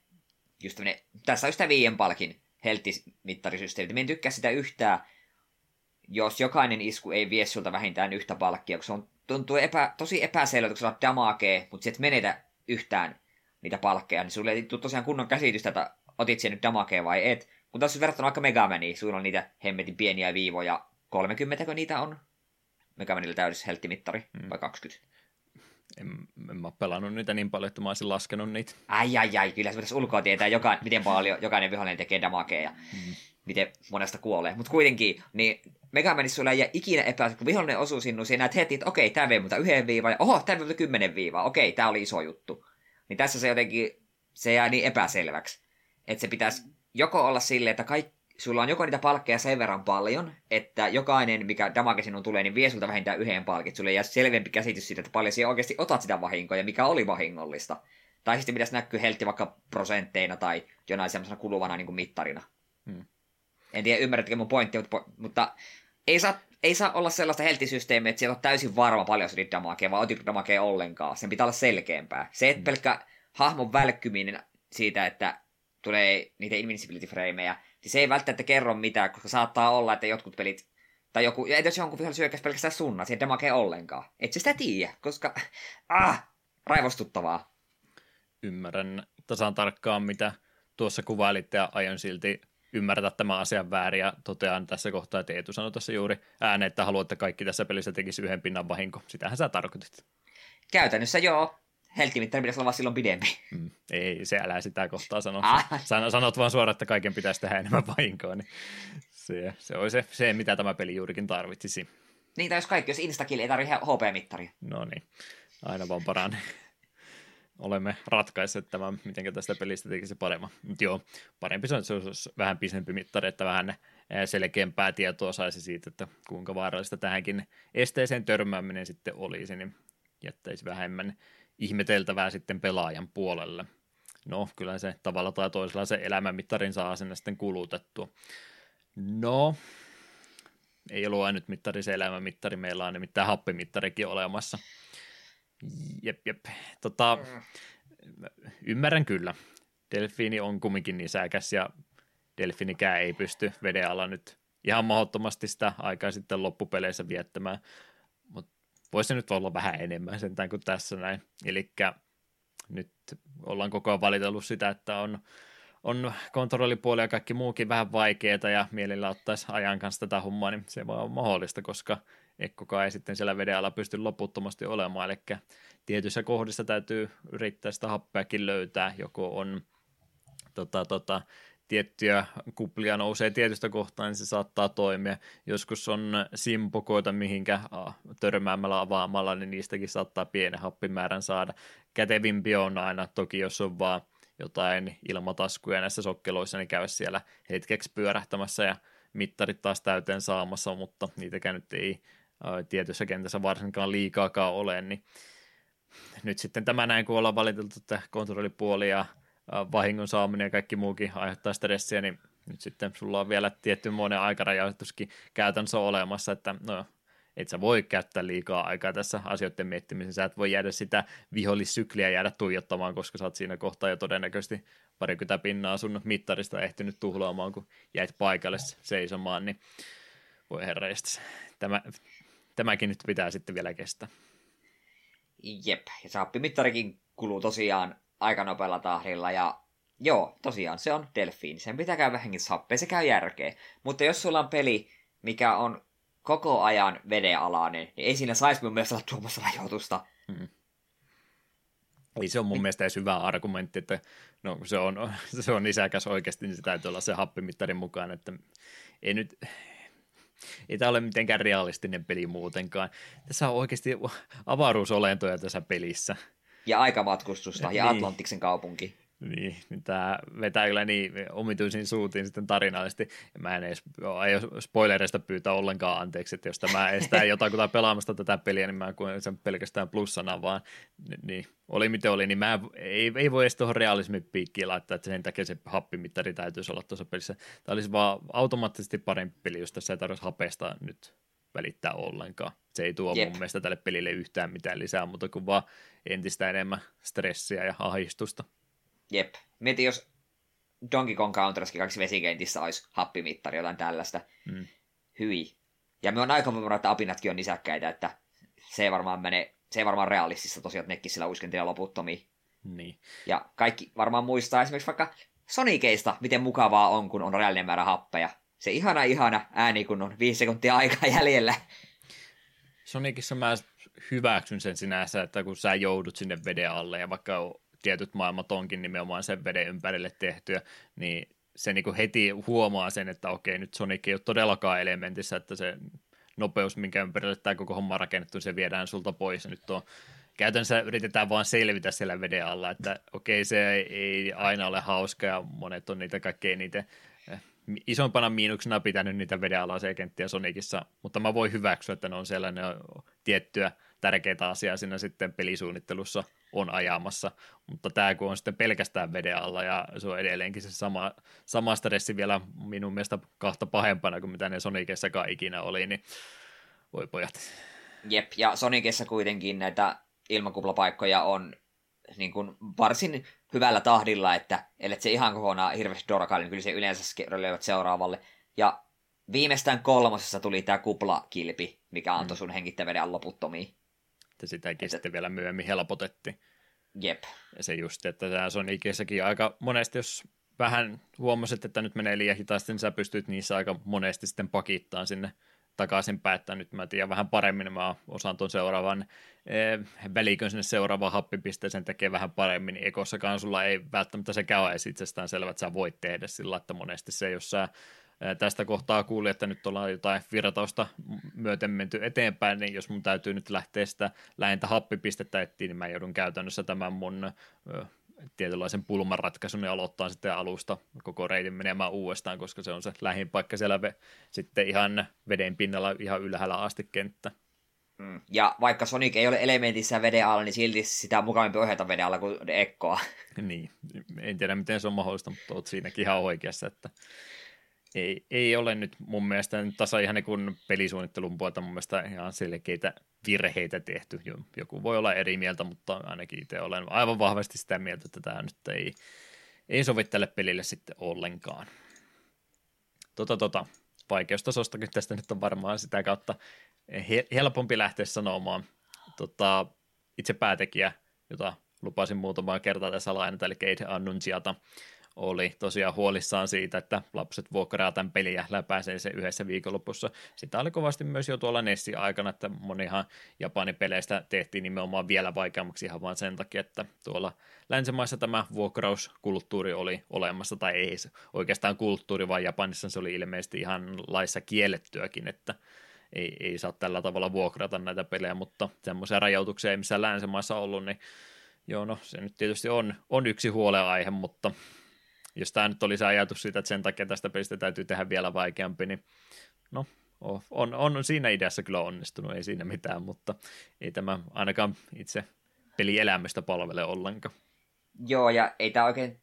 just tämmöinen, tässä on just viien palkin helttimittarisysteemi. Minä en tykkää sitä yhtään, jos jokainen isku ei vie sulta vähintään yhtä palkkia, kun se on, tuntuu epä, tosi epäselvä, kun sä damakee, mutta sä et menetä yhtään niitä palkkeja, niin sulle ei tule tosiaan kunnon käsitystä, että otit sen nyt damakea vai et. Kun taas verrattuna vaikka Megamaniin, sulla on niitä hemmetin pieniä viivoja, 30 niitä on? Megamanilla täydessä helttimittari, hmm. vai 20? En, en mä pelannut niitä niin paljon, että mä olisin laskenut niitä. Ai ai ai, kyllä se pitäisi ulkoa tietää, joka, miten paljon jokainen vihollinen tekee damakea ja hmm. miten monesta kuolee. Mutta kuitenkin, niin Megamanissa sulla ei jää ikinä epä, kun vihollinen osuu sinun, siinä näet heti, että okei, tämä vei mutta yhden viivan, ja oho, tämä vei kymmenen viivaa, okei, tämä oli iso juttu. Niin tässä se jotenkin, se jää niin epäselväksi. Että se pitäisi joko olla silleen, että kaikki, sulla on joko niitä palkkeja sen verran paljon, että jokainen, mikä damage sinun tulee, niin vie sulta vähintään yhden palkit. Sulle jää selvempi käsitys siitä, että paljon sinä oikeasti otat sitä vahinkoa ja mikä oli vahingollista. Tai sitten pitäisi näkyä heltti vaikka prosentteina tai jonain semmoisena kuluvana niin kuin mittarina. Hmm. En tiedä, ymmärrätkö mun pointti, mutta, mutta ei, saa, ei saa olla sellaista helttisysteemiä, että siellä on täysin varma paljon se damakea, vai otitko damakea ollenkaan. Sen pitää olla selkeämpää. Se, että mm. pelkkä hahmon välkkyminen siitä, että tulee niitä invincibility-freimejä, niin se ei välttämättä kerro mitään, koska saattaa olla, että jotkut pelit, tai joku, ja jos jonkun vihollisen syökkäisi pelkästään sunna, siihen damakee ollenkaan. Et se sitä tiedä, koska, ah, raivostuttavaa. Ymmärrän tasan tarkkaan, mitä tuossa kuvailitte, ja aion silti ymmärtää tämän asian väärin ja totean tässä kohtaa, että Eetu sanoi tässä juuri ääneen, että haluatte kaikki tässä pelissä tekisi yhden pinnan vahinko. Sitähän sä tarkoitit. Käytännössä joo. Helttimittari pitäisi olla silloin pidempi. Mm, ei, se älä sitä kohtaa sano. Ah. San, sanot vaan suoraan, että kaiken pitäisi tehdä enemmän vahinkoa. Niin se, se on se, se, mitä tämä peli juurikin tarvitsisi. Niin, tai jos kaikki, jos instakill ei tarvitse HP-mittaria. No niin, aina vaan paranee olemme ratkaisseet tämän, miten tästä pelistä tekisi paremmin. Mutta joo, parempi se on, että se olisi vähän pisempi mittari, että vähän selkeämpää tietoa saisi siitä, että kuinka vaarallista tähänkin esteeseen törmääminen sitten olisi, niin jättäisi vähemmän ihmeteltävää sitten pelaajan puolelle. No, kyllä se tavalla tai toisella se elämänmittarin saa sen sitten kulutettua. No, ei ollut ainut mittari se elämänmittari, meillä on nimittäin happimittarikin olemassa. Jep, jep. Tota, mm. Ymmärrän kyllä. Delfiini on kumminkin niin säkäs ja delfinikään ei pysty veden alla nyt ihan mahdottomasti sitä aikaa sitten loppupeleissä viettämään. Mutta voisi nyt olla vähän enemmän sentään kuin tässä näin. Eli nyt ollaan koko ajan valitellut sitä, että on, on kontrollipuoli ja kaikki muukin vähän vaikeaa ja mielellä ottaisi ajan kanssa tätä hommaa, niin se vaan on mahdollista, koska Ekkokaan ei sitten siellä veden alla pysty loputtomasti olemaan, eli tietyissä kohdissa täytyy yrittää sitä happeakin löytää, joko on tota, tota, tiettyjä kuplia nousee tietystä kohtaa, niin se saattaa toimia. Joskus on simpokoita, mihinkä törmäämällä avaamalla, niin niistäkin saattaa pienen happimäärän saada. Kätevimpi on aina, toki jos on vaan jotain ilmataskuja näissä sokkeloissa, niin käy siellä hetkeksi pyörähtämässä ja mittarit taas täyteen saamassa, mutta niitäkään nyt ei tietyssä kentässä varsinkaan liikaakaan ole, niin nyt sitten tämä näin, kun ollaan valiteltu, että kontrollipuoli ja vahingon saaminen ja kaikki muukin aiheuttaa stressiä, niin nyt sitten sulla on vielä tietty monen aikarajoituskin käytännössä olemassa, että no, et sä voi käyttää liikaa aikaa tässä asioiden miettimisessä, sä et voi jäädä sitä vihollissykliä jäädä tuijottamaan, koska sä oot siinä kohtaa jo todennäköisesti parikymmentä pinnaa sun mittarista ehtinyt tuhlaamaan, kun jäit paikalle seisomaan, niin voi herra, tämä, tämäkin nyt pitää sitten vielä kestää. Jep, ja saappimittarikin kuluu tosiaan aika nopealla tahdilla, ja joo, tosiaan se on delfiini. Sen pitää käydä vähänkin sappeen, se käy järkeä. Mutta jos sulla on peli, mikä on koko ajan vedenalainen, niin ei siinä saisi mun mielestä olla tuomassa rajoitusta. Hmm. Ei se on mun mielestä edes hyvä argumentti, että no, se, on, se on isäkäs oikeasti, niin se täytyy olla se happimittarin mukaan, että ei nyt, ei tämä ole mitenkään realistinen peli muutenkaan. Tässä on oikeasti avaruusolentoja tässä pelissä. Ja aikamatkustusta ja niin. Atlantiksen kaupunki. Niin, niin tämä vetää kyllä niin omituisiin suutiin sitten tarinallisesti. Mä en edes aio spoilereista pyytää ollenkaan anteeksi, että jos tämä estää jotakuta pelaamasta tätä peliä, niin mä koen sen pelkästään plussana, vaan niin, oli miten oli, niin mä ei, ei voi edes tuohon realismin piikkiin laittaa, että sen takia se happimittari täytyisi olla tuossa pelissä. Tämä olisi vaan automaattisesti parempi peli, jos tässä ei tarvitsisi hapesta nyt välittää ollenkaan. Se ei tuo Jep. mun mielestä tälle pelille yhtään mitään lisää, mutta kuin vaan entistä enemmän stressiä ja ahdistusta. Jep. Mieti, jos Donkey Kong Counter-Strike kaksi vesikentissä olisi happimittari, jotain tällaista. Mm. Hyi. Ja me on aika varma, että apinatkin on nisäkkäitä, että se ei varmaan mene, se ei varmaan realistista tosiaan, että nekin sillä uiskentelee loputtomiin. Niin. Ja kaikki varmaan muistaa esimerkiksi vaikka Soniceista, miten mukavaa on, kun on reaalinen määrä happeja. Se ihana ihana ääni, kun on viisi sekuntia aikaa jäljellä. Sonicissa mä hyväksyn sen sinänsä, että kun sä joudut sinne veden alle ja vaikka tietyt maailmat onkin nimenomaan sen veden ympärille tehtyä, niin se niin kuin heti huomaa sen, että okei, nyt Sonic ei ole todellakaan elementissä, että se nopeus, minkä ympärille tämä koko homma on rakennettu, se viedään sulta pois. Ja nyt on, käytännössä yritetään vaan selvitä siellä veden alla, että okei, se ei aina ole hauska ja monet on niitä kaikkein niitä eh, isompana miinuksena pitänyt niitä vedenalaisia kenttiä Sonicissa, mutta mä voin hyväksyä, että ne on sellainen tiettyä tärkeitä asiaa siinä sitten pelisuunnittelussa on ajamassa, mutta tämä kun on sitten pelkästään veden alla ja se on edelleenkin se sama, sama stressi vielä minun mielestä kahta pahempana kuin mitä ne Sonicessakaan ikinä oli, niin voi pojat. Jep, ja Sonicessa kuitenkin näitä ilmakuplapaikkoja on niin kuin varsin hyvällä tahdilla, että ellei se ihan kokonaan hirveästi dorkaali, niin kyllä se yleensä löyvät seuraavalle. Ja viimeistään kolmosessa tuli tämä kuplakilpi, mikä antoi mm. sun hengittäveden loputtomiin että sitäkin että... sitten vielä myöhemmin helpotettiin. Jep. Ja se just, että tämä Sonicissakin aika monesti, jos vähän huomasit, että nyt menee liian hitaasti, niin sä pystyt niissä aika monesti sitten pakittaan sinne takaisin päättää. Nyt mä tiedän vähän paremmin, mä osaan tuon seuraavan eh, välikön sinne seuraavaan happipisteeseen tekee vähän paremmin, niin ekossakaan sulla ei välttämättä sekään ole itsestään selvä, että sä voit tehdä sillä, että monesti se, jos sä tästä kohtaa kuuli, että nyt ollaan jotain virtausta myöten menty eteenpäin, niin jos mun täytyy nyt lähteä sitä lähintä happipistettä etsiä, niin mä joudun käytännössä tämän mun tietynlaisen pulmanratkaisun ja aloittaa sitten alusta koko reitin menemään uudestaan, koska se on se lähin paikka siellä ve- sitten ihan veden pinnalla ihan ylhäällä asti kenttä. Mm. Ja vaikka Sonic ei ole elementissä veden alla, niin silti sitä on mukavampi ohjata veden alla kuin Ekkoa. niin, en tiedä miten se on mahdollista, mutta olet siinäkin ihan oikeassa, että ei, ei ole nyt mun mielestä nyt tasa ihan niin pelisuunnittelun puolta mun mielestä ihan selkeitä virheitä tehty. Joku voi olla eri mieltä, mutta ainakin itse olen aivan vahvasti sitä mieltä, että tämä nyt ei, ei sovi tälle pelille sitten ollenkaan. Tota, tota, vaikeustasostakin tästä nyt on varmaan sitä kautta helpompi lähteä sanomaan. Tota, itse päätekijä, jota lupasin muutamaa kertaa tässä lainata, eli Kate Annunziata, oli tosiaan huolissaan siitä, että lapset vuokraa tämän peliä läpäisee se yhdessä viikonlopussa. Sitä oli kovasti myös jo tuolla Nessi aikana, että monihan Japanin peleistä tehtiin nimenomaan vielä vaikeammaksi ihan vain sen takia, että tuolla länsimaissa tämä vuokrauskulttuuri oli olemassa, tai ei se oikeastaan kulttuuri, vaan Japanissa se oli ilmeisesti ihan laissa kiellettyäkin, että ei, ei saa tällä tavalla vuokrata näitä pelejä, mutta semmoisia rajoituksia ei missään länsimaissa ollut, niin joo, no se nyt tietysti on, on yksi huoleaihe, mutta jos tämä nyt oli se ajatus siitä, että sen takia tästä pelistä täytyy tehdä vielä vaikeampi, niin no, on, on siinä ideassa kyllä onnistunut, ei siinä mitään, mutta ei tämä ainakaan itse pelielämystä palvele ollenkaan. Joo, ja ei tämä oikein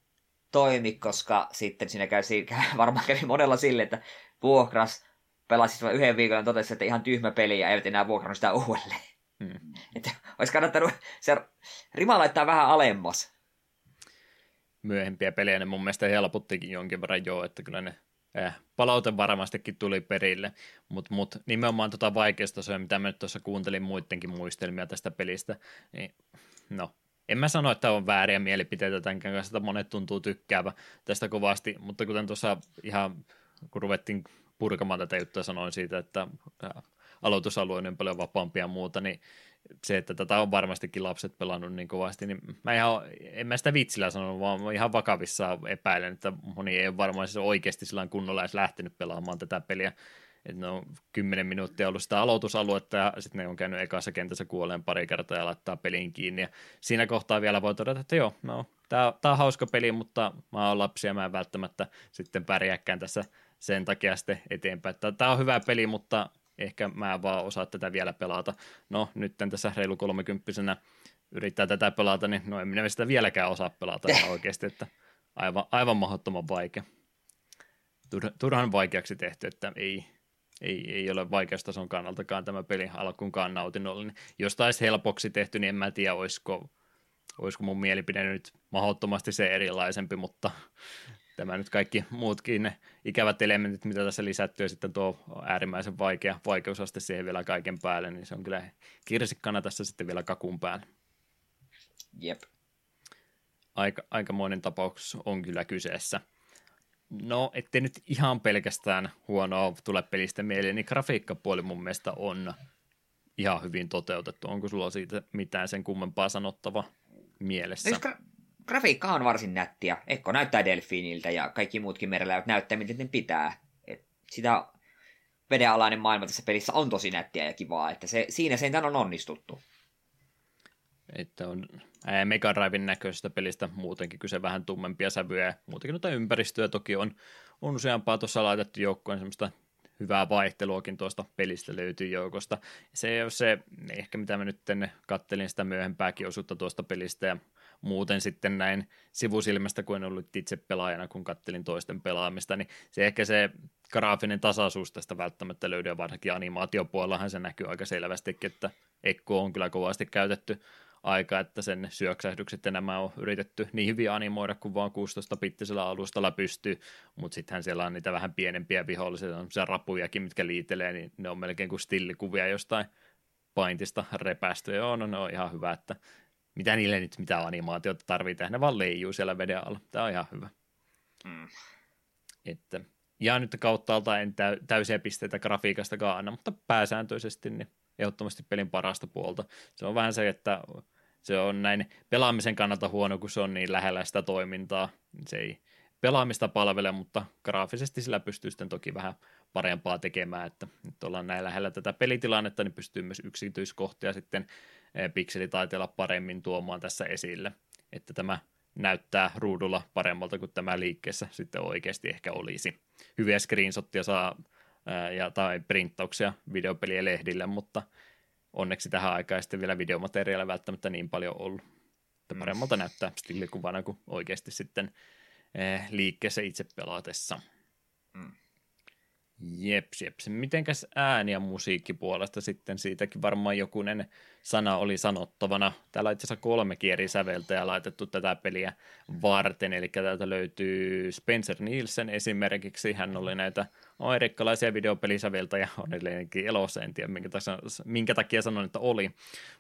toimi, koska sitten siinä käy, varmaan kävi monella sille, että vuokras pelasi vain yhden viikon ja totesi, että ihan tyhmä peli ja eivät enää vuokrannut sitä uudelleen. Hmm. Että olisi kannattanut se rima laittaa vähän alemmas myöhempiä pelejä, ne mun mielestä helpottikin jonkin verran joo, että kyllä ne eh, palaute varmastikin tuli perille, mutta mut, nimenomaan tota vaikeustasoa, mitä mä nyt tuossa kuuntelin muidenkin muistelmia tästä pelistä, niin no, en mä sano, että on vääriä mielipiteitä tämän kanssa, että monet tuntuu tykkäävä tästä kovasti, mutta kuten tuossa ihan, kun ruvettiin purkamaan tätä juttua, sanoin siitä, että aloitusalue on paljon vapaampia ja muuta, niin se, että tätä on varmastikin lapset pelannut niin kovasti, niin mä ihan, en mä sitä vitsillä sanonut, vaan ihan vakavissa epäilen, että moni ei ole varmaan siis oikeasti sillä kunnolla edes lähtenyt pelaamaan tätä peliä. että ne on kymmenen minuuttia ollut sitä aloitusaluetta ja sitten ne on käynyt ekassa kentässä kuoleen pari kertaa ja laittaa pelin kiinni. Ja siinä kohtaa vielä voi todeta, että joo, no, tämä on hauska peli, mutta mä oon lapsi ja mä en välttämättä sitten pärjääkään tässä sen takia sitten eteenpäin. Tämä on hyvä peli, mutta ehkä mä en vaan osaa tätä vielä pelata. No, nyt tässä reilu kolmekymppisenä yrittää tätä pelata, niin no en minä sitä vieläkään osaa pelata oikeasti, että aivan, aivan mahdottoman vaikea. Turhan vaikeaksi tehty, että ei, ei, ei ole vaikeustason kannaltakaan tämä peli alkuunkaan nautinnollinen. Jos taisi helpoksi tehty, niin en mä tiedä, olisiko, olisiko mun mielipide nyt mahdottomasti se erilaisempi, mutta tämä nyt kaikki muutkin ne ikävät elementit, mitä tässä lisätty ja sitten tuo äärimmäisen vaikea vaikeusaste siihen vielä kaiken päälle, niin se on kyllä kirsikkana tässä sitten vielä kakun päällä. Jep. Aika, aikamoinen tapaus on kyllä kyseessä. No, ettei nyt ihan pelkästään huonoa tule pelistä mieleen, niin grafiikkapuoli mun mielestä on ihan hyvin toteutettu. Onko sulla siitä mitään sen kummempaa sanottava mielessä? Gra- grafiikka on varsin nättiä. Ekko näyttää delfiiniltä ja kaikki muutkin merellä näyttää, miten ne pitää. Et sitä vedenalainen maailma tässä pelissä on tosi nättiä ja kivaa, että se, siinä sen on onnistuttu. Että on Mega Driven näköisestä pelistä muutenkin kyse vähän tummempia sävyjä muutenkin noita ympäristöä toki on, on useampaa tuossa laitettu joukkoon semmoista hyvää vaihteluakin tuosta pelistä löytyy joukosta. Se on se, ehkä mitä mä nyt kattelin sitä myöhempääkin osuutta tuosta pelistä ja muuten sitten näin sivusilmästä, kun en ollut itse pelaajana, kun kattelin toisten pelaamista, niin se ehkä se graafinen tasaisuus tästä välttämättä löytyy, varsinkin animaatiopuolellahan se näkyy aika selvästikin, että Ekko on kyllä kovasti käytetty aika, että sen syöksähdykset ja nämä on yritetty niin hyvin animoida kuin vaan 16-pittisellä alustalla pystyy, mutta sittenhän siellä on niitä vähän pienempiä vihollisia, on rapujakin, mitkä liitelee, niin ne on melkein kuin stillikuvia jostain paintista repästy. Joo, no ne on ihan hyvä, että mitä niille nyt mitä animaatiota tarvii tehdä, ne vaan leijuu siellä veden alla. Tämä on ihan hyvä. Mm. Että, ja nyt kauttaalta en täysiä pisteitä grafiikastakaan anna, mutta pääsääntöisesti niin ehdottomasti pelin parasta puolta. Se on vähän se, että se on näin pelaamisen kannalta huono, kun se on niin lähellä sitä toimintaa. Se ei pelaamista palvele, mutta graafisesti sillä pystyy sitten toki vähän parempaa tekemään, että nyt ollaan näin lähellä tätä pelitilannetta, niin pystyy myös yksityiskohtia sitten pikselitaiteella paremmin tuomaan tässä esille, että tämä näyttää ruudulla paremmalta kuin tämä liikkeessä sitten oikeasti ehkä olisi. Hyviä screenshottia saa ja, tai printtauksia videopelien lehdille, mutta onneksi tähän aikaan sitten vielä videomateriaalia välttämättä niin paljon ollut. Että mm. paremmalta näyttää stillikuvana kuin oikeasti sitten liikkeessä itse pelaatessa. Mm. Jeps, jeps. Mitenkäs ääni- ja musiikkipuolesta sitten siitäkin varmaan jokunen sana oli sanottavana. Täällä on itse asiassa kolme eri säveltäjää laitettu tätä peliä varten, eli täältä löytyy Spencer Nielsen esimerkiksi. Hän oli näitä amerikkalaisia videopelisäveltäjä, on edelleenkin elossa, en tiedä minkä, takia, minkä takia sanon, että oli,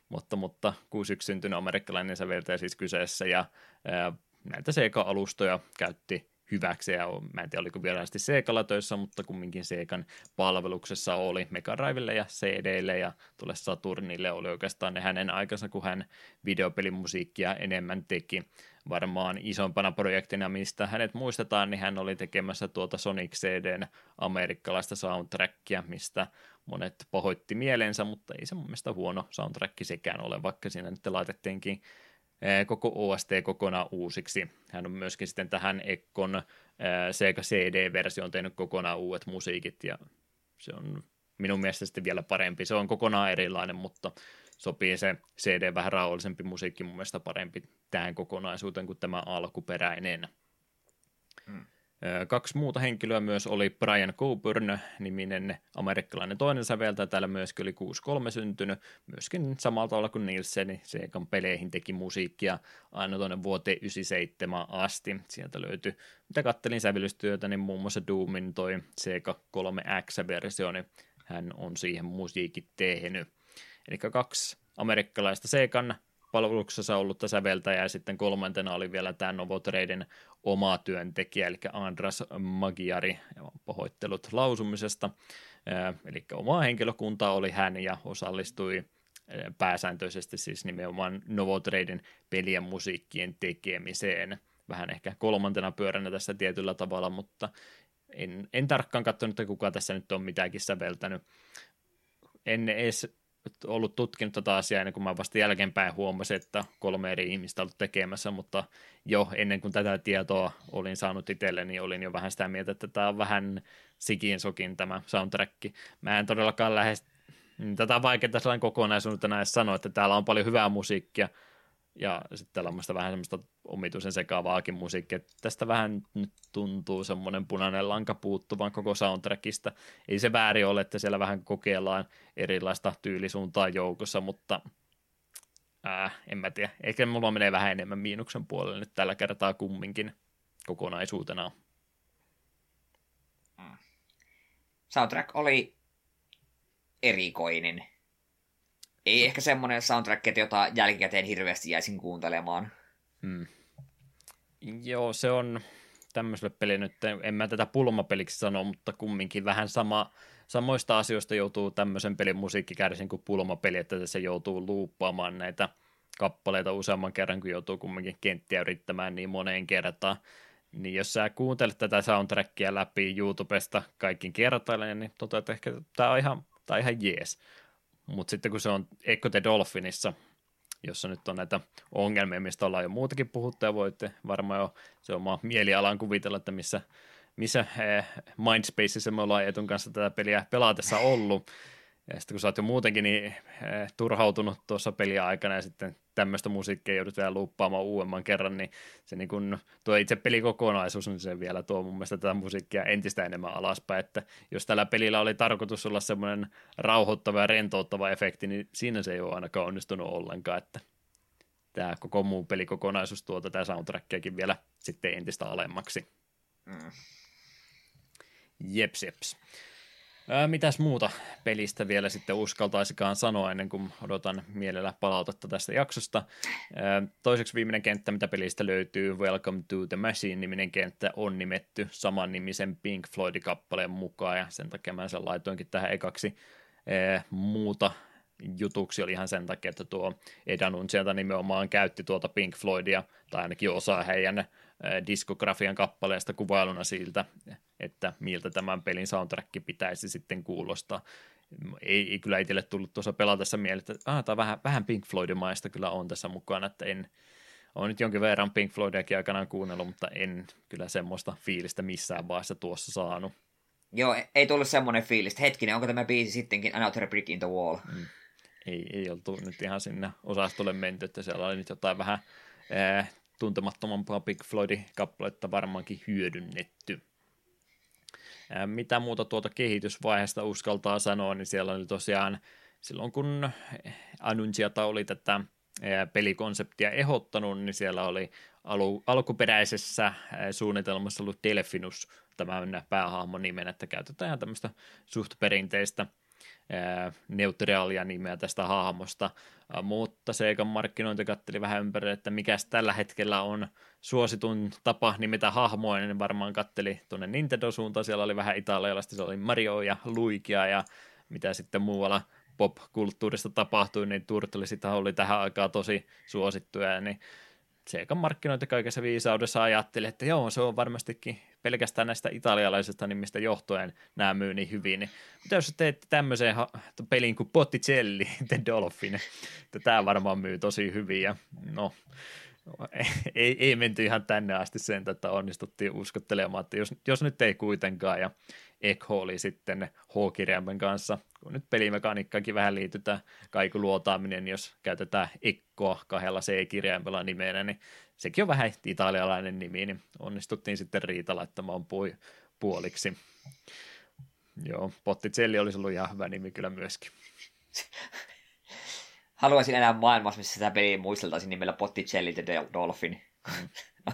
mutta, mutta 61 syntynyt amerikkalainen säveltäjä siis kyseessä, ja ää, näitä Sega-alustoja käytti hyväksi, ja mä en tiedä oliko virallisesti Seikalla töissä, mutta kumminkin Seikan palveluksessa oli Mega Drivelle ja CDlle ja tuolle Saturnille oli oikeastaan ne hänen aikansa, kun hän videopelimusiikkia enemmän teki. Varmaan isompana projektina, mistä hänet muistetaan, niin hän oli tekemässä tuota Sonic CDn amerikkalaista soundtrackia, mistä monet pahoitti mielensä, mutta ei se mun mielestä huono soundtrack sekään ole, vaikka siinä nyt laitettiinkin koko OST kokonaan uusiksi. Hän on myöskin sitten tähän Ekkon eh, Sega CD-versioon tehnyt kokonaan uudet musiikit ja se on minun mielestä sitten vielä parempi. Se on kokonaan erilainen, mutta sopii se CD vähän rauhallisempi musiikki mun mielestä parempi tähän kokonaisuuteen kuin tämä alkuperäinen. Hmm. Kaksi muuta henkilöä myös oli Brian Coburn, niminen amerikkalainen toinen säveltäjä, täällä myöskin oli 6-3 syntynyt, myöskin samalla tavalla kuin Nielsen, Seekan peleihin teki musiikkia aina tuonne vuoteen 97 asti. Sieltä löytyi, mitä kattelin sävellystyötä, niin muun muassa Doomin toi Sega 3X-versio, niin hän on siihen musiikit tehnyt. Eli kaksi amerikkalaista Segan palveluksessa ollutta säveltäjää, ja sitten kolmantena oli vielä tämä Novotraden oma työntekijä, eli Andras Magiari, pahoittelut lausumisesta, eli oma henkilökunta oli hän, ja osallistui pääsääntöisesti siis nimenomaan Novotraden pelien musiikkien tekemiseen, vähän ehkä kolmantena pyöränä tässä tietyllä tavalla, mutta en, en tarkkaan katsonut, että kuka tässä nyt on mitäkin säveltänyt. En edes ollut tutkinut tätä asiaa ennen kuin mä vasta jälkeenpäin huomasin, että kolme eri ihmistä ollut tekemässä, mutta jo ennen kuin tätä tietoa olin saanut itselle, niin olin jo vähän sitä mieltä, että tämä on vähän sikin sokin tämä soundtrack. Mä en todellakaan lähde, tätä on vaikeaa sellainen kokonaisuutena edes sanoa, että täällä on paljon hyvää musiikkia, ja sitten on vähän semmoista omituisen sekaavaakin musiikkia. Tästä vähän nyt tuntuu semmoinen punainen lanka puuttuvan koko soundtrackista. Ei se väärin ole, että siellä vähän kokeillaan erilaista tyylisuuntaa joukossa, mutta ää, en mä tiedä. Ehkä mulla menee vähän enemmän miinuksen puolelle nyt tällä kertaa kumminkin kokonaisuutena. Soundtrack oli erikoinen ei ehkä semmoinen soundtrack, jota jälkikäteen hirveästi jäisin kuuntelemaan. Hmm. Joo, se on tämmöiselle pelille nyt, en mä tätä pulmapeliksi sano, mutta kumminkin vähän sama, samoista asioista joutuu tämmöisen pelin musiikki kärsin kuin pulmapeli, että se joutuu luuppaamaan näitä kappaleita useamman kerran, kun joutuu kumminkin kenttiä yrittämään niin moneen kertaan. Niin jos sä kuuntelet tätä soundtrackia läpi YouTubesta kaikkin kertailleen, niin toteat, että ehkä tämä on ihan, tää on ihan jees. Mutta sitten kun se on Echo the Dolphinissa, jossa nyt on näitä ongelmia, mistä ollaan jo muutakin puhuttu, ja voitte varmaan jo se oma mielialan kuvitella, että missä, missä eh, Mindspaceissa me ollaan etun kanssa tätä peliä pelaatessa ollut, ja sitten kun sä oot jo muutenkin niin eh, turhautunut tuossa peliä aikana ja sitten tämmöistä musiikkia joudut vielä luuppaamaan uudemman kerran, niin se niin kun, tuo itse pelikokonaisuus, niin se vielä tuo mun mielestä tätä musiikkia entistä enemmän alaspäin, että jos tällä pelillä oli tarkoitus olla semmoinen rauhoittava ja rentouttava efekti, niin siinä se ei ole ainakaan onnistunut ollenkaan, että tämä koko muu pelikokonaisuus tuo tätä soundtrackiakin vielä sitten entistä alemmaksi. Mm. Jeps, jeps. Ää, mitäs muuta pelistä vielä sitten uskaltaisikaan sanoa ennen kuin odotan mielellä palautetta tästä jaksosta. Ää, toiseksi viimeinen kenttä, mitä pelistä löytyy, Welcome to the Machine-niminen kenttä on nimetty saman nimisen Pink Floyd-kappaleen mukaan ja sen takia mä sen laitoinkin tähän ekaksi. Ää, muuta jutuksi oli ihan sen takia, että tuo Edanun sieltä nimenomaan käytti tuota Pink Floydia, tai ainakin osa heidän diskografian kappaleesta kuvailuna siltä, että miltä tämän pelin soundtrack pitäisi sitten kuulostaa. Ei, ei kyllä itselle tullut tuossa pelatessa mieleen, että ah, tämä vähän, vähän Pink Floydimaista kyllä on tässä mukana, että en, olen nyt jonkin verran Pink Floydiakin aikanaan kuunnellut, mutta en kyllä semmoista fiilistä missään vaiheessa tuossa saanut. Joo, ei tullut semmoinen fiilis, hetkinen, onko tämä biisi sittenkin Another Brick in the Wall? Mm. Ei, ei oltu nyt ihan sinne osastolle menty, että siellä oli nyt jotain vähän eh, tuntemattomampaa Big Floydin kappaletta varmaankin hyödynnetty. Mitä muuta tuota kehitysvaiheesta uskaltaa sanoa, niin siellä oli tosiaan silloin kun Annunciata oli tätä pelikonseptia ehdottanut, niin siellä oli alu, alkuperäisessä suunnitelmassa ollut Delfinus tämän päähahmon nimen, että käytetään tämmöistä suht perinteistä – neutraalia nimeä tästä hahmosta, mutta Seikan markkinointi katteli vähän ympärille, että mikä tällä hetkellä on suositun tapa nimetä hahmoa, niin varmaan katteli tuonne Nintendo-suuntaan, siellä oli vähän italialaista, se oli Mario ja Luigia ja mitä sitten muualla pop-kulttuurista tapahtui, niin Turtlesita oli tähän aikaan tosi suosittuja, niin Seikan markkinointi kaikessa viisaudessa ajatteli, että joo, se on varmastikin pelkästään näistä italialaisista nimistä johtuen nämä myy niin hyvin. Niin, mutta jos teette tämmöisen pelin kuin Botticelli, The Dolphin, että tämä varmaan myy tosi hyvin ja no, ei, ei menty ihan tänne asti sen, että onnistuttiin uskottelemaan, että jos, jos nyt ei kuitenkaan ja Echo oli sitten H-kirjaimen kanssa, kun nyt pelimekaniikkaakin vähän liitytään kaikuluotaaminen, jos käytetään Ekkoa kahdella C-kirjaimella nimenä, niin sekin on vähän italialainen nimi, niin onnistuttiin sitten Riita laittamaan pui, puoliksi. Joo, Potticelli olisi ollut ihan hyvä nimi kyllä myöskin. Haluaisin enää maailmassa, missä sitä peliä muisteltaisiin nimellä Potticelli the Dolphin. Mm.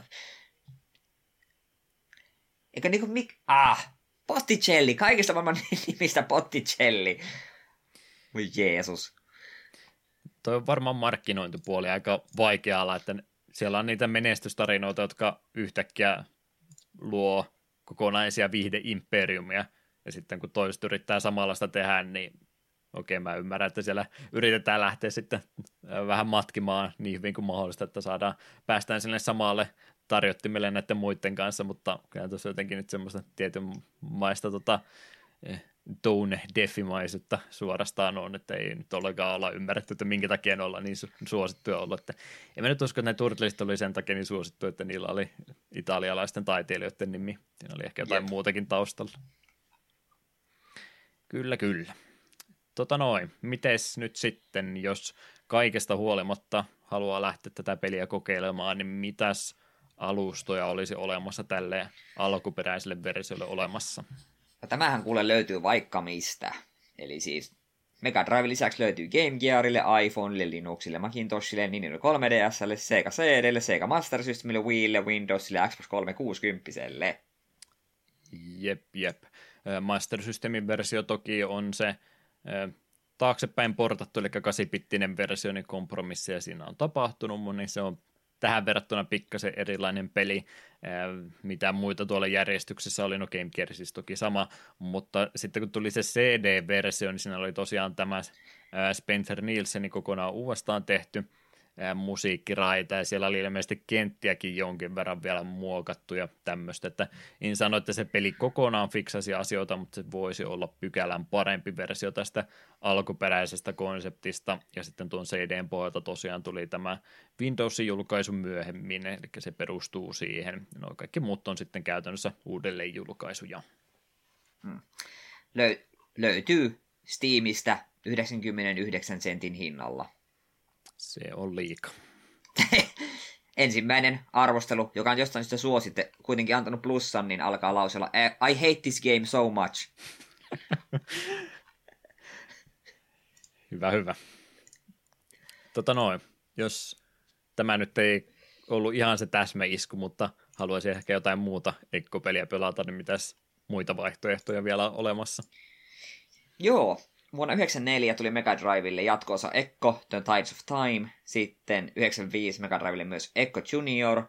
Eikö niinku mik... Ah, Potticelli, kaikista maailman nimistä Potticelli. Voi Jeesus. Toi on varmaan markkinointipuoli aika vaikeaa, että siellä on niitä menestystarinoita, jotka yhtäkkiä luo kokonaisia viihdeimperiumia, ja sitten kun toiset yrittää samanlaista tehdä, niin okei, mä ymmärrän, että siellä yritetään lähteä sitten vähän matkimaan niin hyvin kuin mahdollista, että saadaan, päästään sinne samalle tarjottimelle näiden muiden kanssa, mutta kyllä tuossa jotenkin nyt semmoista tietynmaista tota, eh, tone defimaisuutta suorastaan on, että ei nyt ollenkaan olla ymmärretty, että minkä takia ne ollaan niin suosittuja ollut. Että en mä nyt usko, että ne Turtleista oli sen takia niin suosittu, että niillä oli italialaisten taiteilijoiden nimi. Siinä oli ehkä jotain Jep. muutakin taustalla. Kyllä, kyllä. Tota noin, mites nyt sitten, jos kaikesta huolimatta haluaa lähteä tätä peliä kokeilemaan, niin mitäs alustoja olisi olemassa tälle alkuperäiselle versiolle olemassa? Ja tämähän kuule löytyy vaikka mistä. Eli siis Mega Drive lisäksi löytyy Game Gearille, iPhoneille, Linuxille, Macintoshille, Nintendo 3DSlle, Sega CDlle, Sega Master Systemille, Wiille, Windowsille Xbox 360. Jep, jep. Master Systemin versio toki on se taaksepäin portattu, eli 8-bittinen versio, niin kompromisseja siinä on tapahtunut, mutta niin se on tähän verrattuna pikkasen erilainen peli, mitä muita tuolla järjestyksessä oli, no Game Gear siis toki sama, mutta sitten kun tuli se CD-versio, niin siinä oli tosiaan tämä Spencer Nielsenin kokonaan uudestaan tehty, musiikkiraita ja siellä oli ilmeisesti kenttiäkin jonkin verran vielä muokattu ja tämmöistä, että en sano, että se peli kokonaan fiksasi asioita, mutta se voisi olla pykälän parempi versio tästä alkuperäisestä konseptista ja sitten tuon CDn pohjalta tosiaan tuli tämä Windowsin julkaisu myöhemmin, eli se perustuu siihen. No kaikki muut on sitten käytännössä uudelleen julkaisuja. Hmm. Löy- löytyy Steamista 99 sentin hinnalla. Se on liika. Ensimmäinen arvostelu, joka on jostain syystä suositte, kuitenkin antanut plussan, niin alkaa lausella I hate this game so much. hyvä, hyvä. Tota noin, jos tämä nyt ei ollut ihan se täsmäisku, mutta haluaisin ehkä jotain muuta ekkopeliä pelata, niin mitäs muita vaihtoehtoja vielä on olemassa? Joo, vuonna 1994 tuli Mega Drivelle jatkoosa Echo, The Tides of Time, sitten 95 Mega Drivelle myös Echo Junior,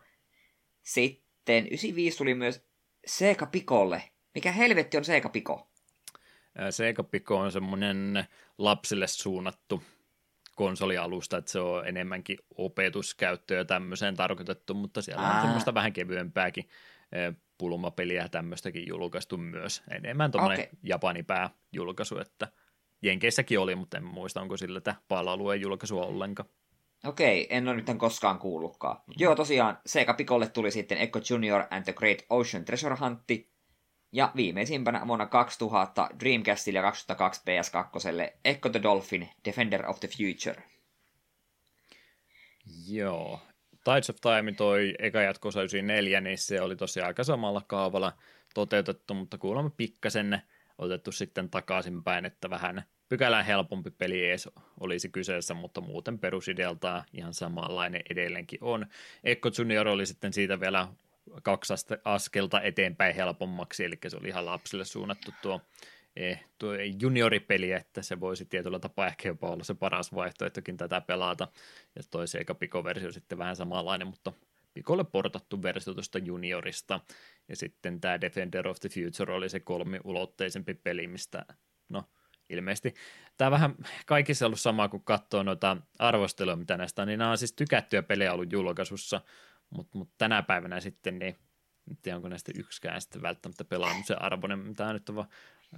sitten 95 tuli myös Sega Picolle. Mikä helvetti on Sega Pico? Sega Pico on semmoinen lapsille suunnattu konsolialusta, että se on enemmänkin opetuskäyttöä tämmöiseen tarkoitettu, mutta siellä Aa. on semmoista vähän kevyempääkin pulmapeliä tämmöistäkin julkaistu myös. Enemmän tuommoinen okay. Japanipää julkaisu, että Jenkeissäkin oli, mutta en muista, onko sillä tämä pala-alueen julkaisua ollenkaan. Okei, en ole nyt koskaan kuullutkaan. Mm. Joo, tosiaan Sega Picolle tuli sitten Echo Junior and the Great Ocean Treasure Hunt, ja viimeisimpänä vuonna 2000 Dreamcastille ja 2002 PS2 Echo the Dolphin Defender of the Future. Joo. Tides of Time toi eka jatkossa 94, niin se oli tosiaan aika samalla kaavalla toteutettu, mutta kuulemma pikkasen otettu sitten takaisinpäin, että vähän pykälän helpompi peli edes olisi kyseessä, mutta muuten perusidealtaan ihan samanlainen edelleenkin on. Ekko Junior oli sitten siitä vielä kaksi askelta eteenpäin helpommaksi, eli se oli ihan lapsille suunnattu tuo, eh, tuo junioripeli, että se voisi tietyllä tapaa ehkä jopa olla se paras vaihtoehtokin tätä pelata, ja toi Sega Pico-versio sitten vähän samanlainen, mutta Pikolle portattu versio tuosta juniorista, ja sitten tämä Defender of the Future oli se kolmiulotteisempi peli, mistä, no ilmeisesti, tämä vähän kaikissa ollut sama, kuin katsoo noita arvosteluja, mitä näistä on, niin nämä on siis tykättyjä pelejä ollut julkaisussa, mutta mut tänä päivänä sitten, niin en tiedä, onko näistä yksikään sitten välttämättä pelannut se arvoinen, tämä nyt on vaan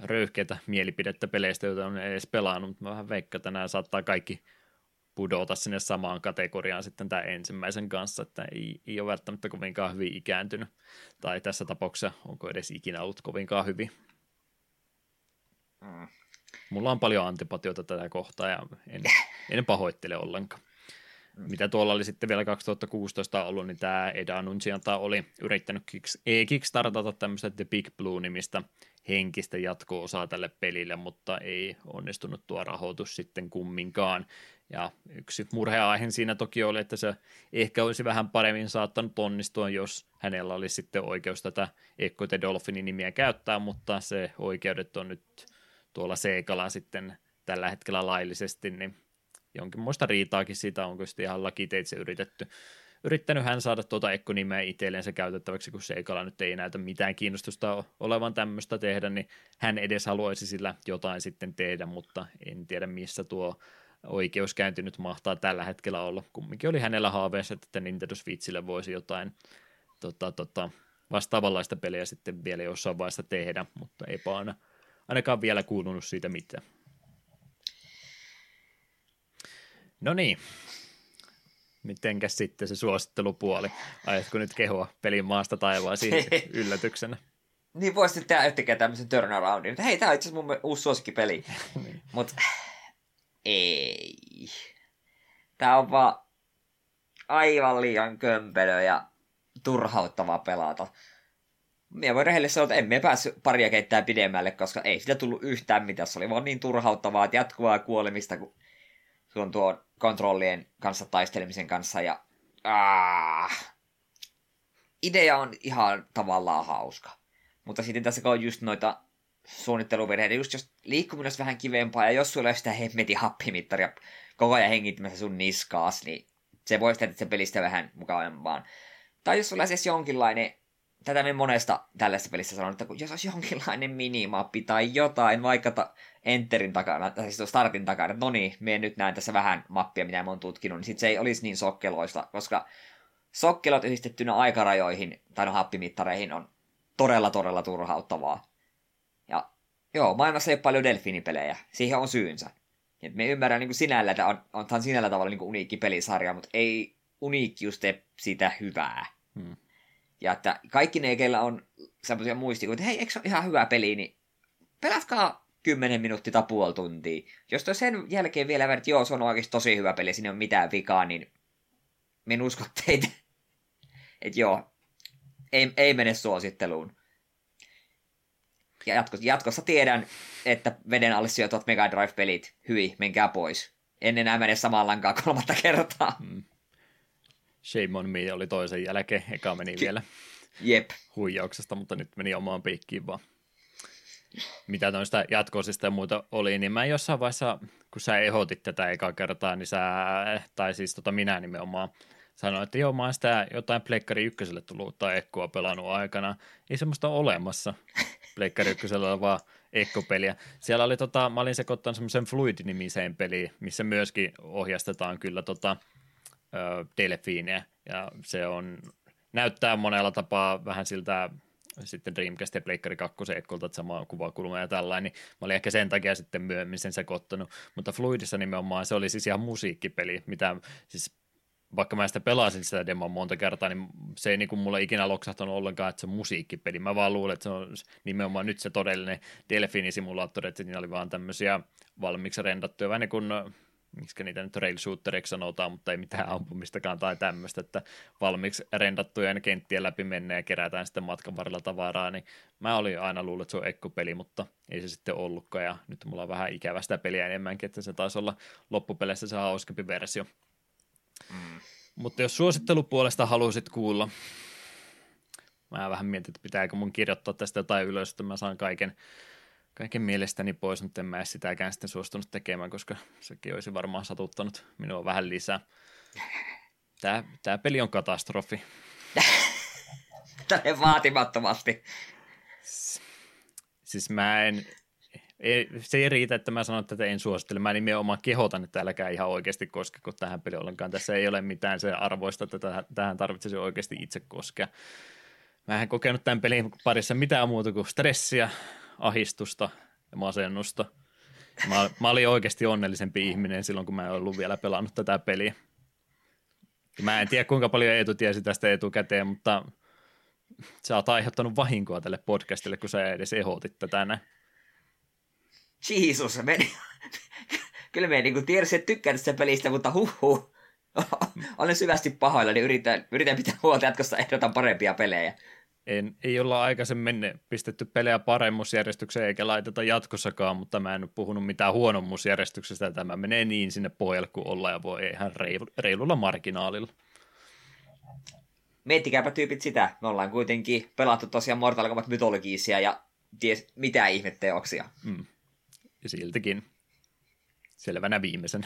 röyhkeitä mielipidettä peleistä, joita on edes pelannut, mutta mä vähän veikkaan, että nämä saattaa kaikki pudota sinne samaan kategoriaan sitten tämän ensimmäisen kanssa, että ei, ei ole välttämättä kovinkaan hyvin ikääntynyt, tai tässä tapauksessa onko edes ikinä ollut kovinkaan hyvin. Mm. Mulla on paljon antipatioita tätä kohtaa ja en, en pahoittele ollenkaan. Mm. Mitä tuolla oli sitten vielä 2016 ollut, niin tämä Eda Nuncianta oli yrittänyt kick, kickstartata tämmöistä The Big Blue-nimistä henkistä jatko-osaa tälle pelille, mutta ei onnistunut tuo rahoitus sitten kumminkaan. Ja yksi murheaihe siinä toki oli, että se ehkä olisi vähän paremmin saattanut onnistua, jos hänellä olisi sitten oikeus tätä Echo the Dolphinin nimiä käyttää, mutta se oikeudet on nyt tuolla Seikalla sitten tällä hetkellä laillisesti, niin jonkinmoista riitaakin siitä, onko sitten ihan lakiteitse yritetty yrittänyt hän saada tuota Ekko-nimeä itsellensä käytettäväksi, kun Seikalla nyt ei näytä mitään kiinnostusta olevan tämmöistä tehdä, niin hän edes haluaisi sillä jotain sitten tehdä, mutta en tiedä missä tuo oikeuskäynti nyt mahtaa tällä hetkellä olla. Kumminkin oli hänellä haaveessa, että Nintendo Switchille voisi jotain tota, tota, vastaavanlaista peliä sitten vielä jossain vaiheessa tehdä, mutta ei aina, ainakaan vielä kuulunut siitä mitään. No niin, mitenkäs sitten se suosittelupuoli? Aiotko nyt kehua pelin maasta taivaasiin yllätyksenä? Niin voisi sitten tehdä yhtäkkiä tämmöisen turnaroundin, että hei, tämä on itse asiassa mun uusi suosikkipeli. niin. Mutta ei. Tämä on vaan aivan liian kömpelö ja turhauttava pelata. Minä voin rehellisesti sanoa, että emme päässyt paria keittää pidemmälle, koska ei sitä tullut yhtään mitään. Se oli vaan niin turhauttavaa, että jatkuvaa kuolemista, kun on tuo kontrollien kanssa taistelemisen kanssa. Ja ah, idea on ihan tavallaan hauska. Mutta sitten tässä on just noita suunnitteluvirheitä, just jos liikkuminen olisi vähän kivempaa, ja jos sulla olisi sitä hemmetin happimittaria koko ajan hengittämässä sun niskaas, niin se voisi tehdä se pelistä vähän mukavampaan. Tai jos sulla olisi edes jonkinlainen, tätä me monesta tällaista pelissä sanon, että jos olisi jonkinlainen minimappi tai jotain, vaikka ta- Enterin takana, tai siis Startin takana, että no niin, me nyt näen tässä vähän mappia, mitä mä oon tutkinut, niin sit se ei olisi niin sokkeloista, koska sokkelot yhdistettynä aikarajoihin tai no happimittareihin on todella, todella turhauttavaa. Ja joo, maailmassa ei ole paljon delfiinipelejä, siihen on syynsä. Et me ymmärrän niin kuin sinällä, että on, onhan sinällä tavalla niin kuin uniikki pelisarja, mutta ei uniikkius tee sitä hyvää. Hmm. Ja että kaikki ne, keillä on semmoisia muistikuja, että hei, eikö se ole ihan hyvä peli, niin pelatkaa 10 minuuttia tai puoli tuntia. Jos sen jälkeen vielä että joo, se on oikeasti tosi hyvä peli, siinä ei ole mitään vikaa, niin en usko teitä. että joo, ei, ei mene suositteluun. Ja jatkossa, jatkossa tiedän, että veden alle sijoituvat Mega Drive-pelit, hyi, menkää pois. En enää mene samaan lankaan kolmatta kertaa. Hmm. Shame on me oli toisen jälkeen, eka meni Ki- vielä Jep. huijauksesta, mutta nyt meni omaan piikkiin vaan. Mitä noista jatkoisista ja muuta oli, niin mä jossain vaiheessa, kun sä ehdotit tätä eka kertaa, niin sä, tai siis tota minä nimenomaan, sanoin, että joo, mä oon sitä jotain Pleikkari ykköselle tullut tai Ekkoa pelannut aikana. Ei semmoista ole olemassa. Pleikkari ykkösellä vaan Ekko-peliä. Siellä oli, tota, mä olin sekoittanut semmoisen Fluid-nimiseen peliin, missä myöskin ohjastetaan kyllä tota, ö, delfiineä. Ja se on, näyttää monella tapaa vähän siltä sitten Dreamcast ja Pleikkari 2 ekkolta samaa kuvakulma ja tällainen, niin mä olin ehkä sen takia sitten myöhemmin sen sekoittanut, mutta Fluidissa nimenomaan se oli siis ihan musiikkipeli, mitä siis vaikka mä sitä pelasin sitä demoa monta kertaa, niin se ei niin mulle ikinä loksahtanut ollenkaan, että se on musiikkipeli. Mä vaan luulen, että se on nimenomaan nyt se todellinen Delfini-simulaattori, että siinä oli vaan tämmöisiä valmiiksi rendattuja, vähän niin kuin miksi niitä nyt rail shooteriksi sanotaan, mutta ei mitään ampumistakaan tai tämmöistä, että valmiiksi rendattujen kenttien läpi mennään ja kerätään sitten matkan varrella tavaraa, niin mä olin aina luullut, että se on ekkopeli, mutta ei se sitten ollutkaan, ja nyt mulla on vähän ikävä sitä peliä enemmänkin, että se taisi olla loppupeleissä se hauskempi versio. Mm. Mutta jos suosittelupuolesta haluaisit kuulla, mä vähän mietin, että pitääkö mun kirjoittaa tästä jotain ylös, että mä saan kaiken kaiken mielestäni pois, mutta en mä sitäkään sitten suostunut tekemään, koska sekin olisi varmaan satuttanut minua vähän lisää. Tämä, tämä peli on katastrofi. Tälle vaatimattomasti. Siis mä en, ei, se ei riitä, että mä sanon, että en suosittele. Mä nimenomaan kehotan, että älkää ihan oikeasti koske, kun tähän peli ollenkaan. Tässä ei ole mitään se arvoista, että tähän tarvitsisi oikeasti itse koskea. Mä en kokenut tämän pelin parissa mitään muuta kuin stressiä, ahistusta ja masennusta. Mä, mä olin oikeasti onnellisempi ihminen silloin, kun mä en ollut vielä pelannut tätä peliä. Mä en tiedä, kuinka paljon Eetu tiesi tästä etukäteen, mutta sä oot aiheuttanut vahinkoa tälle podcastille, kun sä edes ehdotit tätä näin. Jeesus, meni. Kyllä me niin tiedossa, että tykkään tästä pelistä, mutta huhu. Olen syvästi pahoilla, niin yritän, yritän pitää huolta jatkossa ehdotan parempia pelejä en, ei olla aikaisemmin pistetty pelejä paremmuusjärjestykseen eikä laiteta jatkossakaan, mutta mä en puhunut mitään huonommuusjärjestyksestä. Tämä menee niin sinne pohjalle kuin olla ja voi ihan reilu, reilulla marginaalilla. Miettikääpä tyypit sitä. Me ollaan kuitenkin pelattu tosiaan Mortal Kombat mytologiisia ja ties mitä ihmetteoksia. Mm. Ja siltikin selvänä viimeisen.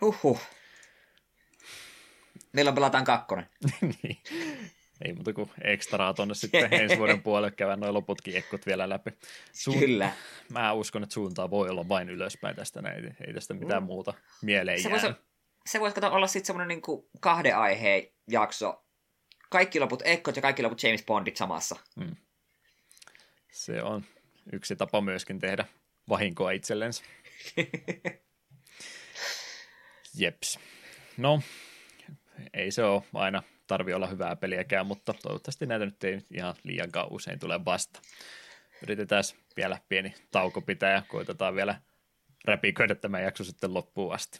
Huhhuh. Milloin pelataan kakkonen? niin. Ei muuta kuin ekstraa tuonne sitten ensi vuoden puolelle käydään noin loputkin ekkot vielä läpi. Suun... Kyllä. Mä uskon, että suuntaa voi olla vain ylöspäin tästä näin. Ei tästä mitään mm. muuta mieleen se voisi, se voisi kato olla sitten semmoinen niin kahden aiheen jakso. Kaikki loput ekkot ja kaikki loput James Bondit samassa. Mm. Se on yksi tapa myöskin tehdä vahinkoa itsellensä. Jeps. No, ei se ole aina tarvi olla hyvää peliäkään, mutta toivottavasti näitä nyt ei ihan liian usein tule vasta. Yritetään vielä pieni tauko pitää ja koitetaan vielä räpiköidä tämä jakso sitten loppuun asti.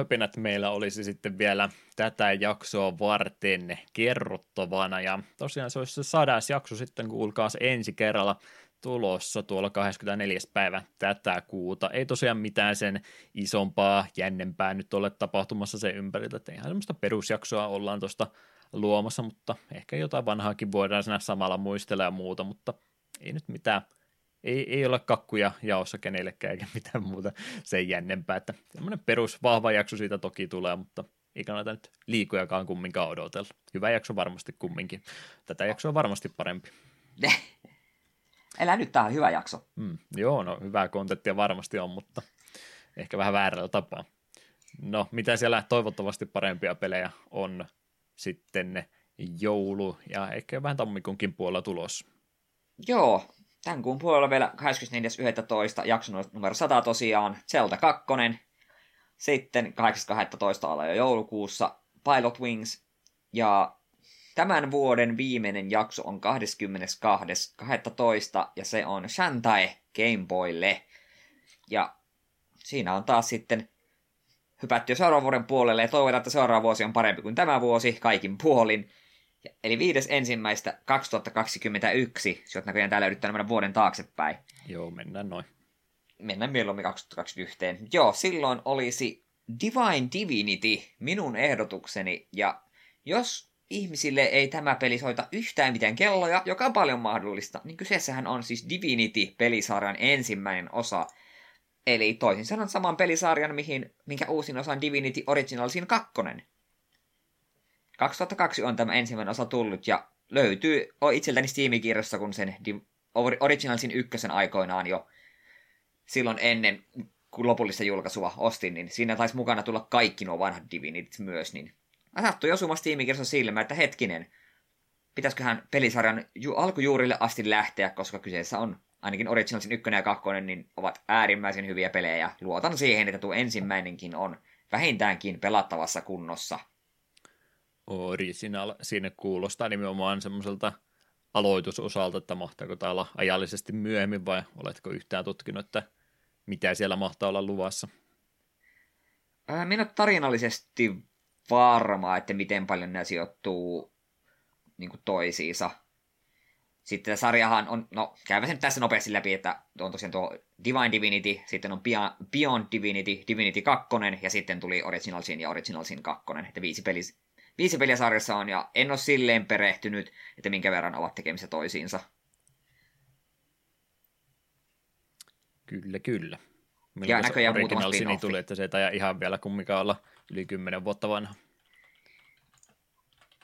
Loppuhöpinät meillä olisi sitten vielä tätä jaksoa varten kerrottavana. Ja tosiaan se olisi se sadas jakso sitten, kuulkaas ensi kerralla tulossa tuolla 24. päivä tätä kuuta. Ei tosiaan mitään sen isompaa, jännempää nyt ole tapahtumassa sen ympäriltä, että ihan semmoista perusjaksoa ollaan tuosta luomassa, mutta ehkä jotain vanhaakin voidaan siinä samalla muistella ja muuta, mutta ei nyt mitään – ei, ei ole kakkuja jaossa kenellekään eikä mitään muuta sen jännempää, että semmoinen perus vahva jakso siitä toki tulee, mutta ei kannata nyt liikujakaan kumminkaan odotella. Hyvä jakso varmasti kumminkin. Tätä jaksoa on varmasti parempi. Elä nyt, tähän hyvä jakso. Mm, joo, no hyvää kontenttia varmasti on, mutta ehkä vähän väärällä tapaa. No, mitä siellä toivottavasti parempia pelejä on sitten joulu ja ehkä vähän tammikuunkin puolella tulossa. Joo, tämän kuun puolella vielä 24.11. jakso numero 100 tosiaan, Zelda 2. Sitten 8.12. ala jo joulukuussa Pilot Wings. Ja tämän vuoden viimeinen jakso on 22.12. ja se on Shantae Game Boylle. Ja siinä on taas sitten hypätty jo seuraavan vuoden puolelle ja toivotaan, että seuraava vuosi on parempi kuin tämä vuosi kaikin puolin. Eli viides ensimmäistä 2021, jos näköjään täällä yrittää mennä vuoden taaksepäin. Joo, mennään noin. Mennään mieluummin 2021. Joo, silloin olisi Divine Divinity minun ehdotukseni, ja jos ihmisille ei tämä peli soita yhtään mitään kelloja, joka on paljon mahdollista, niin kyseessähän on siis Divinity-pelisarjan ensimmäinen osa. Eli toisin sanoen saman pelisarjan, mihin, minkä uusin osa on Divinity Original Sin 2. 2002 on tämä ensimmäinen osa tullut ja löytyy itseltäni Steam-kirjassa, kun sen Originalsin ykkösen aikoinaan jo silloin ennen kun lopullista julkaisua ostin, niin siinä taisi mukana tulla kaikki nuo vanhat Divinityt myös, niin sattui osuma Steam-kirjassa että hetkinen, pitäisiköhän pelisarjan ju- alkujuurille asti lähteä, koska kyseessä on ainakin Originalsin ykkönen ja kakkonen, niin ovat äärimmäisen hyviä pelejä. Luotan siihen, että tuo ensimmäinenkin on vähintäänkin pelattavassa kunnossa original sinne kuulostaa nimenomaan semmoiselta aloitusosalta, että mahtaako tämä olla ajallisesti myöhemmin vai oletko yhtään tutkinut, että mitä siellä mahtaa olla luvassa? minä olen tarinallisesti varma, että miten paljon ne sijoittuu niin toisiinsa. Sitten sarjahan on, no käyvä sen tässä nopeasti läpi, että on tosiaan tuo Divine Divinity, sitten on Beyond Divinity, Divinity 2, ja sitten tuli Original Sin ja Original Sin 2, että viisi, pelis, viisi peliä sarjassa on, ja en ole silleen perehtynyt, että minkä verran ovat tekemisissä toisiinsa. Kyllä, kyllä. Milloin ja näköjään muutama spin tuli, että se ei ihan vielä kumminkaan olla yli 10 vuotta vanha.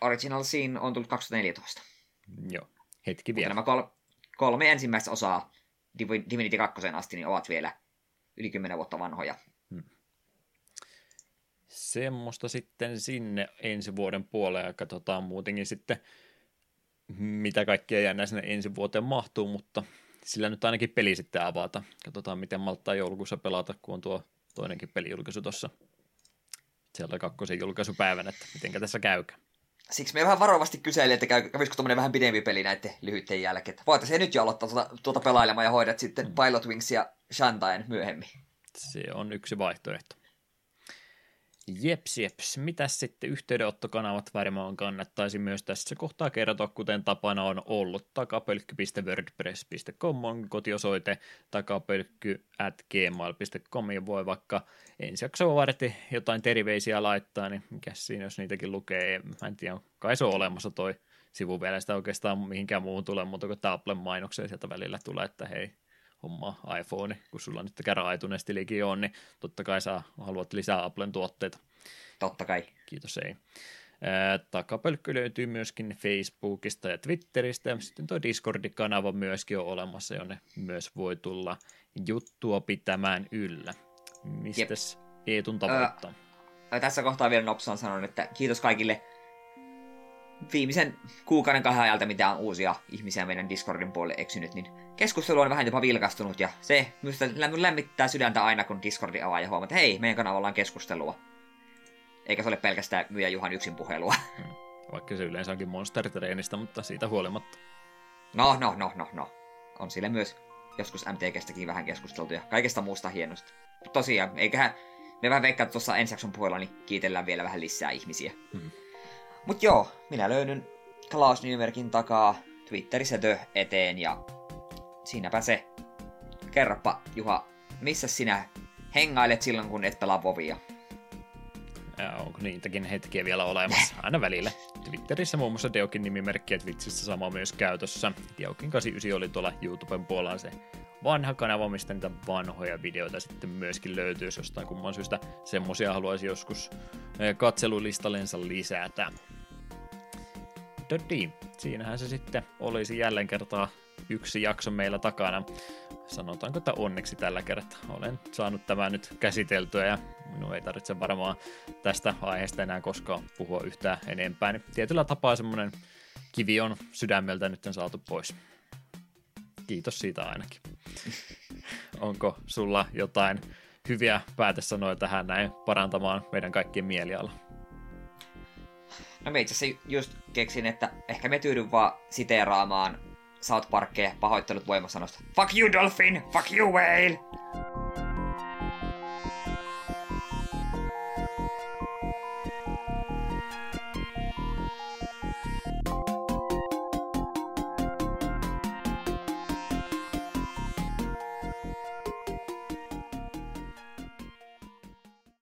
Original Sin on tullut 2014. Joo, hetki vielä. nämä kol- kolme ensimmäistä osaa Divinity 2 asti niin ovat vielä yli 10 vuotta vanhoja semmoista sitten sinne ensi vuoden puolelle ja katsotaan muutenkin sitten, mitä kaikkea jännää sinne ensi vuoteen mahtuu, mutta sillä nyt ainakin peli sitten avata. Katsotaan, miten malttaa joulukuussa pelata, kun on tuo toinenkin pelijulkaisu tuossa siellä kakkosen julkaisupäivänä, että miten tässä käykää. siksi me vähän varovasti kyselin, että kävisikö tuommoinen vähän pidempi peli näiden lyhyiden jälkeen. Voitaisiin nyt jo aloittaa tuota, tuota pelailemaan ja hoidat sitten mm. Pilot Wings ja Shantain myöhemmin. Se on yksi vaihtoehto. Jeps, jeps. Mitäs sitten yhteydenottokanavat varmaan kannattaisi myös tässä kohtaa kertoa, kuten tapana on ollut. takapölkky.wordpress.com on kotiosoite, takapölkky ja voi vaikka ensi jaksoa varten jotain teriveisiä laittaa, niin mikä siinä, jos niitäkin lukee, mä en tiedä, kai se on olemassa toi sivu vielä sitä oikeastaan mihinkään muuhun tulee, mutta kun Applen mainoksia sieltä välillä tulee, että hei, homma iPhone, kun sulla nyt kerran iTunes-tilikin on, niin totta kai sä haluat lisää Applen tuotteita. Totta kai. Kiitos, ei. Takapölkky löytyy myöskin Facebookista ja Twitteristä, ja sitten tuo Discord-kanava myöskin on olemassa, jonne myös voi tulla juttua pitämään yllä. Mistäs Eetun tavoittaa? Öö, tässä kohtaa vielä Nopsan sanon, että kiitos kaikille viimeisen kuukauden kahden ajalta, mitä on uusia ihmisiä meidän Discordin puolelle eksynyt, niin keskustelu on vähän jopa vilkastunut ja se minusta lämmittää sydäntä aina, kun Discordin avaa ja huomaa, että hei, meidän kanavalla on keskustelua. Eikä se ole pelkästään myyjä Juhan yksin puhelua. Hmm. Vaikka se yleensä onkin Monster-treenistä, mutta siitä huolimatta. No, no, no, no, no. On sille myös joskus MTGstäkin vähän keskusteltu ja kaikesta muusta hienosta. Tosiaan, eiköhän me vähän veikkaa tuossa ensi jakson puolella, niin kiitellään vielä vähän lisää ihmisiä. Hmm. Mut joo, minä löydyn Klaus Nymerkin takaa Twitterissä tö eteen ja siinäpä se. Kerropa, Juha, missä sinä hengailet silloin, kun et pelaa Vovia? Ja onko niitäkin hetkiä vielä olemassa? Aina välillä. Twitterissä muun muassa Deokin nimimerkki ja Twitchissä sama myös käytössä. Deokin 89 oli tuolla YouTuben puolella se vanha kanava, mistä niitä vanhoja videoita sitten myöskin löytyy, jos jostain kumman syystä semmosia haluaisi joskus katselulistallensa lisätä. Dodi, siinähän se sitten olisi jälleen kertaa yksi jakso meillä takana. Sanotaanko, että onneksi tällä kertaa olen saanut tämän nyt käsiteltyä ja minun ei tarvitse varmaan tästä aiheesta enää koskaan puhua yhtään enempää. Niin tietyllä tapaa semmoinen kivi on sydämeltä nyt saatu pois. Kiitos siitä ainakin. Onko sulla jotain hyviä päätesanoja tähän näin parantamaan meidän kaikkien mieliala? No me itse asiassa just keksin, että ehkä me tyydyn vaan siteeraamaan South Parkia pahoittelut voimasanosta. Fuck you Dolphin! Fuck you Whale!